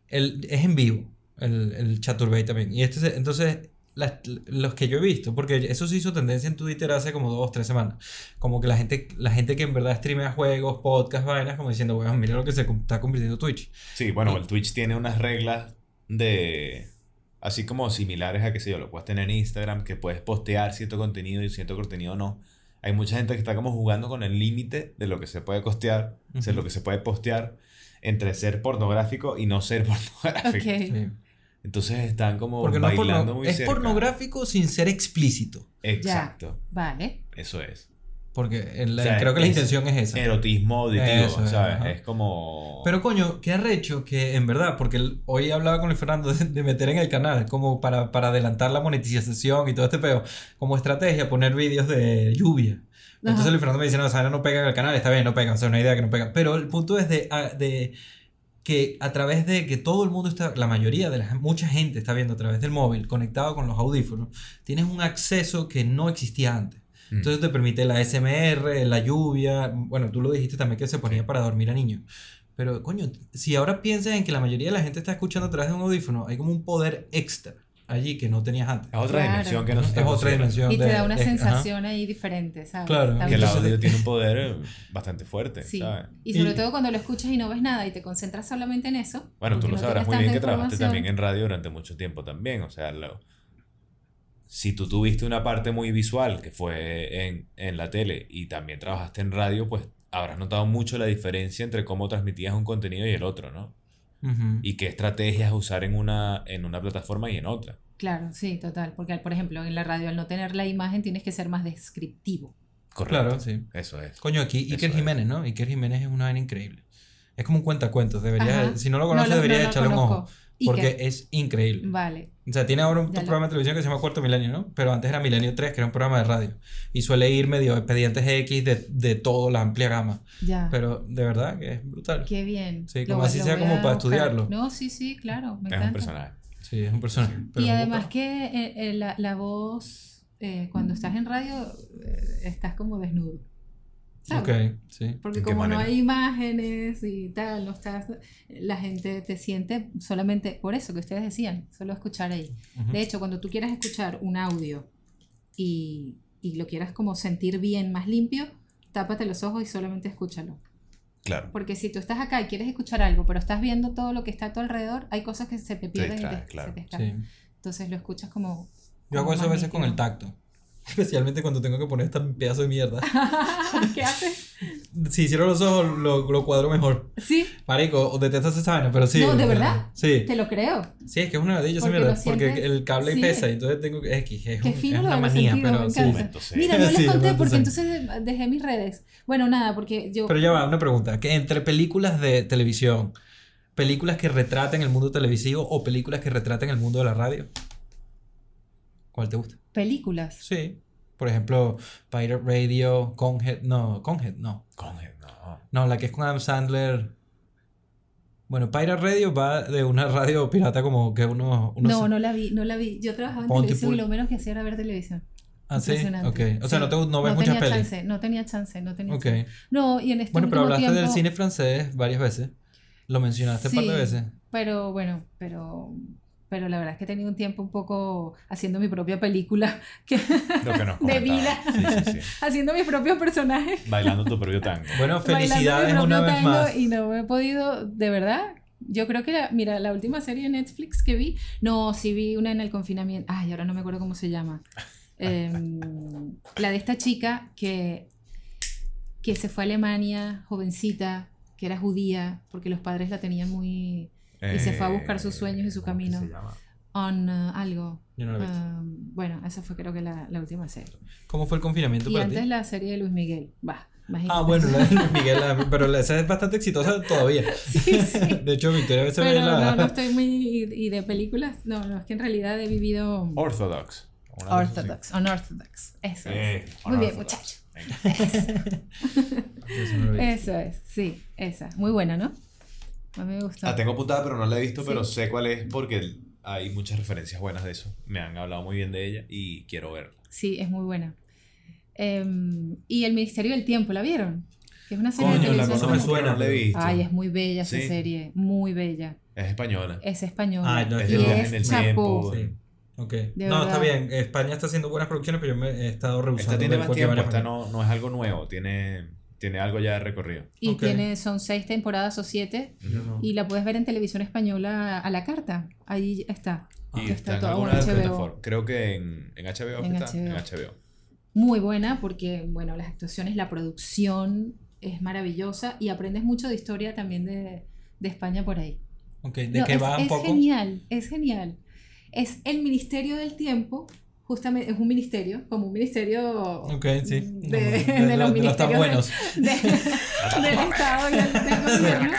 El, es en vivo, el, el Chaturbate también. Y este, entonces, las- los que yo he visto, porque eso se hizo tendencia en Twitter hace como dos, tres semanas. Como que la gente, la gente que en verdad streamea juegos, podcasts, vainas, como diciendo, bueno, mira lo que se está convirtiendo Twitch. Sí, bueno, el Twitch tiene unas reglas de. Así como similares a que sé yo, lo puedes tener en Instagram, que puedes postear cierto contenido y cierto contenido no. hay mucha gente que está como jugando con el límite de lo que se puede costear, o sea, lo que se puede postear entre ser pornográfico y no ser (laughs) pornográfico. Sí. Entonces están como Porque no es, bailando porno- muy es cerca. pornográfico sin ser explícito. Exacto, Vale. eso es. Porque en la- O sea, creo que la intención es esa. Erotismo auditivo, Eso es, ¿sabes? ajá. Es como... Pero coño, qué arrecho que en verdad, porque el- hoy hablaba con el Fernando de, de meter en el canal, como para, para adelantar la monetización y todo este peo, como estrategia poner vídeos de lluvia. Entonces Ajá. el Fernando me dice, no, esa vaina no pega en el canal, está bien, no pega, o sea, una idea que no pega. Pero el punto es de, a- de que a través de que todo el mundo está, la mayoría de la mucha gente está viendo a través del móvil, conectado con los audífonos, tienes un acceso que no existía antes. Mm. Entonces te permite la SMR, la lluvia. Bueno, tú lo dijiste también que se ponía para dormir a niños. Pero, coño, si ahora piensas en que la mayoría de la gente está escuchando a través de un audífono, hay como un poder extra allí que no tenías antes. Es otra Claro. dimensión que no se Es otra dimensión. Y te de- da una ajá. sensación ahí diferente, ¿sabes? Claro. Que el audio tiene un (laughs) poder bastante fuerte, Sí. ¿sabes? Y sobre Y- todo cuando lo escuchas y no ves nada y te concentras solamente en eso. Bueno, tú lo no sabrás muy bien que trabajaste también en radio durante mucho tiempo también. O sea, lo- si tú tuviste una parte muy visual que fue en, en la tele y también trabajaste en radio, pues habrás notado mucho la diferencia entre cómo transmitías un contenido y el otro, ¿no? Y qué estrategias usar en una, en una plataforma y en otra. Claro, sí, total. Porque, por ejemplo, en la radio, al no tener la imagen, tienes que ser más descriptivo. Correcto. Claro, sí. Eso es. Coño, aquí Iker. Jiménez, ¿no? Iker Jiménez es una vaina increíble. Es como un cuentacuentos. Debería, Ajá. si no lo No conoces, deberías no lo echarle un ojo. Porque Iker. es increíble. Vale. O sea, tiene ahora un programa de televisión que se llama Cuarto Milenio, ¿no? Pero antes era Milenio 3, que era un programa de radio. Y suele ir medio expedientes X de, de toda la amplia gama. Ya. Pero de verdad que es brutal. Qué bien. Sí, como así lo sea como para buscar. estudiarlo. No, sí, sí, claro. Me Es encanta. un personaje. Sí, es un personaje. pero y además que eh, eh, la, la voz, eh, cuando estás en radio, eh, estás como desnudo. ¿Sabes? Ok, sí. Porque ¿En qué como no hay imágenes y tal, no estás, la gente te siente solamente por eso que ustedes decían, solo escuchar ahí. De hecho, cuando tú quieras escuchar un audio y, y lo quieras como sentir bien, más limpio, tápate los ojos y solamente escúchalo. Claro. Porque si tú estás acá y quieres escuchar algo, pero estás viendo todo lo que está a tu alrededor, hay cosas que se te pierden y distrae, te- claro. se te escapan. Sí. Entonces lo escuchas como... Yo hago eso a veces con el tacto. (laughs) Especialmente cuando tengo que poner este pedazo de mierda. (laughs) ¿Qué haces? Si cierro los ojos, lo, lo cuadro mejor. Sí, Marico, o detestas esa vaina, pero sí. No, ¿de verdad? Sí. te lo creo. Sí, es que es una ladilla esa Porque mierda. Porque el cable sí. pesa y entonces tengo que. X, es, Qué un- fino es lo una manía, sentido, pero sí. Momento, sí. Mira, no les Sí, conté porque entonces dejé mis redes. Bueno, nada, porque yo... Pero ya va, una pregunta. Que entre películas de televisión, películas que retraten el mundo televisivo o películas que retraten el mundo de la radio, ¿cuál te gusta? Películas. Sí. Por ejemplo, Pirate Radio, Conhead, no, Conhead, no. Conge, no. No, la que es con Adam Sandler. Bueno, Pirate Radio va de una radio pirata como que uno... uno No, se- no la vi, no la vi. Yo trabajaba en Ponte televisión y lo menos que hacía era ver televisión. Ah, sí, ok. O sea, Sí. no, te, no ves muchas tenía pelis. chance, no tenía chance, no tenía chance. No, y en este Bueno, pero hablaste del cine francés varias veces. Lo mencionaste un par de Sí. veces. Pero bueno, pero pero la verdad es que he tenido un tiempo un poco haciendo mi propia película, (laughs) que, que (laughs) De vida. Sí, sí, sí. (laughs) haciendo mis propios personajes. Bailando tu propio tango. Bueno, felicidades una vez más. Y no he podido, de verdad. Yo creo que, la, mira, la última serie de Netflix que vi, no, sí vi una en el confinamiento. Ay, ahora no me acuerdo cómo se llama. Em, la de esta chica que, que se fue a Alemania, jovencita, que era judía, porque los padres la tenían muy Y se fue a buscar sus sueños y su ¿cómo que camino. se llama? on uh, algo. Yo no visto. Um, bueno, esa fue creo que la, la última serie. ¿Cómo fue el confinamiento Y para antes ti? la serie de Luis Miguel. Va, imagínate. Ah, bueno, la de Luis (laughs) Miguel, la- pero esa es bastante exitosa todavía. (laughs) Sí, sí. De hecho, Victoria a veces ve Pero la... no, no estoy muy... Y de películas, no, no, es que en realidad he vivido... Orthodox. Orthodox, unorthodox. Eso Eh, es. Muy bien, unorthodox. muchacho. Venga. (laughs) Eso no lo he visto. Eso es, sí, esa. Muy buena, ¿no? A mí me gustó. La tengo apuntada, pero no la he visto, Sí. pero sé cuál es porque hay muchas referencias buenas de eso. Me han hablado muy bien de ella y quiero verla. Sí, es muy buena. Em, y El Ministerio del Tiempo, ¿la vieron? Que es una serie de Coño, la televisión. cosa me suena, la he visto. Ay, es muy bella esa Sí. serie, muy bella. Es española. Es española. Ah, no, Es y de es en el chapó. tiempo. Sí. Ok. De no, está verdad. bien. España está haciendo buenas producciones, pero yo me he estado rehusando. Esta tiene más tiempo, esta no, no es algo nuevo, tiene, tiene algo ya de recorrido. Y tiene, son seis temporadas o siete. No. Y la puedes ver en televisión española a la carta. Ahí está. Y Ah, está, está en alguna. Creo que en, en HBO. En está. En HBO. Muy buena porque, bueno, las actuaciones, la producción es maravillosa y aprendes mucho de historia también de, de España por ahí. Ok, ¿de No, qué es, va un es poco? genial, es genial. Es el Ministerio del Tiempo, justamente, es un ministerio, como un ministerio Ok, sí. de, De- de de los ministerios buenos. de- (laughs) del Estado y del, del gobierno.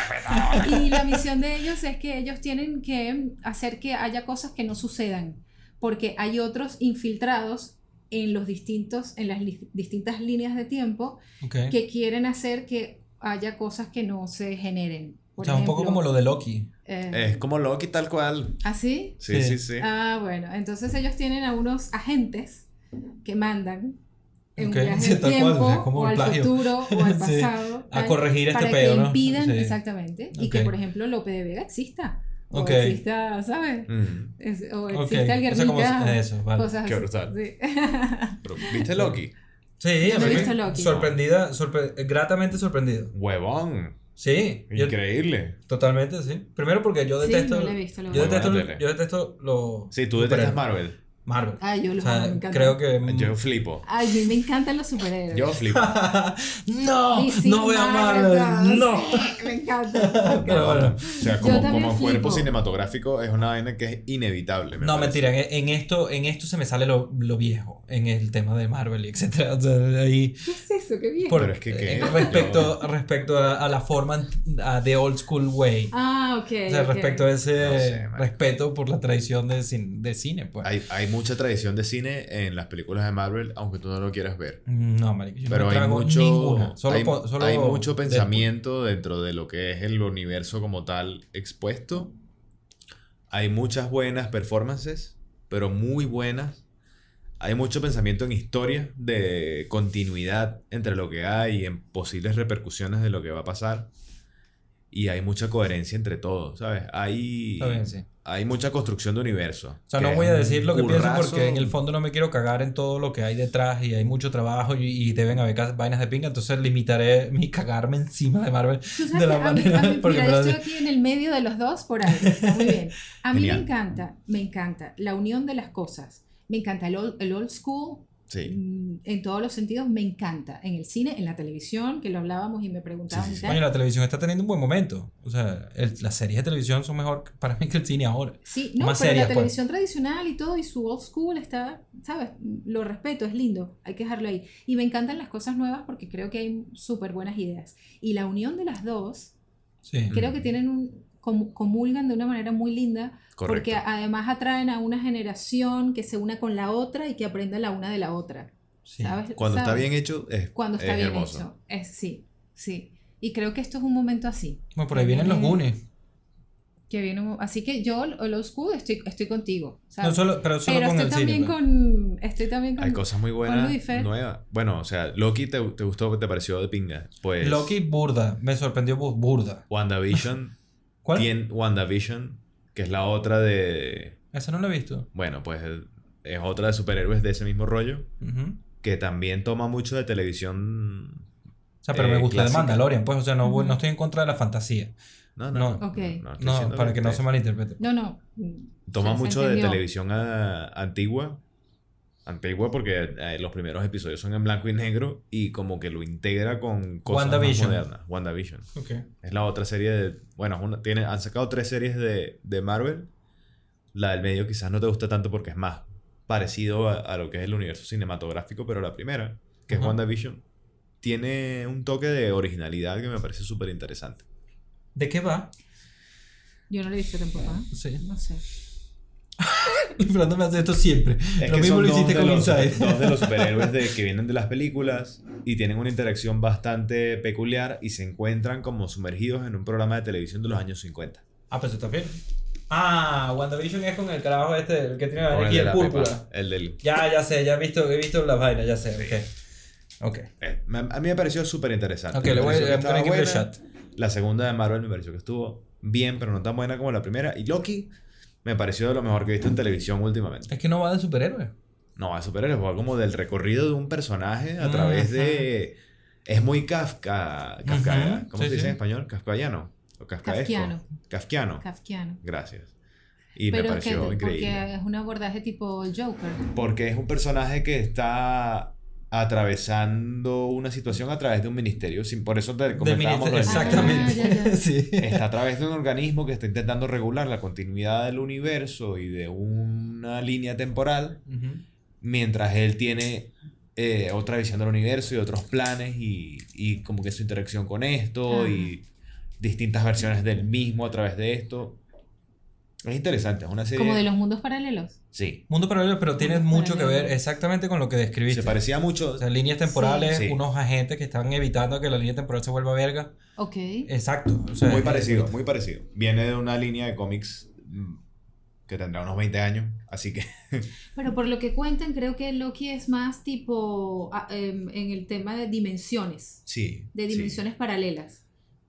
Y la misión de ellos es que ellos tienen que hacer que haya cosas que no sucedan, porque hay otros infiltrados en los distintos, en las distintas líneas de tiempo Ok. que quieren hacer que haya cosas que no se generen. O Por sea, un poco ejemplo, como lo de Loki. Eh, Es como Loki tal cual. ¿Ah, sí? Sí, Sí. sí, sí. Ah, bueno, entonces ellos tienen a unos agentes que mandan en Ok, un viaje sí, cual, tiempo o sea, como o al plagio. futuro o al (laughs) Sí, pasado a tal, corregir este para pedo, que ¿no? impidan Sí. exactamente y que por ejemplo Lope de Vega exista o Ok. exista ¿sabes? Mm. Es- o exista el o sea, como- Guernica eso, vale. cosas Qué brutal. Sí. Pero, ¿Viste Loki? Sí, a mí me- sorprendida, sorpre- gratamente sorprendido. Huevón. Sí, yo- Increíble. totalmente, sí. Primero porque yo Sí, detesto. no la he visto, yo, detesto yo detesto lo. Sí, tú detestas Marvel. Marvel. Ay, yo O los sea, amo, me encantan. creo que. Yo flipo. Ay, a mí me encantan los superhéroes. Yo flipo. (laughs) no, sí, no voy a Marvel, Marvel. No. sí, me (laughs) encanta. Pero bueno. O sea, Yo como, como cuerpo cinematográfico es una vaina que es inevitable. me No, parece. mentira, en, esto, en esto se me sale lo, lo viejo, en el tema de Marvel y etcétera. O sea, ahí, ¿Qué es eso? ¿Qué bien? por- Pero es que, ¿qué? eh, respecto, respecto a, a la forma a the old school way. Ah, ok. o sea, ok. respecto a ese No sé, respeto por la tradición de, cin- de cine, pues. Hay, hay mucha tradición de cine en las películas de Marvel, aunque tú no lo quieras ver. No, marico, yo Pero no hay mucho, ninguna. Solo, hay, po- solo hay mucho Deadpool. pensamiento dentro de lo que es el universo como tal expuesto. Hay muchas buenas performances, pero muy buenas. Hay mucho pensamiento en historia, de continuidad entre lo que hay y en posibles repercusiones de lo que va a pasar. Y hay mucha coherencia entre todos, ¿sabes? Hay, Está bien, sí. hay mucha construcción de universo. O sea, no voy a decir lo que pienso porque en el fondo no me quiero cagar en todo lo que hay detrás y hay mucho trabajo y, y deben haber vainas de pinga, entonces limitaré mi (laughs) cagarme encima de Marvel de la que a mí- manera... a mí- (laughs) porque mira, yo estoy aquí en el medio de los dos por algo. Está muy bien. A mí Genial. me encanta, me encanta la unión de las cosas. Me encanta el old, el old school Sí. mm, en todos los sentidos. Me encanta. En el cine, en la televisión, que lo hablábamos y me preguntaban Sí, sí. Coño, la televisión está teniendo un buen momento. O sea, el- las series de televisión son mejor para mí que el cine ahora. Sí, no, más pero serias, la pues. televisión tradicional y todo y su old school está, ¿sabes? Lo respeto, es lindo, hay que dejarlo ahí. Y me encantan las cosas nuevas porque creo que hay súper buenas ideas. Y la unión de las dos, Sí. creo Mm. que tienen un, comulgan de una manera muy linda Correcto. porque además atraen a una generación que se una con la otra y que aprenda la una de la otra. sí. ¿sabes? Cuando está bien hecho, es, Cuando está es bien hermoso. hecho. Es, sí, sí. Y creo que esto es un momento así. Bueno, por ahí vienen los Viene- Goonies. Que viene un- así que yo, old school, estoy, estoy contigo. ¿sabes? No, solo, pero solo Pero con estoy el también cine. pues. con. Estoy también con. Hay cosas muy buenas, nuevas. Bueno, o sea, Loki te, te gustó, te pareció de pinga. Pues Loki burda. Me sorprendió bu- burda. WandaVision, ¿Cuál? tiene WandaVision, que es la otra de... Esa no la he visto. Bueno, pues es otra de superhéroes de ese mismo rollo, que también toma mucho de televisión... O sea, pero Eh, me gusta clásica. de Mandalorian, pues, o sea, no, no estoy en contra de la fantasía. No, no, No. no. Ok. estoy No, para que no te- se malinterprete. No, no. Toma Se- se mucho de televisión ah, antigua. Antigua porque eh, los primeros episodios son en blanco y negro y como que lo integra con cosas más modernas. WandaVision. Ok. Es la otra serie de... Bueno, una- tiene, han sacado tres series de, de Marvel. La del medio quizás no te gusta tanto porque es más parecido a, a lo que es el universo cinematográfico, pero la primera, que es WandaVision, tiene un toque de originalidad que me parece súper interesante. ¿De qué va? Yo no lo he visto tampoco. ¿eh? Sí. No sé. (laughs) Fernando me hace esto siempre. lo mismo lo hiciste con los, Inside. dos de los (laughs) superhéroes de, que vienen de las películas y tienen una interacción bastante peculiar y se encuentran como sumergidos en un programa de televisión de los años 50. Ah, pero eso está bien. Ah, WandaVision es con el carajo este, el que tiene el aquí el la púrpura. pepa, el del... Ya, ya sé, ya he visto, he visto las vainas, ya sé, ok. Ok. eh, me- a mí me pareció súper interesante. Ok, le voy a a buena. shot. La segunda de Marvel me pareció que estuvo bien, pero no tan buena como la primera. Y Loki me pareció de lo mejor que he visto en televisión últimamente. Es que no va de superhéroes. No, a superhéroes, va como del recorrido de un personaje a través de... Es muy Kafka... Kafka ¿Cómo sí, se dice sí. en español? Kafkaiano. O kafkaesco. Kafkiano. Kafkiano. Kafkiano. Gracias. Y Pero me es que pareció increíble. porque es un abordaje tipo Joker. Porque es un personaje que está atravesando una situación a través de un ministerio. Sin, por eso te comentábamos lo del Ah, exactamente. ya, ya. (laughs) Sí. Está a través de un organismo que está intentando regular la continuidad del universo y de una línea temporal, Ujú. mientras él tiene eh, otra visión del universo y otros planes y, y como que su interacción con esto Ajá. y distintas versiones del mismo a través de esto. Es interesante, es una serie... Como de los mundos paralelos. Sí, Mundo paralelo, pero tiene Mundo mucho que ver exactamente con lo que describiste. se parecía mucho... O sea, líneas temporales, Sí. unos agentes que estaban evitando que la línea temporal se vuelva verga. Ok. Exacto. o sea, muy parecido, muy parecido. Viene de una línea de cómics mm, que tendrá unos 20 años, así que... (laughs) Pero por lo que cuentan, creo que Loki es más tipo ah, em, en el tema de dimensiones, Sí. de sí. dimensiones paralelas.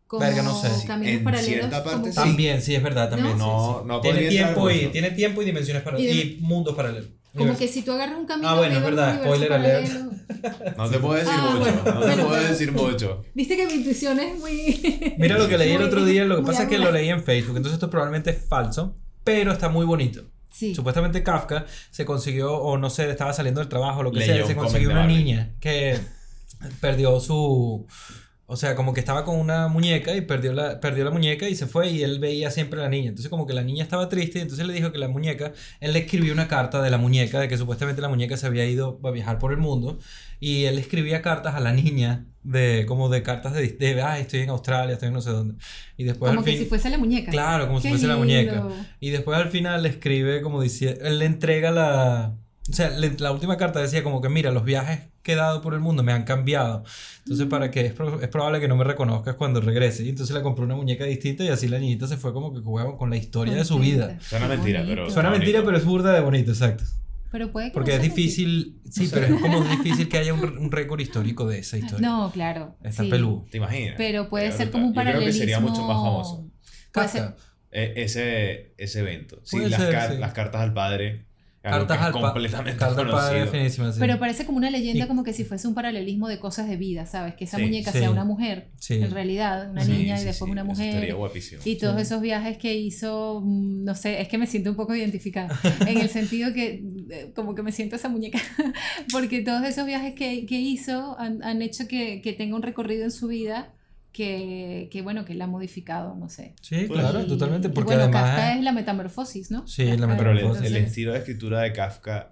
Como Verga, no sé. Caminos en paralelos. cierta parte sí. También, sí, es verdad, también. No, no Tiene podría entrar tiempo, y, tiene tiempo y dimensiones paralelas. Y mundos paralelos. Como que si tú agarras un camino Ah, bueno, es verdad, spoiler alert. (laughs) No te puedo decir Ah, mucho, bueno, no te puedo decir mucho. (laughs) Viste que mi intuición es muy... (laughs) Mira lo que leí el otro día, lo que pasa es que lo leí en Facebook, entonces esto probablemente es falso, pero está muy bonito. Sí. Supuestamente Kafka se consiguió, o no sé, estaba saliendo del trabajo, lo que Leyó sea, se consiguió una niña que perdió su... O sea, como que estaba con una muñeca y perdió la, perdió la muñeca y se fue y él veía siempre a la niña. Entonces como que la niña estaba triste y entonces le dijo que la muñeca, él le escribió una carta de la muñeca, de que supuestamente la muñeca se había ido a viajar por el mundo y él escribía cartas a la niña de como de cartas de, de ah, estoy en Australia, estoy en no sé dónde. Y después Como al que fin... si fuese la muñeca. Claro, como si fuese la muñeca. Y después al final le escribe como dice, él le entrega la... O sea, le- la última carta decía como que, mira, los viajes que he dado por el mundo me han cambiado. Entonces, para que es, pro- es probable que no me reconozcas cuando regrese. Y entonces le compró una muñeca distinta y así la niñita se fue como que jugaba con la historia de su vida. Suena mentira, pero- Suena Bonito. mentira, pero es burda de bonito, exacto. Pero puede que Porque no es difícil, sí, pero es como difícil que haya un, un récord histórico de esa historia. No, claro. Está sí. peludo. ¿Te imaginas? Pero puede ser como un Yo creo que paralelismo. sería mucho más famoso Puede ser-. E- ese, ese evento. Sí, Puede las, ser, car- sí. las cartas al padre. Cartas completamente cartas sí. Pero parece como una leyenda, Y- como que si fuese un paralelismo de cosas de vida, ¿sabes? Que esa Sí, muñeca sí. sea una mujer, Sí. en realidad, una Sí, niña y después sí, una mujer. Estaría guapísimo. Y todos Sí. esos viajes que hizo, mm, no sé, es que me siento un poco identificada. (laughs) en el sentido que, eh, como que me siento esa muñeca. (laughs) Porque todos esos viajes que, que hizo han, han hecho que, que tenga un recorrido en su vida que, que, bueno, que la ha modificado, no sé. Sí, Pues- claro, Y- totalmente. y Porque bueno, además... Kafka es la metamorfosis, ¿no? Sí, la Kafka- Pero el, el estilo de escritura de Kafka,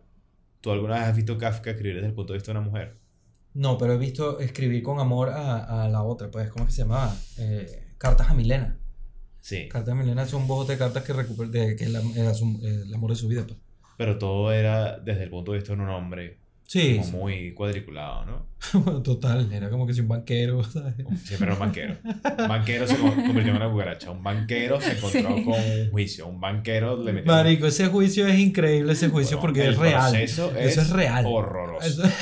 ¿tú alguna vez has visto Kafka escribir desde el punto de vista de una mujer? No, pero he visto escribir con amor a, a la otra, pues, ¿cómo es que se llamaba? Eh, cartas a Milena. Sí. Cartas a Milena son un de cartas que recupera, de, que es la- era su- eh, el amor de su vida, pues. Pero todo era desde el punto de vista de un hombre Sí, como muy cuadriculado, ¿no? (laughs) total, era como que si un banquero, (laughs) ¿sabes? Siempre era un banquero. Un banquero se con- convirtió en una cucaracha. Un banquero se encontró Sí. con un juicio. Un banquero le metió. Marico, ese juicio es increíble, ese juicio, Bueno, porque el es real. proceso Eso es real. Horroroso. Eso- (laughs)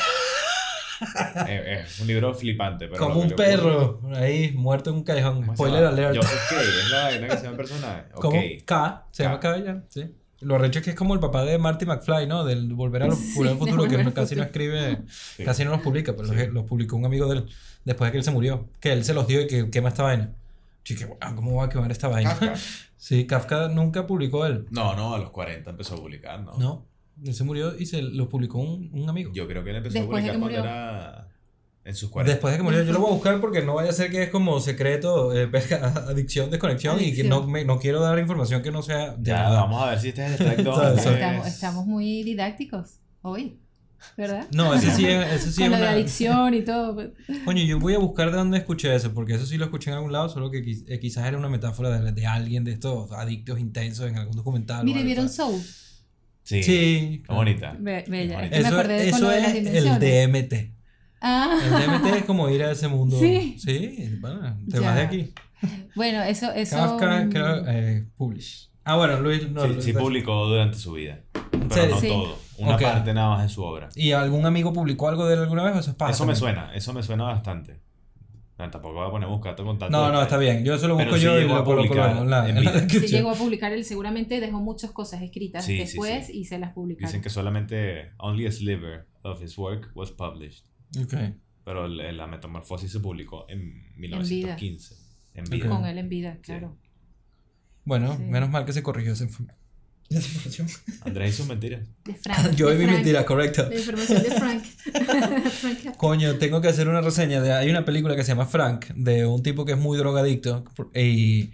Es, es un libro flipante. Pero como un le ocurre- perro, ahí, muerto en un callejón. ¿Cómo Spoiler llama? alert. Joseph K. Es la vaina que se llama el personaje. Ok. Como K, se llama K. K ya, sí. Lo recho es que es como el papá de Marty McFly, ¿no? Del Volver a lo- (laughs) Sí, Volver al de Futuro, que no- casi no escribe, (laughs) Sí. casi no los publica, pero Sí. los, los publicó un amigo de él después de que él se murió. Que él se los dio y que quema esta vaina. Chique, ¿cómo va a quemar esta vaina? Kafka. (laughs) Sí, Kafka nunca publicó él. No, no, a los 40 empezó a publicar, ¿no? No, él se murió y se lo publicó un, un amigo. Yo creo que él empezó Después de a publicar cuando era en sus 40. Después de que murió, yo lo voy a buscar porque no vaya a ser que es como secreto, eh, (laughs) adicción, desconexión y que Adicción. no, me, no quiero dar información que no sea de Ya, verdad. vamos a ver si este es el Strike 2. ¿Sabes? es- Estamos, estamos muy didácticos hoy, ¿verdad? No, ese sí es, ese sí (laughs) Con es lo de una... adicción y todo. Coño, yo voy a buscar de dónde escuché eso, porque eso sí lo escuché en algún lado, solo que quiz- eh, quizás era una metáfora de, de alguien de estos adictos intensos en algún documental. Mire, ¿vieron. Soul? Sí. Sí. Qué bonita. Be- bella. Bonito. Es que me Eso, acordé de eso lo de es las el. DMT. Ah, El DMT es como ir a ese mundo. Sí. Sí, bueno, te Ya. vas de aquí. bueno, eso, eso. Kafka, mm, creo, eh, Publish. Ah, bueno, Luis no. sí, Luis- sí publicó durante su vida. Pero no Sí. todo. Una Ok. parte nada más de su obra. ¿Y algún amigo publicó algo de él alguna vez o eso es paja Eso me suena, eso me suena bastante. No, tampoco voy a poner a buscar con tanto No, no, detalle. está bien. Yo eso lo busco yo y lo coloco en la, en la descripción. llegó a publicar, él seguramente dejó muchas cosas escritas después sí. y se las publicaron. Dicen que solamente only a sliver of his work was published. Ok. Pero el- la metamorfosis se publicó en 1915. En vida. Ok. Con él en vida, claro. Bueno, Sí. menos mal que se corrigió ese (laughs) enfermo. Desinformación. Andrés sus mentiras. De Frank. (laughs) Yo y mi mentira, correcto. La información de Frank. (laughs) Frank. Coño, tengo que hacer una reseña de... Hay una película que se llama Frank, de un tipo que es muy drogadicto y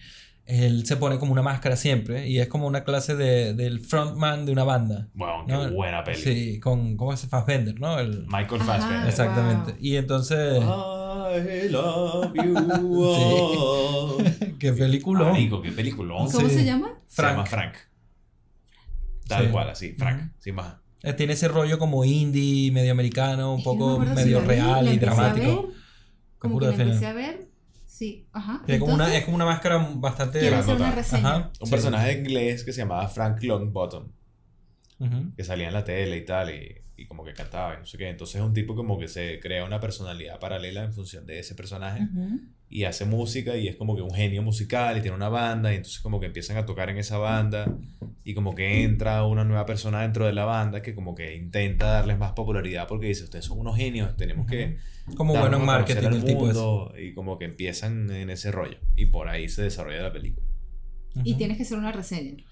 él se pone como una máscara siempre y es como una clase de, del frontman de una banda. Wow, qué ¿no? buena peli. Sí, con... ¿Cómo es? Fassbender, ¿no? El, Michael Ajá. Fassbender. exactamente. Wow. Y entonces... I love you (laughs) all. (laughs) ¡Qué! Marico, qué peliculón. ¿Cómo Sí. se llama? Se llama Frank. Frank. Tal Sí. cual, así, Frank, sin más. Eh, Tiene ese rollo como indie, medio americano, un Es poco si medio vi, real y dramático. Como que la de empecé a ver. Sí, ajá. Tiene como una, Entonces, es como una máscara bastante... Quiero hacer una Ajá. reseña. Ajá. Un Sí. personaje inglés que se llamaba Frank Longbottom, Ujú. que salía en la tele y tal, y, y como que cantaba y no sé qué. Entonces es un tipo como que se crea una personalidad paralela en función de ese personaje. Y hace música y es como que un genio musical y tiene una banda y entonces como que empiezan a tocar en esa banda y como que entra una nueva persona dentro de la banda que como que intenta darles más popularidad porque dice, ustedes son unos genios, tenemos que... Como bueno en marketing el tipo ese. mundo", Y como que empiezan en ese rollo y por ahí se desarrolla la película. Y Ujú. tienes que hacer una reseña.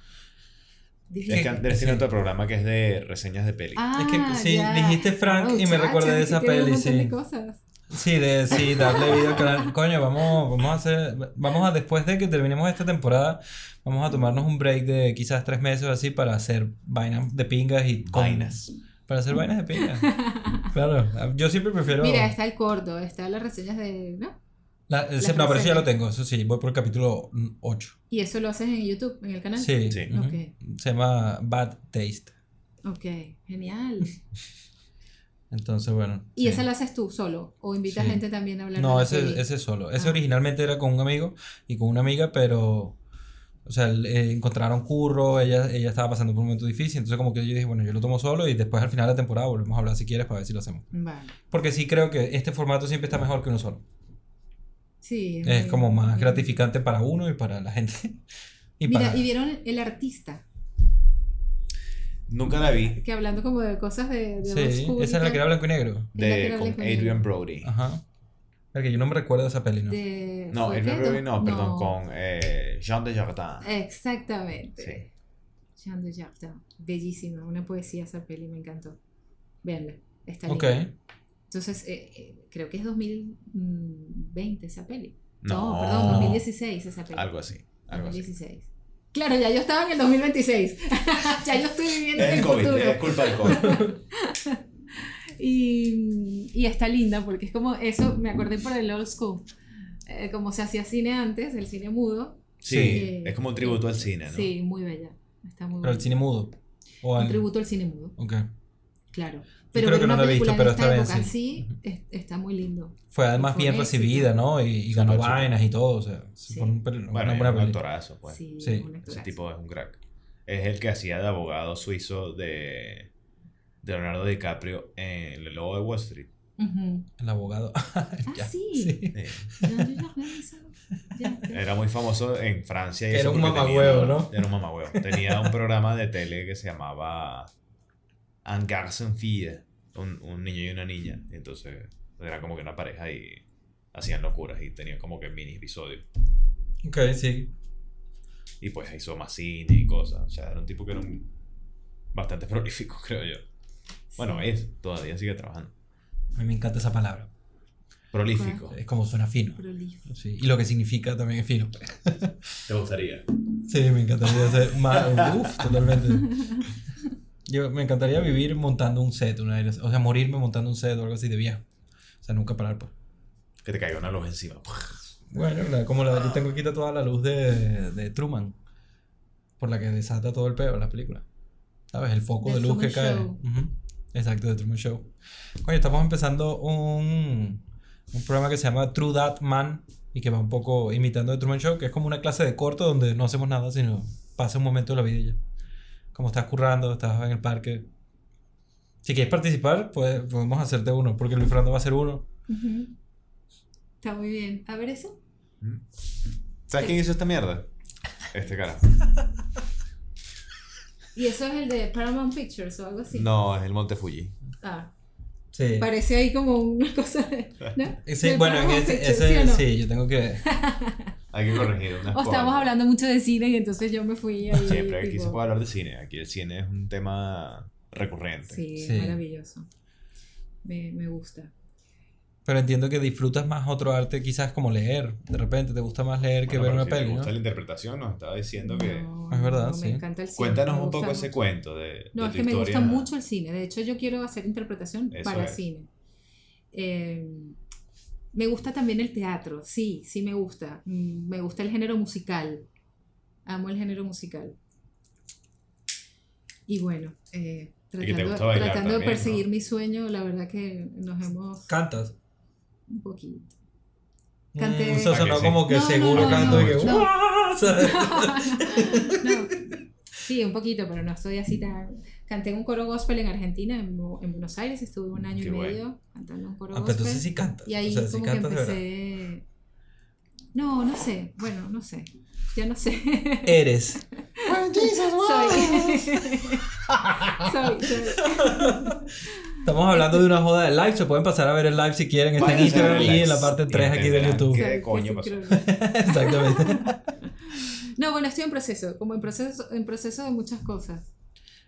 Es que Andrés tiene sí. otro programa que es de reseñas de peli. Ah, Es que sí, ya. dijiste Frank y me recordé de esa peli, sí. de cosas. Sí, de sí, darle vida al canal. Coño, vamos, vamos a hacer, vamos a después de que terminemos esta temporada, vamos a tomarnos un break de quizás tres meses o así para hacer vainas de pingas y con- Vainas. Para hacer vainas de pingas. Claro, yo siempre prefiero. Mira, está el corto, está las reseñas de. ¿no? La- no, pero eso ya lo tengo, eso sí, voy por el capítulo 8. Y eso lo haces en YouTube, en el canal. Sí. Sí. ujú. Ok. Se llama Bad Taste. Ok, genial. (laughs) Entonces, bueno. ¿Y sí. esa la haces tú solo? ¿O invitas Sí. gente también a hablar No, ese, ese solo. Ese Ah. originalmente era con un amigo y con una amiga, pero. O sea, eh, encontraron curro, ella, ella estaba pasando por un momento difícil, entonces como que yo dije, bueno, yo lo tomo solo y después al final de la temporada volvemos a hablar si quieres para ver si lo hacemos. Vale. Porque sí creo que este formato siempre está mejor que uno solo. Sí. Es como más muy- gratificante para uno y para la gente. (laughs) Y Mira, para... y vieron El Artista, Nunca la vi. que hablando como de cosas de, de Sí, esa es la que era blanco y negro. De, con. Adrian Brody. Ajá. Porque yo no me recuerdo de esa peli, ¿no? de- No, ¿fue Adrian? Brody no, perdón, con eh, Jean Desjardins. Exactamente. Jean de Jardin. Bellísima, una poesía esa peli, me encantó. Veanla, está Ok. linda. Entonces, eh, eh, creo que es 2020 esa peli. No, No, perdón, 2016 esa peli. Algo así, algo así. 2016. Claro, ya yo estaba en el 2026. (laughs) ya yo estoy viviendo Es en el el COVID, futuro. es culpa del COVID. (laughs) Y, y está linda porque es como eso, me acordé por el old school. Eh, como se hacía cine antes, el cine mudo. Sí, Sí. es como un tributo al cine, ¿no? Sí, muy bella. Está muy Pero el cine mudo. O Un al- tributo al cine mudo, Ok. claro. Creo Pero ver que no lo he visto, pero esta está bien, época sí. así Ujú. es- está muy lindo. Fue además Fue bien recibida, ¿no? Y, y ganó vainas y todo. O sea, Sí. fue un Bueno, una buena un actorazo, pues. Sí, Sí, un Ese tipo es un crack. Es el que hacía de abogado suizo de, de Leonardo DiCaprio en El Lobo de Wall Street. Ujú. El abogado. (laughs) Ah, Ya, sí. Ya, ya. Era muy famoso en Francia. y era un tenía- ¿no? (laughs) Era un mamagüevo. Tenía un programa de tele que se llamaba Un garçon fille, un, un niño y una niña. Y entonces era como que una pareja y hacían locuras y tenían como que mini episodios. Ok, sí. Y pues hizo más cine y cosas. O sea, era un tipo que era un- bastante (laughs) prolífico, creo yo. Bueno, es, todavía sigue trabajando. A mí me encanta esa palabra. Prolífico. Es como suena fino. Prolífico. Sí. Y lo que significa también es fino. ¿Te gustaría? Sí, me encantaría hacer más. (laughs) Uf, totalmente. Yo me encantaría vivir montando un set, una o sea, morirme montando un set o algo así de viejo. O sea, nunca parar, pues. Que te caiga una luz encima. Bueno, la- como la, yo tengo aquí toda la luz de, de Truman, por la que desata todo el peo en la película. ¿Sabes? El foco de luz que cae. Show. Ujú. Exacto, de Truman Show. Coño, estamos empezando un, un programa que se llama True That Man y que va un poco imitando de Truman Show, que es como una clase de corto donde no hacemos nada, sino pasa un momento de la vida y ya. Como estás currando, estás en el parque. Si quieres participar, pues podemos hacerte uno, porque Luis Fernando va a hacer uno. Ujú. Está muy bien. A ver eso. ¿Sabes quién hizo esta mierda? Este cara. (laughs) Y eso es el de Paramount Pictures o algo así. No, es el Monte Fuji. Ah, Sí. parece ahí como una cosa de. ¿no? Sí, De bueno, ese, Pictures, ese- ¿sí no? sí, yo tengo que... (laughs) Hay que corregir unas O estamos cosas. hablando mucho de cine y entonces yo me fui ahí. Siempre aquí se puede hablar de cine. Aquí el cine es un tema recurrente. Sí, Sí. maravilloso. Me, me gusta. Pero entiendo que disfrutas más otro arte, quizás como leer. De repente te gusta más leer que Bueno, ver una si peli, te ¿no? gusta la interpretación, nos estaba diciendo que... No, Es verdad, no, sí. Me encanta el cine. Cuéntanos me un poco ese cuento de, No, de es tu que me gusta mucho el cine. De hecho, yo quiero hacer interpretación Eso para es. cine. Eh, me gusta también el teatro. Sí, sí me gusta. Mm, Me gusta el género musical. Amo el género musical. Y bueno, eh, tratando, de perseguir ¿no? mi sueño, la verdad que nos hemos ¿Cantas? un poquito. Mm, Canté- eso ¿A sonó que sí? como que No, seguro no, canto y no, que... no. (laughs) (laughs) Sí, un poquito, pero no estoy así tan... Canté un coro gospel en Argentina, en, en Buenos Aires, estuve un año Qué y bueno. medio cantando un coro Ah, pero gospel. entonces sí cantas. Y ahí o sea, sí como que cantas verdad. empecé... No, no sé, bueno, no sé, ya no sé. Eres. (laughs) soy. (laughs) soy, soy. Estamos hablando de una joda de live. Se pueden pasar a ver el live si quieren. Está en Instagram y en la parte 3 aquí de YouTube. ¿Qué Soy, coño que pasó? (laughs) Exactamente. No, bueno, estoy en proceso, como en proceso, en proceso de muchas cosas.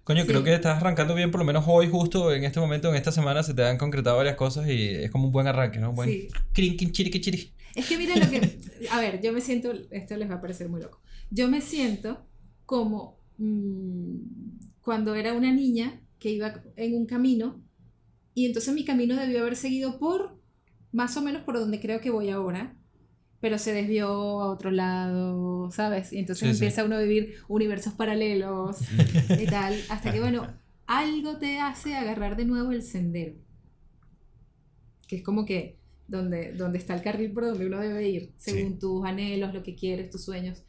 Coño, Sí. creo que estás arrancando bien, por lo menos hoy, justo en este momento, en esta semana, se te han concretado varias cosas y es como un buen arranque, ¿no? Un buen Sí. crinkin, chiriqui, chiri. Es que miren lo que. (laughs) A ver, yo me siento. Esto les va a parecer muy loco. Yo me siento como mm, cuando era una niña que iba en un camino y entonces mi camino debió haber seguido por más o menos por donde creo que voy ahora. Pero se desvió a otro lado, ¿sabes? Y entonces Sí, sí. empieza uno a vivir universos paralelos y tal. Hasta que, bueno, algo te hace agarrar de nuevo el sendero. Que es como que donde, donde está el carril por donde uno debe ir, según Sí. tus anhelos, lo que quieres, tus sueños.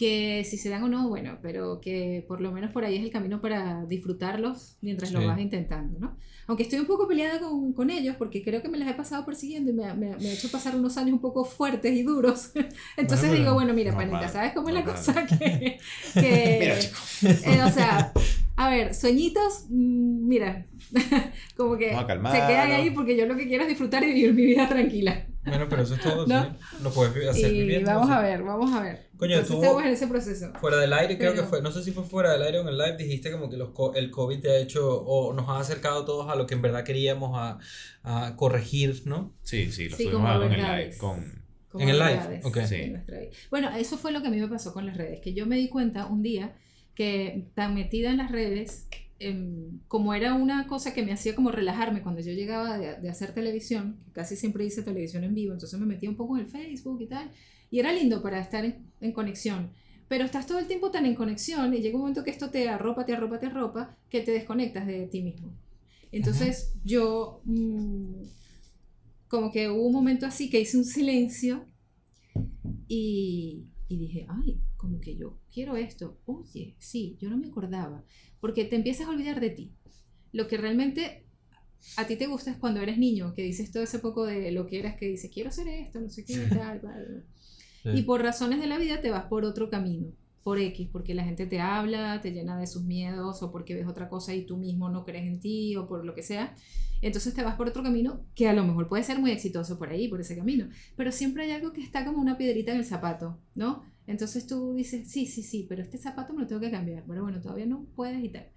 Que si se dan o no, bueno, pero que por lo menos por ahí es el camino para disfrutarlos mientras lo Sí. vas intentando, ¿no? Aunque estoy un poco peleada con, con ellos porque creo que me las he pasado persiguiendo y me, me me ha hecho pasar unos años un poco fuertes y duros. (laughs) Entonces Bueno, digo, bueno, mira, Normal, panita, ¿sabes cómo es la cosa? Que, (laughs) que- Mira, chico. eh, o sea, a ver, sueñitos, mm, mira, (laughs) como que a se quedan ahí porque yo lo que quiero es disfrutar y vivir mi vida tranquila. Bueno, pero eso es todo, ¿No? sí. Lo puedes hacer Y viviendo. vamos a ver, vamos a ver. Coño, Entonces tú- estamos en ese proceso. Fuera del aire, creo Pero- que fue, no sé si fue fuera del aire o en el live, dijiste como que los el COVID te ha hecho, o nos ha acercado todos a lo que en verdad queríamos a, a corregir, ¿no? Sí, sí, lo Sí, estuvimos hablando en el live con... En el live, ok. Sí. Bueno, eso fue lo que a mí me pasó con las redes, que yo me di cuenta un día que tan metida en las redes, em, como era una cosa que me hacía como relajarme cuando yo llegaba de, de hacer televisión, casi siempre hice televisión en vivo, entonces me metía un poco en el Facebook y tal, y era lindo para estar en, en conexión. Pero estás todo el tiempo tan en conexión y llega un momento que esto te arropa, te arropa, te arropa, que te desconectas de ti mismo. Entonces yo, mm, como que hubo un momento así que hice un silencio y, y dije, ay, como que yo quiero esto. Oye, sí, yo no me acordaba. Porque te empiezas a olvidar de ti. Lo que realmente a ti te gusta es cuando eres niño, que dices todo ese poco de lo que eras, que dices, quiero hacer esto, no sé qué, (laughs) tal, tal. Y por razones de la vida te vas por otro camino, por X, porque la gente te habla, te llena de sus miedos, o porque ves otra cosa y tú mismo no crees en ti, o por lo que sea. Entonces te vas por otro camino que a lo mejor puede ser muy exitoso por ahí, por ese camino. Pero siempre hay algo que está como una piedrita en el zapato, ¿no? Entonces tú dices, sí, sí, sí, pero este zapato me lo tengo que cambiar. Pero bueno, todavía no puedes y tal.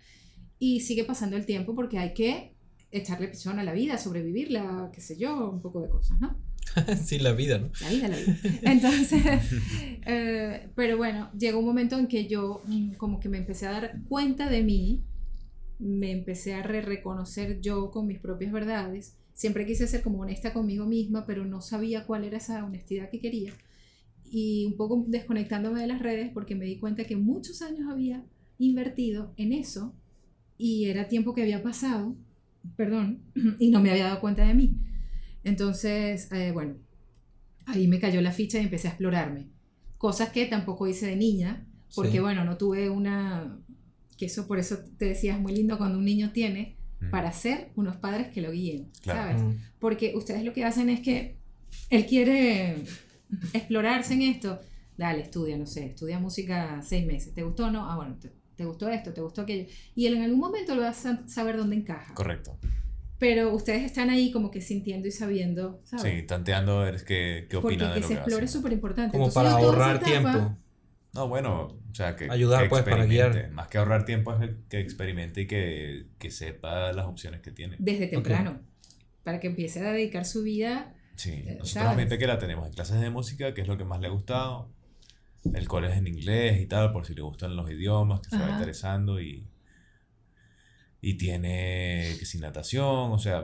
Y sigue pasando el tiempo porque hay que echarle presión a la vida, sobrevivirla, qué sé yo, un poco de cosas, ¿no? (laughs) sí, la vida, ¿no? La vida, la vida. Entonces, (laughs) eh, pero bueno, llegó un momento en que yo mm, como que me empecé a dar cuenta de mí, me empecé a re reconocer yo con mis propias verdades. Siempre quise ser como honesta conmigo misma, pero no sabía cuál era esa honestidad que quería. Y un poco desconectándome de las redes porque me di cuenta que muchos años había invertido en eso y era tiempo que había pasado, perdón, (clears throat) y no me había dado cuenta de mí. Entonces, eh, bueno, ahí me cayó la ficha y empecé a explorarme. Cosas que tampoco hice de niña, porque Sí. bueno, no tuve una... que eso por eso te decía, es muy lindo cuando un niño tiene Mm. para ser unos padres que lo guíen, Claro. ¿sabes? Mm. Porque ustedes lo que hacen es que él quiere explorarse en esto. Dale, estudia, no sé, estudia música seis meses. ¿Te gustó o no? Ah, bueno, te, te gustó esto, te gustó aquello. Y él en algún momento lo va a sa- saber dónde encaja. Correcto. Pero ustedes están ahí como que sintiendo y sabiendo, ¿sabes? Sí, tanteando a ver qué, qué Porque opina de que lo se que explore es súper importante. Como Entonces, para ahorrar etapa- tiempo. No, bueno, o sea, que, Ayudar, que pues, para experimente. guiar. Más que ahorrar tiempo es el- que experimente y que, que sepa las opciones que tiene. Desde temprano. Para que empiece a dedicar su vida. Sí, Eh, nosotros ¿sabes? que la tenemos en clases de música, que es lo que más le ha gustado. El cole es en inglés y tal, por si le gustan los idiomas, que se va interesando y, y tiene que sin natación, o sea,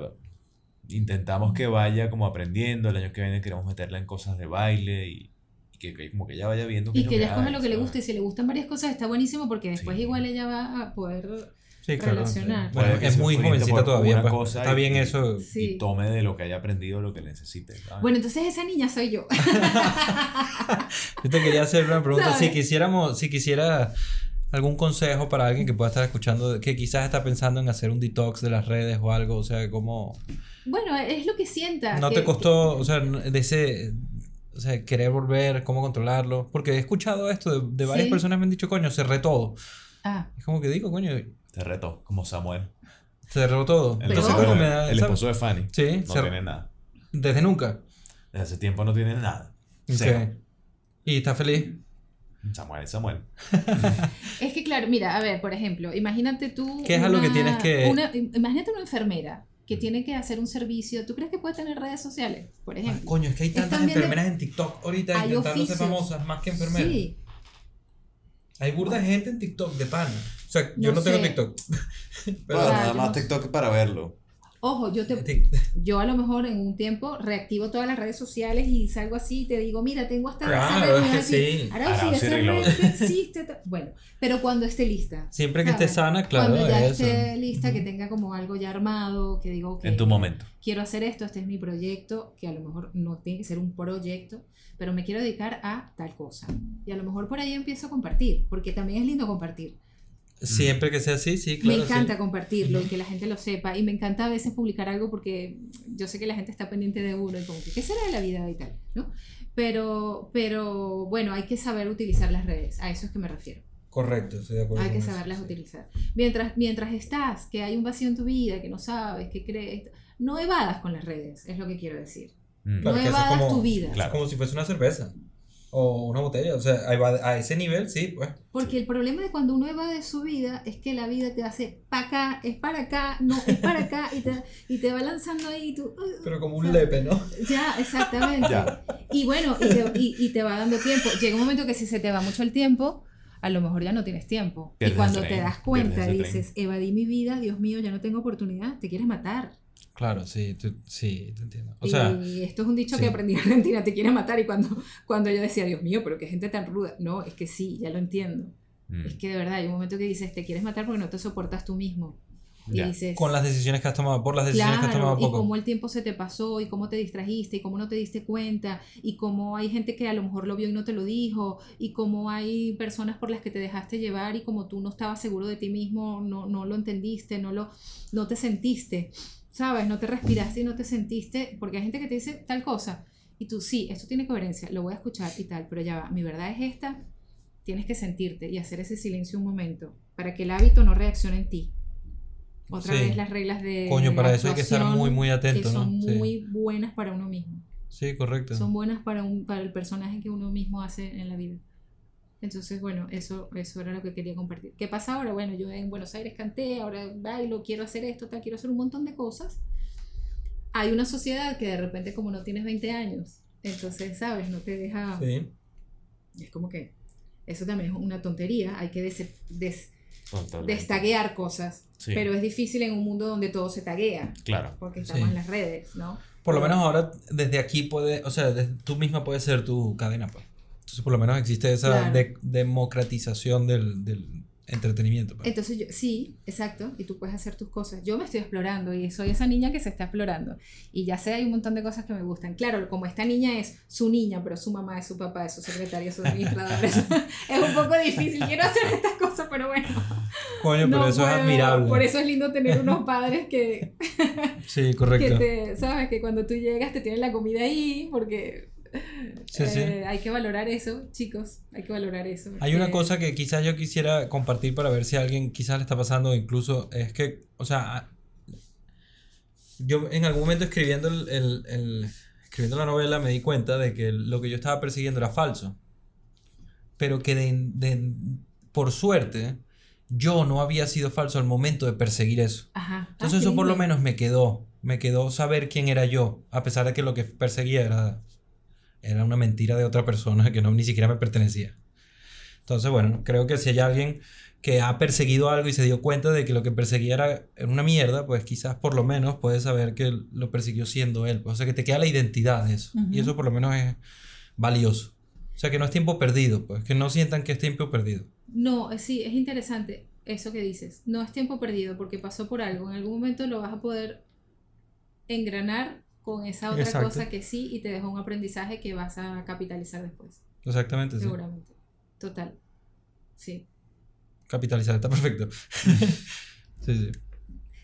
intentamos que vaya como aprendiendo, el año que viene queremos meterla en cosas de baile y, y que, que como que ella vaya viendo Y que ella escoja lo que le guste. Y si le gustan varias cosas, está buenísimo porque después Sí. igual ella va a poder. Sí, claro. Relacionar. Bueno, es muy jovencita todavía. una pues. cosa Está y- bien y- eso. Sí. Y tome de lo que haya aprendido lo que necesite. ¿sabes? Bueno, entonces esa niña soy yo. (laughs) Yo te quería hacer una pregunta. Si quisiéramos, si quisiera algún consejo para alguien que pueda estar escuchando, que quizás está pensando en hacer un detox de las redes o algo, o sea, cómo bueno, es lo que sienta. no que- te costó, o sea, de ese, o sea, querer volver, cómo controlarlo, porque he escuchado esto de, de varias Sí. personas me han dicho, coño, cerré todo. Ah, Es como que digo, coño, Te reto, como Samuel. cerró todo. Pero- Entonces, da- el esposo de Fanny. Sí, No tiene nada. desde nunca. Desde hace tiempo no tiene nada. Ok. Cero. Y está feliz. Samuel es Samuel. (laughs) es que claro, mira, a ver, por ejemplo, imagínate tú. ¿Qué es algo que tienes que- una- imagínate una enfermera que tiene que hacer un servicio. ¿Tú crees que puede tener redes sociales, por ejemplo? coño, es que hay tantas de- enfermeras en TikTok ahorita Hay intentando ser oficios. famosas más que enfermeras. Sí, Hay burda de gente en TikTok de pana. O sea, yo No no, tengo. TikTok. (laughs) Pero Bueno, nada más TikTok para verlo. Ojo, yo te, (laughs) yo a lo mejor en un tiempo reactivo todas las redes sociales y salgo así y te digo, mira, tengo hasta Claro, es (laughs) que sí. Ahora sí, que existe. (laughs) Bueno, pero cuando esté lista. Siempre que esté ¿sabes? sana, claro, Cuando ya eso. esté lista, que tenga como algo ya armado, que digo, ok, En tu momento. quiero hacer esto, este es mi proyecto, que a lo mejor no tiene que ser un proyecto, pero me quiero dedicar a tal cosa. Y a lo mejor por ahí empiezo a compartir, porque también es lindo compartir. Siempre que sea así, sí, claro. me encanta sí. compartirlo y que la gente lo sepa. Y me encanta a veces publicar algo porque yo sé que la gente está pendiente de uno y como que, ¿qué será de la vida y tal? ¿no? Pero, pero bueno, hay que saber utilizar las redes, a eso es que me refiero. Correcto, estoy de acuerdo. Hay que eso, saberlas sí. utilizar. Mientras, mientras estás, que hay un vacío en tu vida, que no sabes, que crees, no evadas con las redes, es lo que quiero decir. Mm. Claro, no evadas como- tu vida. Claro. Es como si fuese una cerveza. O una botella. O sea, ahí va- a ese nivel, sí, pues. Porque el problema de cuando uno evade su vida es que la vida te hace para acá, es para acá, no, es para acá, y te, y te va lanzando ahí y tú... "Ay, Pero como un lepe, ¿no? Ya, exactamente. Ya. Y bueno, y te, y- y te va dando tiempo. Llega un momento que si se te va mucho el tiempo, a lo mejor ya no tienes tiempo. Pierdes y cuando te das cuenta, dices, evadí mi vida, Dios mío, ya no tengo oportunidad, te quieres matar. Claro, sí, tú- sí, te entiendo. O sea, y esto es un dicho sí. que aprendí en Argentina, te quieres matar. Y cuando, (laughs) cuando yo decía, Dios mío, pero qué gente tan ruda. No, es que sí, ya lo entiendo. Mm. Es que de verdad hay un momento que dices, te quieres matar porque no te soportas tú mismo. Y Ya. dices, con las decisiones que has tomado, por las decisiones que has Claro, tomado y poco. cómo el tiempo se te pasó, y cómo te distrajiste, y cómo no te diste cuenta, y cómo hay gente que a lo mejor lo vio y no te lo dijo, y cómo hay personas por las que te dejaste llevar y como tú no estabas seguro de ti mismo, no, no lo entendiste, no, lo, no te sentiste, ¿sabes? No te respiraste y no te sentiste, porque hay gente que te dice tal cosa, y tú, sí, esto tiene coherencia, lo voy a escuchar y tal, pero ya va, mi verdad es esta, tienes que sentirte y hacer ese silencio un momento, para que el hábito no reaccione en ti. Otra Sí. vez las reglas de Coño, para eso hay que estar muy, muy atento, que son ¿no? Sí. muy buenas para uno mismo. Sí, correcto. Son buenas para, un, para el personaje que uno mismo hace en la vida. Entonces, bueno, eso, eso era lo que quería compartir. ¿Qué pasa ahora? Bueno, yo en Buenos Aires canté, ahora bailo, quiero hacer esto, tal, quiero hacer un montón de cosas. Hay una sociedad que de repente, como no tienes 20 años, entonces, ¿sabes? No te deja... Sí. Es como que eso también es una tontería. Hay que des, des- destaguear cosas. Sí. Pero es difícil en un mundo donde todo se taguea. Claro. Porque estamos Sí. en las redes, ¿no? Por lo menos ahora, desde aquí puede, o sea, desde- tú misma puedes ser tu cadena, pues. Entonces, por lo menos existe esa Claro. de- democratización del, del entretenimiento. pues. Entonces yo, sí, exacto, y tú puedes hacer tus cosas. Yo me estoy explorando y soy esa niña que se está explorando. Y ya sé, hay un montón de cosas que me gustan. Claro, como esta niña es su niña, pero su mamá es su papá, es su secretaria, es su administradora. es, (laughs) (laughs) es un poco difícil. Quiero hacer estas cosas, pero bueno. Coño, pero no eso es puedo. admirable. Por eso es lindo tener unos padres que, Sí, (laughs) que correcto. te, sabes, que cuando tú llegas te tienen la comida ahí, porque Sí, sí. eh, hay que valorar eso, chicos, hay que valorar eso. Hay una cosa que quizás yo quisiera compartir para ver si a alguien quizás le está pasando, incluso es que, o sea, Yo en algún momento escribiendo, el, el- el- escribiendo la novela me di cuenta de que lo que yo estaba persiguiendo era falso. Pero que de, de- por suerte yo no había sido falso al momento de perseguir eso. Ajá. Entonces Ah, eso qué por lo menos me quedó. Me quedó saber quién era yo, a pesar de que lo que perseguía era, era una mentira de otra persona que no ni siquiera me pertenecía. Entonces, bueno, creo que si hay alguien que ha perseguido algo y se dio cuenta de que lo que perseguía era, una mierda, pues quizás por lo menos puede saber que lo persiguió siendo él. O sea, que te queda la identidad de eso. Y eso por lo menos es valioso. O sea, que no es tiempo perdido, pues que no sientan que es tiempo perdido. No, eh, sí, es interesante eso que dices. No es tiempo perdido porque pasó por algo. En algún momento lo vas a poder engranar con esa otra Exacto. cosa que sí y te dejó un aprendizaje que vas a capitalizar después. Exactamente, sí. Seguramente. Total. Sí. Capitalizar, está perfecto. (laughs) sí, sí.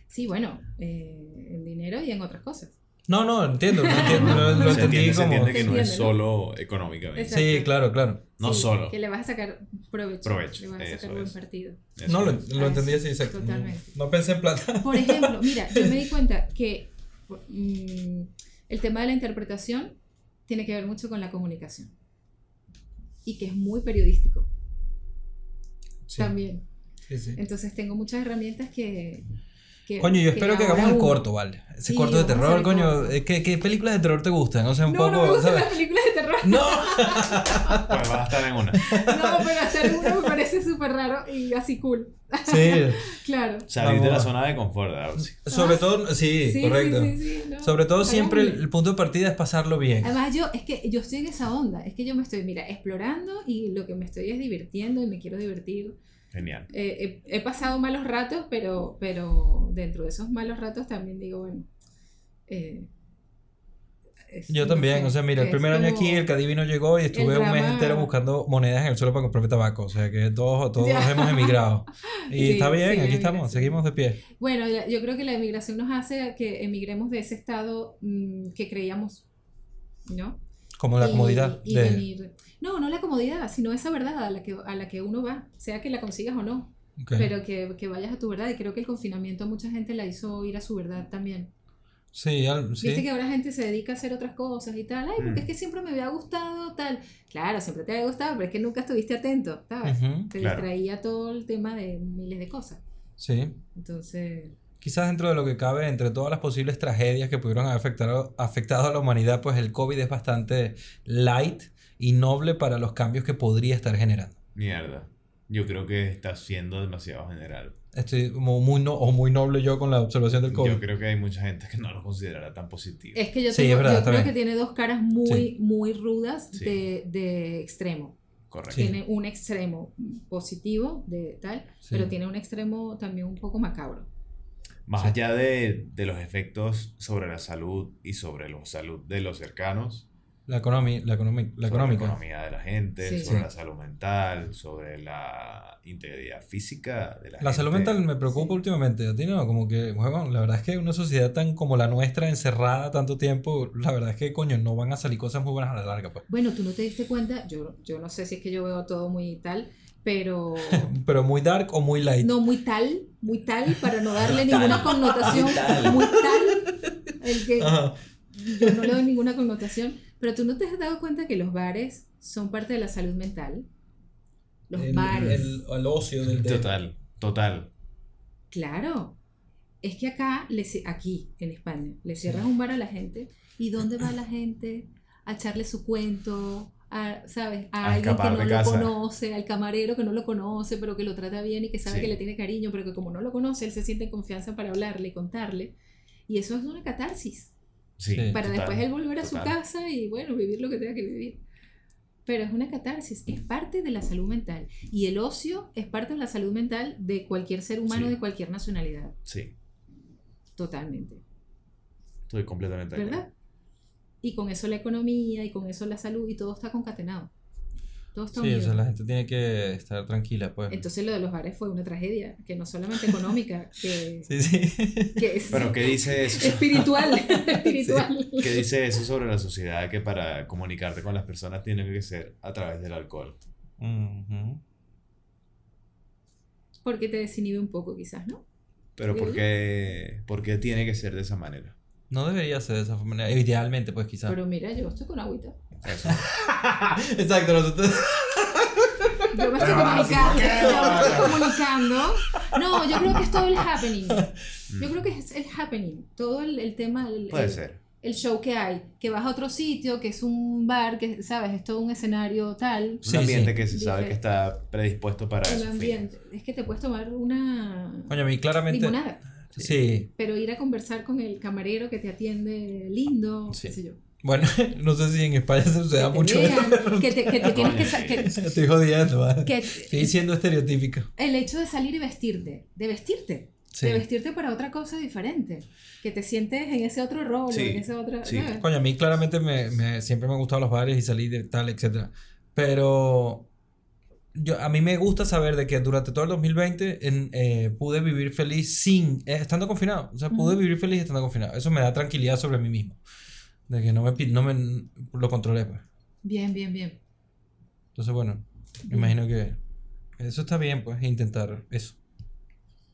Sí, bueno, eh, en dinero y en otras cosas. No, no, entiendo, lo, entiendo, lo, lo (laughs) se entendí entiende, se como... entiende que Se no es entiende, ¿no? solo económicamente. Exacto. Sí, claro, claro. No Sí, solo. Que le vas a sacar provecho. Provecho, Le vas a sacar buen es. partido. Eso No, lo, entendí así, exacto. Totalmente. No pensé en plata. Por ejemplo, mira, yo me di cuenta que el tema de la interpretación tiene que ver mucho con la comunicación. Y que es muy periodístico Sí, también. sí, sí. Entonces tengo muchas herramientas que... que- Coño, yo espero que ahora hagamos el corto, ¿vale? Ese Sí, corto de terror, coño. eh, ¿Qué, ¿Qué películas de terror te gustan? O sea, un No, poco, no me gustan ¿sabes? las películas de terror. ¡No! Pues vas a estar en una. (laughs) No, pero hacer uno me parece súper raro y así cool. Sí, (laughs) Claro. Salir de la zona de confort, Arsi. sobre todo, sí, Sí, correcto. sí, sí, sí, no. Sobre todo siempre el, el punto de partida es pasarlo bien. Además, yo, es que yo estoy en esa onda. Es que yo me estoy, mira, explorando y lo que me estoy es divirtiendo y me quiero divertir. Genial. Eh, he, he pasado malos ratos, pero, pero dentro de esos malos ratos también digo, bueno. eh, es- Yo no también, sé, o sea, mira, el primer año aquí el Cadivino llegó y estuve un mes entero buscando monedas en el suelo para comprarme tabaco. O sea que todos, (laughs) todos Ya. hemos emigrado. (laughs) Y Sí, está bien, sí, aquí estamos, seguimos de pie. Bueno, yo creo que la emigración nos hace que emigremos de ese estado mm, que creíamos, ¿no? Como la Y- comodidad y de... venir- No, no la comodidad, sino esa verdad a la que, a la que uno va, sea que la consigas o no, pero que, que vayas a tu verdad. Y creo que el confinamiento a mucha gente la hizo ir a su verdad también. Sí, sí. Viste que ahora gente se dedica a hacer otras cosas y tal. Ay, porque Mm. es que siempre me había gustado tal. Claro, siempre te había gustado, pero es que nunca estuviste atento, ¿sabes? Ujú, Te claro. distraía todo el tema de miles de cosas. sí. Entonces, Quizás dentro de lo que cabe, entre todas las posibles tragedias que pudieron haber afectado, afectado a la humanidad, pues el COVID es bastante light y noble para los cambios que podría estar generando. Mierda. Yo creo que está siendo demasiado general. Estoy como muy, no, o muy noble yo con la observación del COVID. Yo creo que hay mucha gente que no lo considerará tan positivo. es que yo, Sí, tengo- es verdad, yo creo bien. que tiene dos caras muy, Sí. muy rudas Sí. de, de extremo. Correcto. Sí. Tiene un extremo positivo de tal, Sí. pero tiene un extremo también un poco macabro. Más Sí. allá de, de los efectos sobre la salud y sobre la salud de los cercanos, La, economi la, economi- la sobre económica. la economía de la gente, Sí. sobre Sí. la salud mental, sobre la integridad física de la, La salud gente. mental me preocupa Sí. últimamente, a ti no, como que, bueno, la verdad es que una sociedad tan como la nuestra, encerrada tanto tiempo, la verdad es que, coño, no van a salir cosas muy buenas a la larga, pues. Bueno, tú no te diste cuenta, yo, yo no sé si es que yo veo todo muy tal, pero (laughs) Pero muy dark o muy light. no muy tal, muy tal, para no darle (laughs) ninguna connotación, muy tal. muy tal, el que Ajá. yo no le doy ninguna connotación, pero tú no te has dado cuenta que los bares son parte de la salud mental. Los El, bares. el, el ocio del Total, total. Claro. Es que acá, aquí en España, le cierras un bar a la gente y ¿dónde va la gente? A echarle su cuento, a, ¿sabes? A, A alguien que no lo casa. conoce, al camarero que no lo conoce, pero que lo trata bien y que sabe Sí. que le tiene cariño, pero que como no lo conoce, él se siente en confianza para hablarle y contarle. Y eso es una catarsis, Sí, para total, después él volver a su casa y bueno, vivir lo que tenga que vivir. Pero es una catarsis, es parte de la salud mental. Y el ocio es parte de la salud mental de cualquier ser humano Sí. de cualquier nacionalidad. Sí, Totalmente. estoy completamente de acuerdo. ¿Verdad? Y con eso la economía y con eso la salud y todo está concatenado. Todo está Sí, o sea, la gente tiene que estar tranquila, pues. Entonces lo de los bares fue una tragedia, que no solamente económica, (laughs) que, Sí, sí. que es Pero ¿qué dice eso? espiritual. (laughs) (laughs) espiritual. ¿Qué dice eso sobre la sociedad que para comunicarte con las personas tiene que ser a través del alcohol? Porque te desinhibe un poco quizás, ¿no? Pero ¿por qué, por qué tiene que ser de esa manera? No debería ser de esa manera. Idealmente, pues quizás. Pero mira, yo estoy con agüita. Eso. (laughs) Exacto, nosotros. Yo me estoy comunicando. Yo me estoy comunicando. No, yo creo que es todo el happening. Yo creo que es el happening. Todo el, el tema. El, Puede el- ser. el show que hay, que vas a otro sitio, que es un bar, que sabes, es todo un escenario tal. Un Sí, ambiente sí. que se sabe que está predispuesto para El eso. ambiente. Es que te puedes tomar una Coño, a mí claramente. limonada, Sí. pero ir a conversar con el camarero que te atiende lindo, Sí. qué sé yo. Bueno, (laughs) no sé si en España se te mucho. vean, que, te, que te tienes que, que- (laughs) Estoy jodiendo, ¿vale? que- Estoy siendo estereotípico. el hecho de salir y vestirte, de vestirte, Sí. de vestirte para otra cosa diferente, que te sientes en ese otro rol, Sí, en ese otro, sí. ¿sabes? Coño, a mí claramente me, me- siempre me han gustado los bares y salir de tal, etcétera. Pero yo, a mí me gusta saber de que durante todo el 2020 en, eh, pude vivir feliz sin, eh, estando confinado. O sea, pude vivir feliz estando confinado. Eso me da tranquilidad sobre mí mismo. De que no me, no me lo controlé, pues. Bien, bien, bien. Entonces, bueno, me imagino que eso está bien, pues, intentar eso.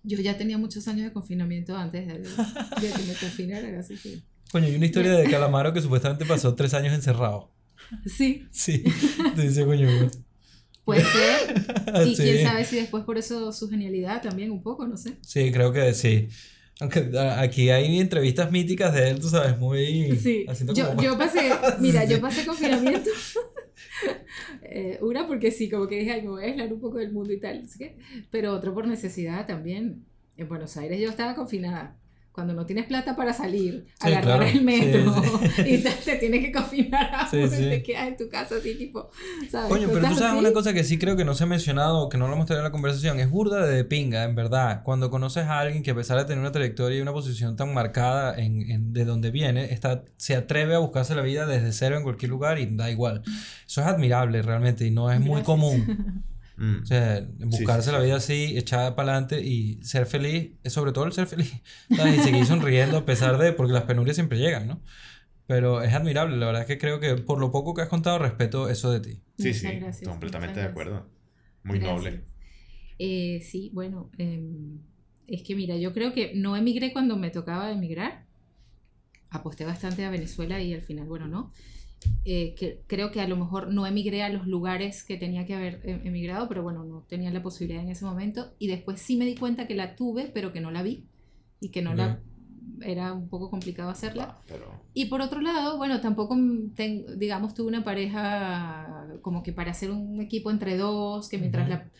Yo ya tenía muchos años de confinamiento antes de, de que me confinaran, así que... Coño, hay una historia de Calamaro que supuestamente pasó tres años encerrado. Sí, Sí, te dice, coño. Puede ser. (laughs) Y sí. quién sabe si después por eso su genialidad también un poco, no sé. Sí, creo que sí. Aunque a- aquí hay entrevistas míticas de él, tú sabes, muy... Sí, haciendo yo, como- yo pasé, (laughs) mira, Sí. yo pasé confinamiento. (laughs) Eh, una porque sí, como que dije, ay, me voy a aislar un poco del mundo y tal, qué. Pero otro por necesidad también. En Buenos Aires yo estaba confinada. Cuando no tienes plata para salir, Sí, agarrar claro. el metro Sí, (laughs) y te, te tienes que confinar a Sí, sí. te quedas en tu casa así, tipo, ¿sabes? Coño, pero tú sabes así. una cosa que sí creo que no se ha mencionado que no lo hemos tenido en la conversación, es burda de pinga, en verdad. Cuando conoces a alguien que a pesar de tener una trayectoria y una posición tan marcada en, en- de donde viene, está, se atreve a buscarse la vida desde cero en cualquier lugar y da igual. Eso es admirable realmente y no es muy Gracias. común. (laughs) Mm. O sea, buscarse sí, la sí. vida así, echada para adelante y ser feliz, es sobre todo el ser feliz, ¿sabes? Y seguir sonriendo a pesar de, porque las penurias siempre llegan, ¿no? Pero es admirable, la verdad es que creo que por lo poco que has contado, respeto eso de ti. Sí, Muchas sí, gracias, completamente de acuerdo. Muy Gracias. noble. Eh, sí, bueno, em, es que mira, yo creo que no emigré cuando me tocaba emigrar. Aposté bastante a Venezuela y al final, bueno, no. Eh, que, creo que a lo mejor no emigré a los lugares que tenía que haber em- emigrado, pero bueno, no tenía la posibilidad en ese momento. Y después sí me di cuenta que la tuve, pero que no la vi y que no la era un poco complicado hacerla. Ah, pero Y por otro lado, bueno, tampoco, ten- digamos, tuve una pareja como que para hacer un equipo entre dos, que mientras Ujú. la,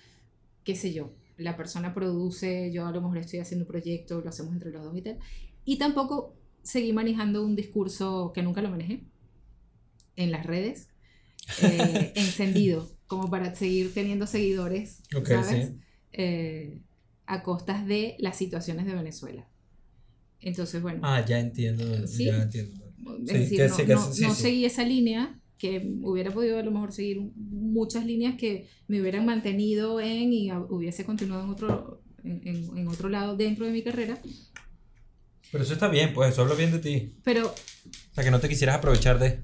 qué sé yo, la persona produce, yo a lo mejor estoy haciendo un proyecto, lo hacemos entre los dos y tal. Y tampoco seguí manejando un discurso que nunca lo manejé en las redes, eh, (laughs) encendido, como para seguir teniendo seguidores, Ok, ¿sabes? sí. Eh, a costas de las situaciones de Venezuela. Entonces, bueno. Ah, ya entiendo, Sí. ya entiendo. Es Sí, decir, que no, que no- seguí esa línea, que hubiera podido a lo mejor seguir muchas líneas que me hubieran mantenido en y hubiese continuado en otro, en, en- en otro lado dentro de mi carrera. Pero eso está bien, pues eso habla bien de ti. Pero O sea, que no te quisieras aprovechar de...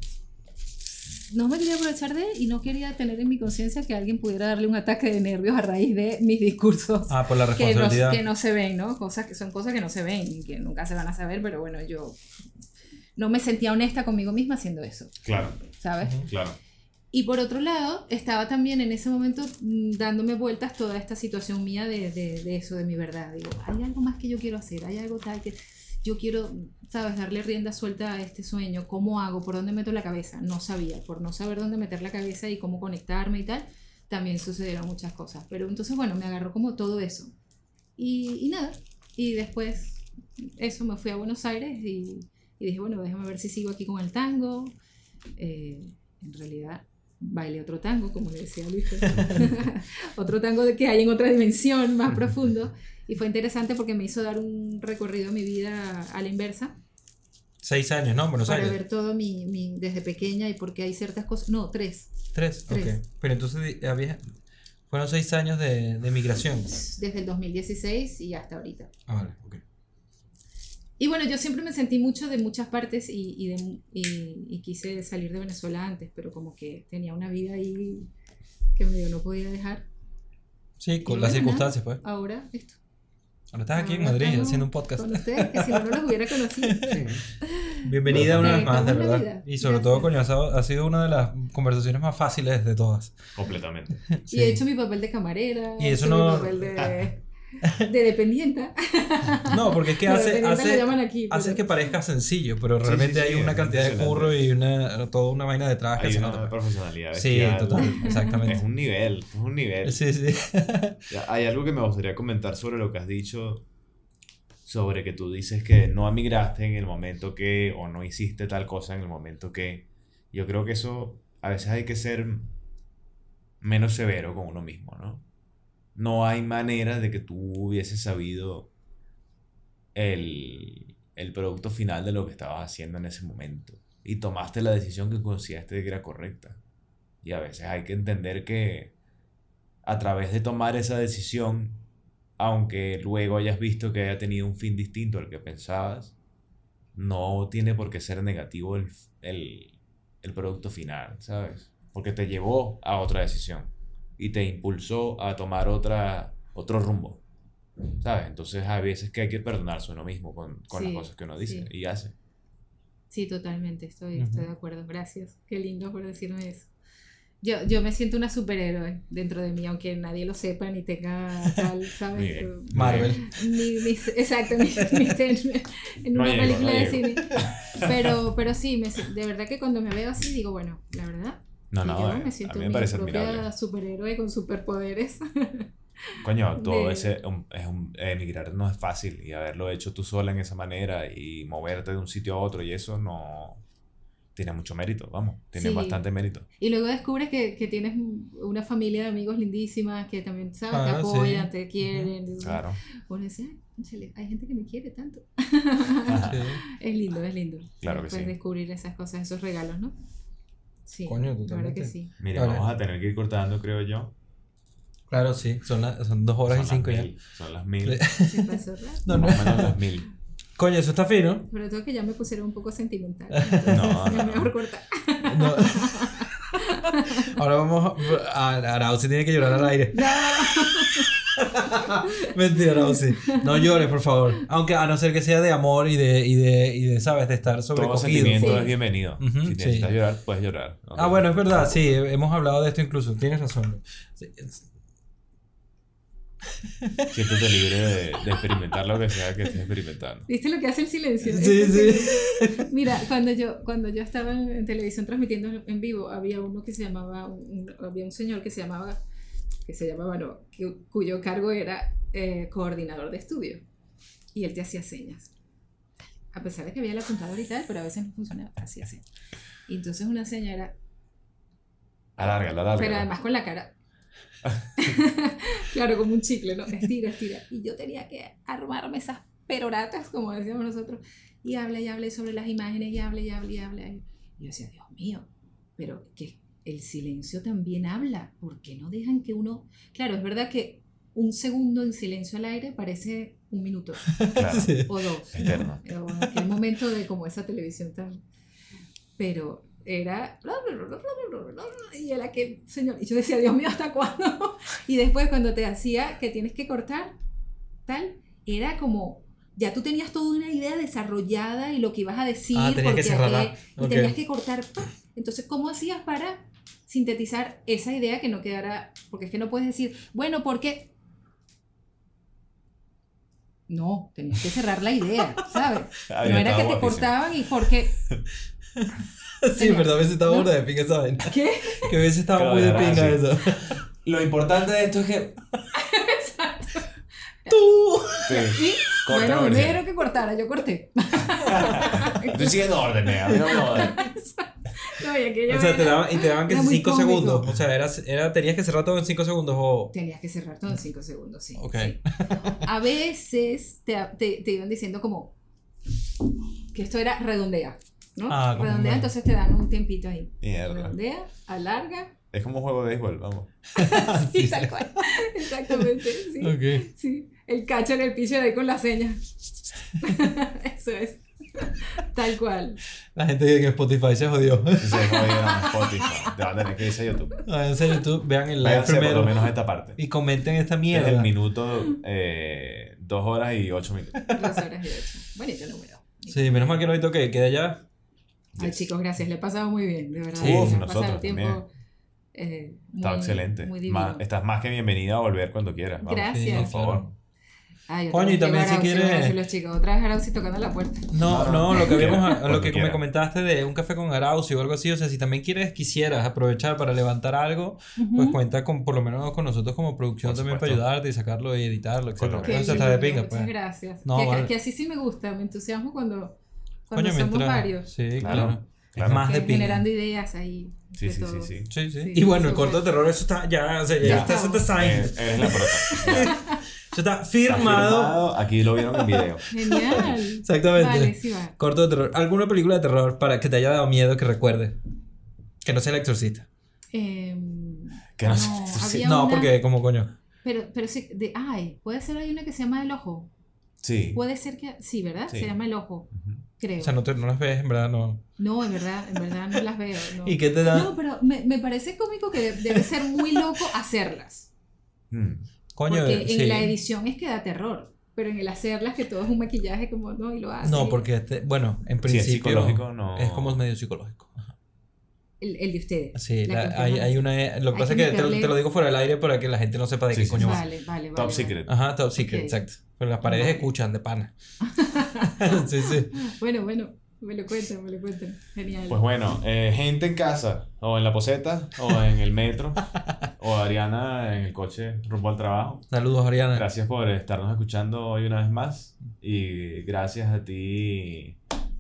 no me quería aprovechar de y no quería tener en mi conciencia que alguien pudiera darle un ataque de nervios a raíz de mis discursos. Ah, por la que no, responsabilidad. que no se ven, ¿no? Cosas que son cosas que no se ven y que nunca se van a saber, pero bueno, yo no me sentía honesta conmigo misma haciendo eso, claro, ¿sabes? Ujú. claro. Y por otro lado, estaba también en ese momento mm, dándome vueltas toda esta situación mía de, de, de eso, de mi verdad. Digo, hay algo más que yo quiero hacer, hay algo tal que yo quiero, ¿sabes?, darle rienda suelta a este sueño. ¿Cómo hago? ¿Por dónde meto la cabeza? No sabía. Por no saber dónde meter la cabeza y cómo conectarme y tal, también sucedieron muchas cosas. Pero entonces, bueno, me agarró como todo eso. Y, y nada. Y después, eso, me fui a Buenos Aires y, y dije, bueno, déjame ver si sigo aquí con el tango. Eh, en realidad, bailé otro tango, como le decía Luis. (laughs) (laughs) otro tango de que hay en otra dimensión, más (laughs) profundo. Y fue interesante porque me hizo dar un recorrido a mi vida a la inversa Seis años, ¿no? En Buenos para Aires. ver todo mi, mi- desde pequeña y porque hay ciertas cosas. No, tres. Tres, Tres. ok. Pero entonces había... Fueron seis años de, de migración. Desde el 2016 y hasta ahorita. Ah, vale, ok. Y bueno, yo siempre me sentí mucho de muchas partes y, y, de- y- y quise salir de Venezuela antes, pero como que tenía una vida ahí que medio no podía dejar. Sí, con Y las bueno, circunstancias, pues. Ahora esto. Ahora estás aquí en Ahora Madrid estamos haciendo un podcast. Con ustedes, que si no, no los hubiera conocido. (laughs) Bienvenida una vez más, de verdad. vida. Y sobre todo, coño, Gracias. ha, sido una de las conversaciones más fáciles de todas. Completamente. (laughs) Y he hecho mi papel de camarera. Y he eso hecho no- Mi papel de, (laughs) (laughs) de dependienta. No, porque es que hace, hace, que parezca sencillo, pero realmente sí, sí, hay una cantidad de curro y una, toda una vaina detrás que Hay se una nota. profesionalidad. Sí, total, exactamente. Es un nivel, es un nivel. Sí, sí. (laughs) Hay algo que me gustaría comentar sobre lo que has dicho, sobre que tú dices que no emigraste en el momento que, o no hiciste tal cosa en el momento que. Yo creo que eso, a veces hay que ser menos severo con uno mismo, ¿no? No hay manera de que tú hubieses sabido el, el producto final de lo que estabas haciendo en ese momento. Y tomaste la decisión que consideraste que era correcta. Y a veces hay que entender que a través de tomar esa decisión, aunque luego hayas visto que haya tenido un fin distinto al que pensabas, no tiene por qué ser negativo el, el, el producto final, ¿sabes? Porque te llevó a otra decisión y te impulsó a tomar otra, otro rumbo, ¿sabes? Entonces a veces que hay que perdonarse uno mismo con, con las Sí, cosas que uno dice sí. y hace. Sí, totalmente, estoy, Ujú. estoy de acuerdo. Gracias. Qué lindo por decirme eso. Yo, yo me siento una superhéroe dentro de mí, aunque nadie lo sepa ni tenga tal, (laughs) ¿sabes? Marvel. Ni, ni- exacto, ni, (laughs) en, No una llego, película no de llego. cine. (laughs) Pero, pero sí, me, de verdad que cuando me veo así digo, bueno, la verdad, No, no, yo eh, me a siento mí me mi parece propia admirable. superhéroe con superpoderes. (laughs) Coño, todo de- ese es un, emigrar no es fácil y haberlo hecho tú sola en esa manera y moverte de un sitio a otro y eso no tiene mucho mérito, vamos, tiene Sí. bastante mérito. Y luego descubres que, que tienes una familia de amigos lindísimas que también, ¿sabes? te Ah, sí. apoyan, te quieren. entonces, Claro. Uno dice, "Ay, cónchale, hay gente que me quiere tanto. (laughs) Sí. Es lindo, es lindo. Claro que sí. descubrir esas cosas, esos regalos, ¿no? Sí. Coño, totalmente. que sí. Mira, Ahora- vamos a tener que ir cortando, creo yo. Claro, sí. Son, la- son dos horas Son y cinco las ya. Son las mil. (laughs) Se pasó. No, no. Más o menos las mil. Coño, eso está fino. Sobre todo que ya me pusieron un poco sentimental. (laughs) No, es no, mejor cortar. No. (laughs) Ahora vamos a. a Arauzi tiene que llorar al aire. No. (laughs) Mentira, Arauzi. No llores, por favor. Aunque a no ser que sea de amor y de, y de, y de ¿sabes? De estar Todo sobrecogido. sentimiento Sí. es bienvenido. Si sí. necesitas llorar, puedes llorar. ¿no? Ah, bueno, es verdad, sí, hemos hablado de esto incluso. Tienes razón. Sí, (laughs) Siéntete libre de, de experimentar lo que sea que estés experimentando. ¿Viste lo que hace el silencio? Sí, sí. Mira, cuando yo, cuando yo estaba en, en televisión transmitiendo en vivo, había uno que se llamaba, un- había un señor que se llamaba, que se llamaba, no, que- cuyo cargo era eh, coordinador de estudio. Y él te hacía señas. A pesar de que había la computadora y tal, pero a veces no funcionaba, hacía señas. Y entonces una seña era, Alárgalo, alárgalo. pero además con la cara. (laughs) claro, como un chicle, ¿no? Estira, estira. Y yo tenía que armarme esas peroratas, como decíamos nosotros, y habla y habla sobre las imágenes, y habla y habla y habla. Y yo decía, Dios mío, pero que el silencio también habla. ¿Por qué no dejan que uno.? Claro, es verdad que un segundo en silencio al aire parece un minuto (laughs) Claro. Sí. o dos. Eterno. O en aquel momento de como esa televisión tan... Pero era... Y era aquel señor... Y yo decía, Dios mío, ¿hasta cuándo? (laughs) Y después cuando te hacía que tienes que cortar, tal, era como... Ya tú tenías toda una idea desarrollada y lo que ibas a decir. Ah, tenías que porque cerrarla. aquel- Y Ok. tenías que cortar. Entonces, ¿cómo hacías para sintetizar esa idea que no quedara... Porque es que no puedes decir, bueno, porque... No, tenías que cerrar la idea, ¿sabes? (laughs) Ay, no era que te cortaban y porque... (laughs) Sí, pero a veces estaba ¿No? burda de pinga esa vaina. ¿Qué? Que a veces estaba Claro, muy de pinga sí. eso. (laughs) Lo importante de esto es que. Tú. Sí. Y Corta bueno, dijeron que cortara, yo corté. Estoy siguiendo órdenes, a mí no me O sea, te daban, y te daban que era muy 5 cómico. segundos. O sea, era, era, tenías que cerrar todo en 5 segundos o. Tenías que cerrar todo en 5 segundos, sí. Ok. sí. A veces te, te, te iban diciendo como que esto era redondea, ¿no? Ah, redondea, entonces te dan un tiempito ahí. Mierda. Redondea, alarga, Es como un juego de béisbol, vamos. (laughs) sí, (laughs) Sí, tal cual. Exactamente, sí. Ok. Sí, el cacho en el piso de ahí con la seña. (laughs) Eso es. (laughs) Tal cual. La gente en Spotify se jodió. Se jodieron Spotify. Te va a tener que irse a YouTube. Váyanse a YouTube, vean el live Váyanse por lo primero menos esta parte. y comenten esta Es mierda. el minuto eh, dos horas y ocho minutos. Dos horas y ocho. Bonito número. Sí, menos mal que no hay toque, queda ya. Ay, chicos, gracias. Le he pasado muy bien, de verdad. Sí, Uf, pasado nosotros el tiempo, eh, Está excelente. Muy. Más- estás más que bienvenida a volver cuando quieras. Vamos, Gracias. Por favor. Ay, Coño, y también si quieres- los chicos, otra vez Arauzi tocando la puerta. No, No, no, lo que habíamos, cuando lo que quiera. me comentaste de un café con Arauzi o algo así, o sea, si también quieres, quisieras aprovechar para levantar algo, pues cuenta con, por lo menos con nosotros como producción Por también para ayudarte y sacarlo y editarlo, etc. Qué Eso está de pinga, muchas pues. gracias. No, que, vale. que así sí me gusta, me entusiasmo cuando, cuando Coño, somos mientras- varios. Sí, Claro, claro. claro. Más de pinga. generando ideas ahí. Sí, sí, sí, sí. Sí, sí. Y bueno, el corto de terror, eso está ya, o sea, ya, Ya. está, eso está signed. Es, es la prota. (laughs) Está Está firmado. Aquí lo vieron en video. (laughs) Genial. Exactamente. Vale, sí va. Corto de terror. ¿Alguna película de terror para que te haya dado miedo que recuerdes? Que no sea el exorcista. Em, Que no sé, había sí. No, una- porque como coño. Pero, pero sí, de, ay, puede ser hay una que se llama El Ojo. Sí. Puede ser que, sí, ¿verdad? Sí. Se llama El Ojo, Ujú. creo. O sea, no, te- no las ves, en verdad, no. No, en verdad, en verdad no las veo. No, ¿Y qué te da? No, pero me, me parece cómico que debe ser muy loco hacerlas. Mm. Coño, porque en sí. la edición es que da terror. Pero en el hacerlas, que todo es un maquillaje, como no, y lo hace. No, porque este, bueno, en Si es principio psicológico, no. es como medio psicológico. El, el de ustedes. Sí, La la- que hay, hay una lo que pasa es que que te, lo- te digo fuera del aire para que la gente no sepa de Sí, qué sí, coño va. Vale, vale, vale. Top vale. secret. Ajá, top secret, exacto. Pero las paredes Vale. escuchan de pana. (laughs) (laughs) sí, sí. Bueno, bueno, me lo cuentan, me lo cuentan. Genial. Pues bueno, eh, gente en casa, o en la poseta, o en el metro, o Ariana en el coche rumbo al trabajo. Saludos, Ariana. Gracias por estarnos escuchando hoy una vez más. Y gracias a ti,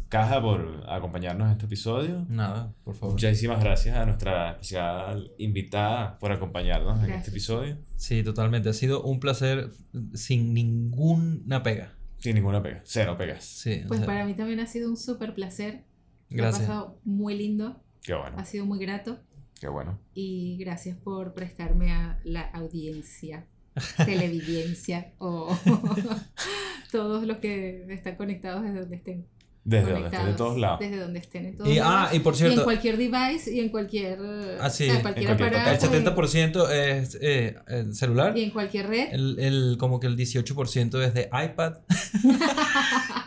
Caja, por acompañarnos en este episodio. Nada, por favor. Muchísimas gracias a nuestra especial invitada por acompañarnos en Gracias. este episodio. Sí, totalmente. Ha sido un placer sin ninguna pega. Sin ninguna pega, cero pegas. Sí. Pues sea, para mí también ha sido un súper placer. Me ha Gracias. pasado muy lindo, Qué bueno, ha sido muy grato. qué bueno. Y gracias por prestarme a la audiencia, (laughs) televidencia o (laughs) todos los que están conectados desde donde estén. Desde donde esté, de todos lados. Desde donde estén, en todos Y, ah, lados. y por Y en cierto, cualquier device y en cualquier, Ah, sí, o sea, en cualquier cualquier el aparato. 70% es eh, el celular. Y en cualquier red. El, el, como que el 18% es de iPad. (laughs)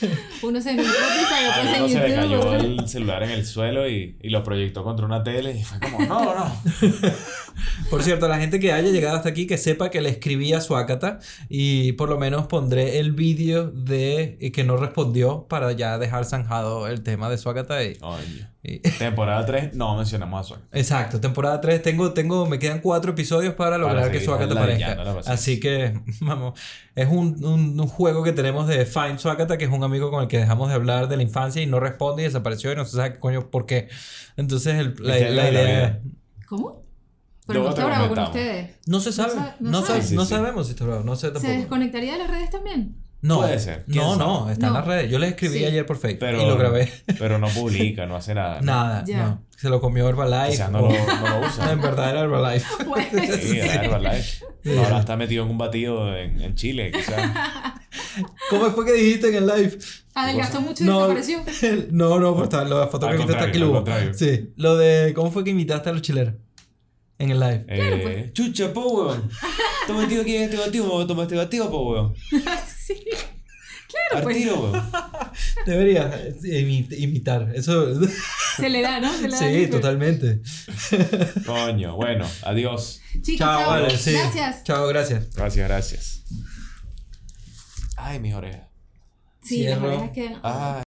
(laughs) Uno se Spotify, otro uno en se le cayó el celular en el suelo y, y lo proyectó contra una tele y fue como, no, no. (laughs) Por cierto, la gente que haya llegado hasta aquí, que sepa que le escribí a Suácata y por lo menos pondré el vídeo de y que no respondió para ya dejar zanjado el tema de Suácata. Y, y- (laughs) Temporada 3, no mencionamos a Suárez. Exacto, temporada 3. Tengo, tengo, me quedan cuatro episodios para lograr que seguir Suácata ladillando aparezca. Así que, vamos, es un, un, un juego que tenemos de Find Suácata, que es un amigo con el que dejamos de hablar de la infancia y no responde y desapareció y no se sabe qué coño por qué. Entonces, el- la, idea. ¿Cómo? Pero no está bravo con ustedes. No se sabe. sa- no No, sabe. sa- Sí, no sí. sabemos si está bravo. No sé ¿Se desconectaría de las redes también? No, Puede ser, No, sabe. no, está en las redes. Yo le escribí Sí. ayer por Facebook Pero, y lo grabé. pero no publica, no hace nada. ¿no? Nada, Ya. no. Se lo comió Herbalife. Quizás no o- lo, no lo usa. (laughs) En verdad era Herbalife. (laughs) Pues. Sí, era Herbalife. Ahora está metido en un batido en, en Chile, quizás. (laughs) ¿Cómo fue que dijiste en el live? Adelgazó mucho y No, desapareció. no, no, pues está, la foto Al que quitaste aquí lo. Sí, lo de cómo fue que imitaste a los chileros en el live. Eh, pues. Chucha, po, weón. Está metido aquí en este batido, toma este batido, po, weón. sí. Claro, Al pues. tiro. (laughs) Deberías eh, imi- imitar. Eso. (laughs) Se le da, ¿no? Se le da sí, totalmente. (laughs) Coño, bueno, adiós. Chicos, Chao, chao. vale, sí. Gracias. Chao, gracias. Gracias, gracias. Ay, mis orejas. Sí, las Cierro. orejas quedan. Ay.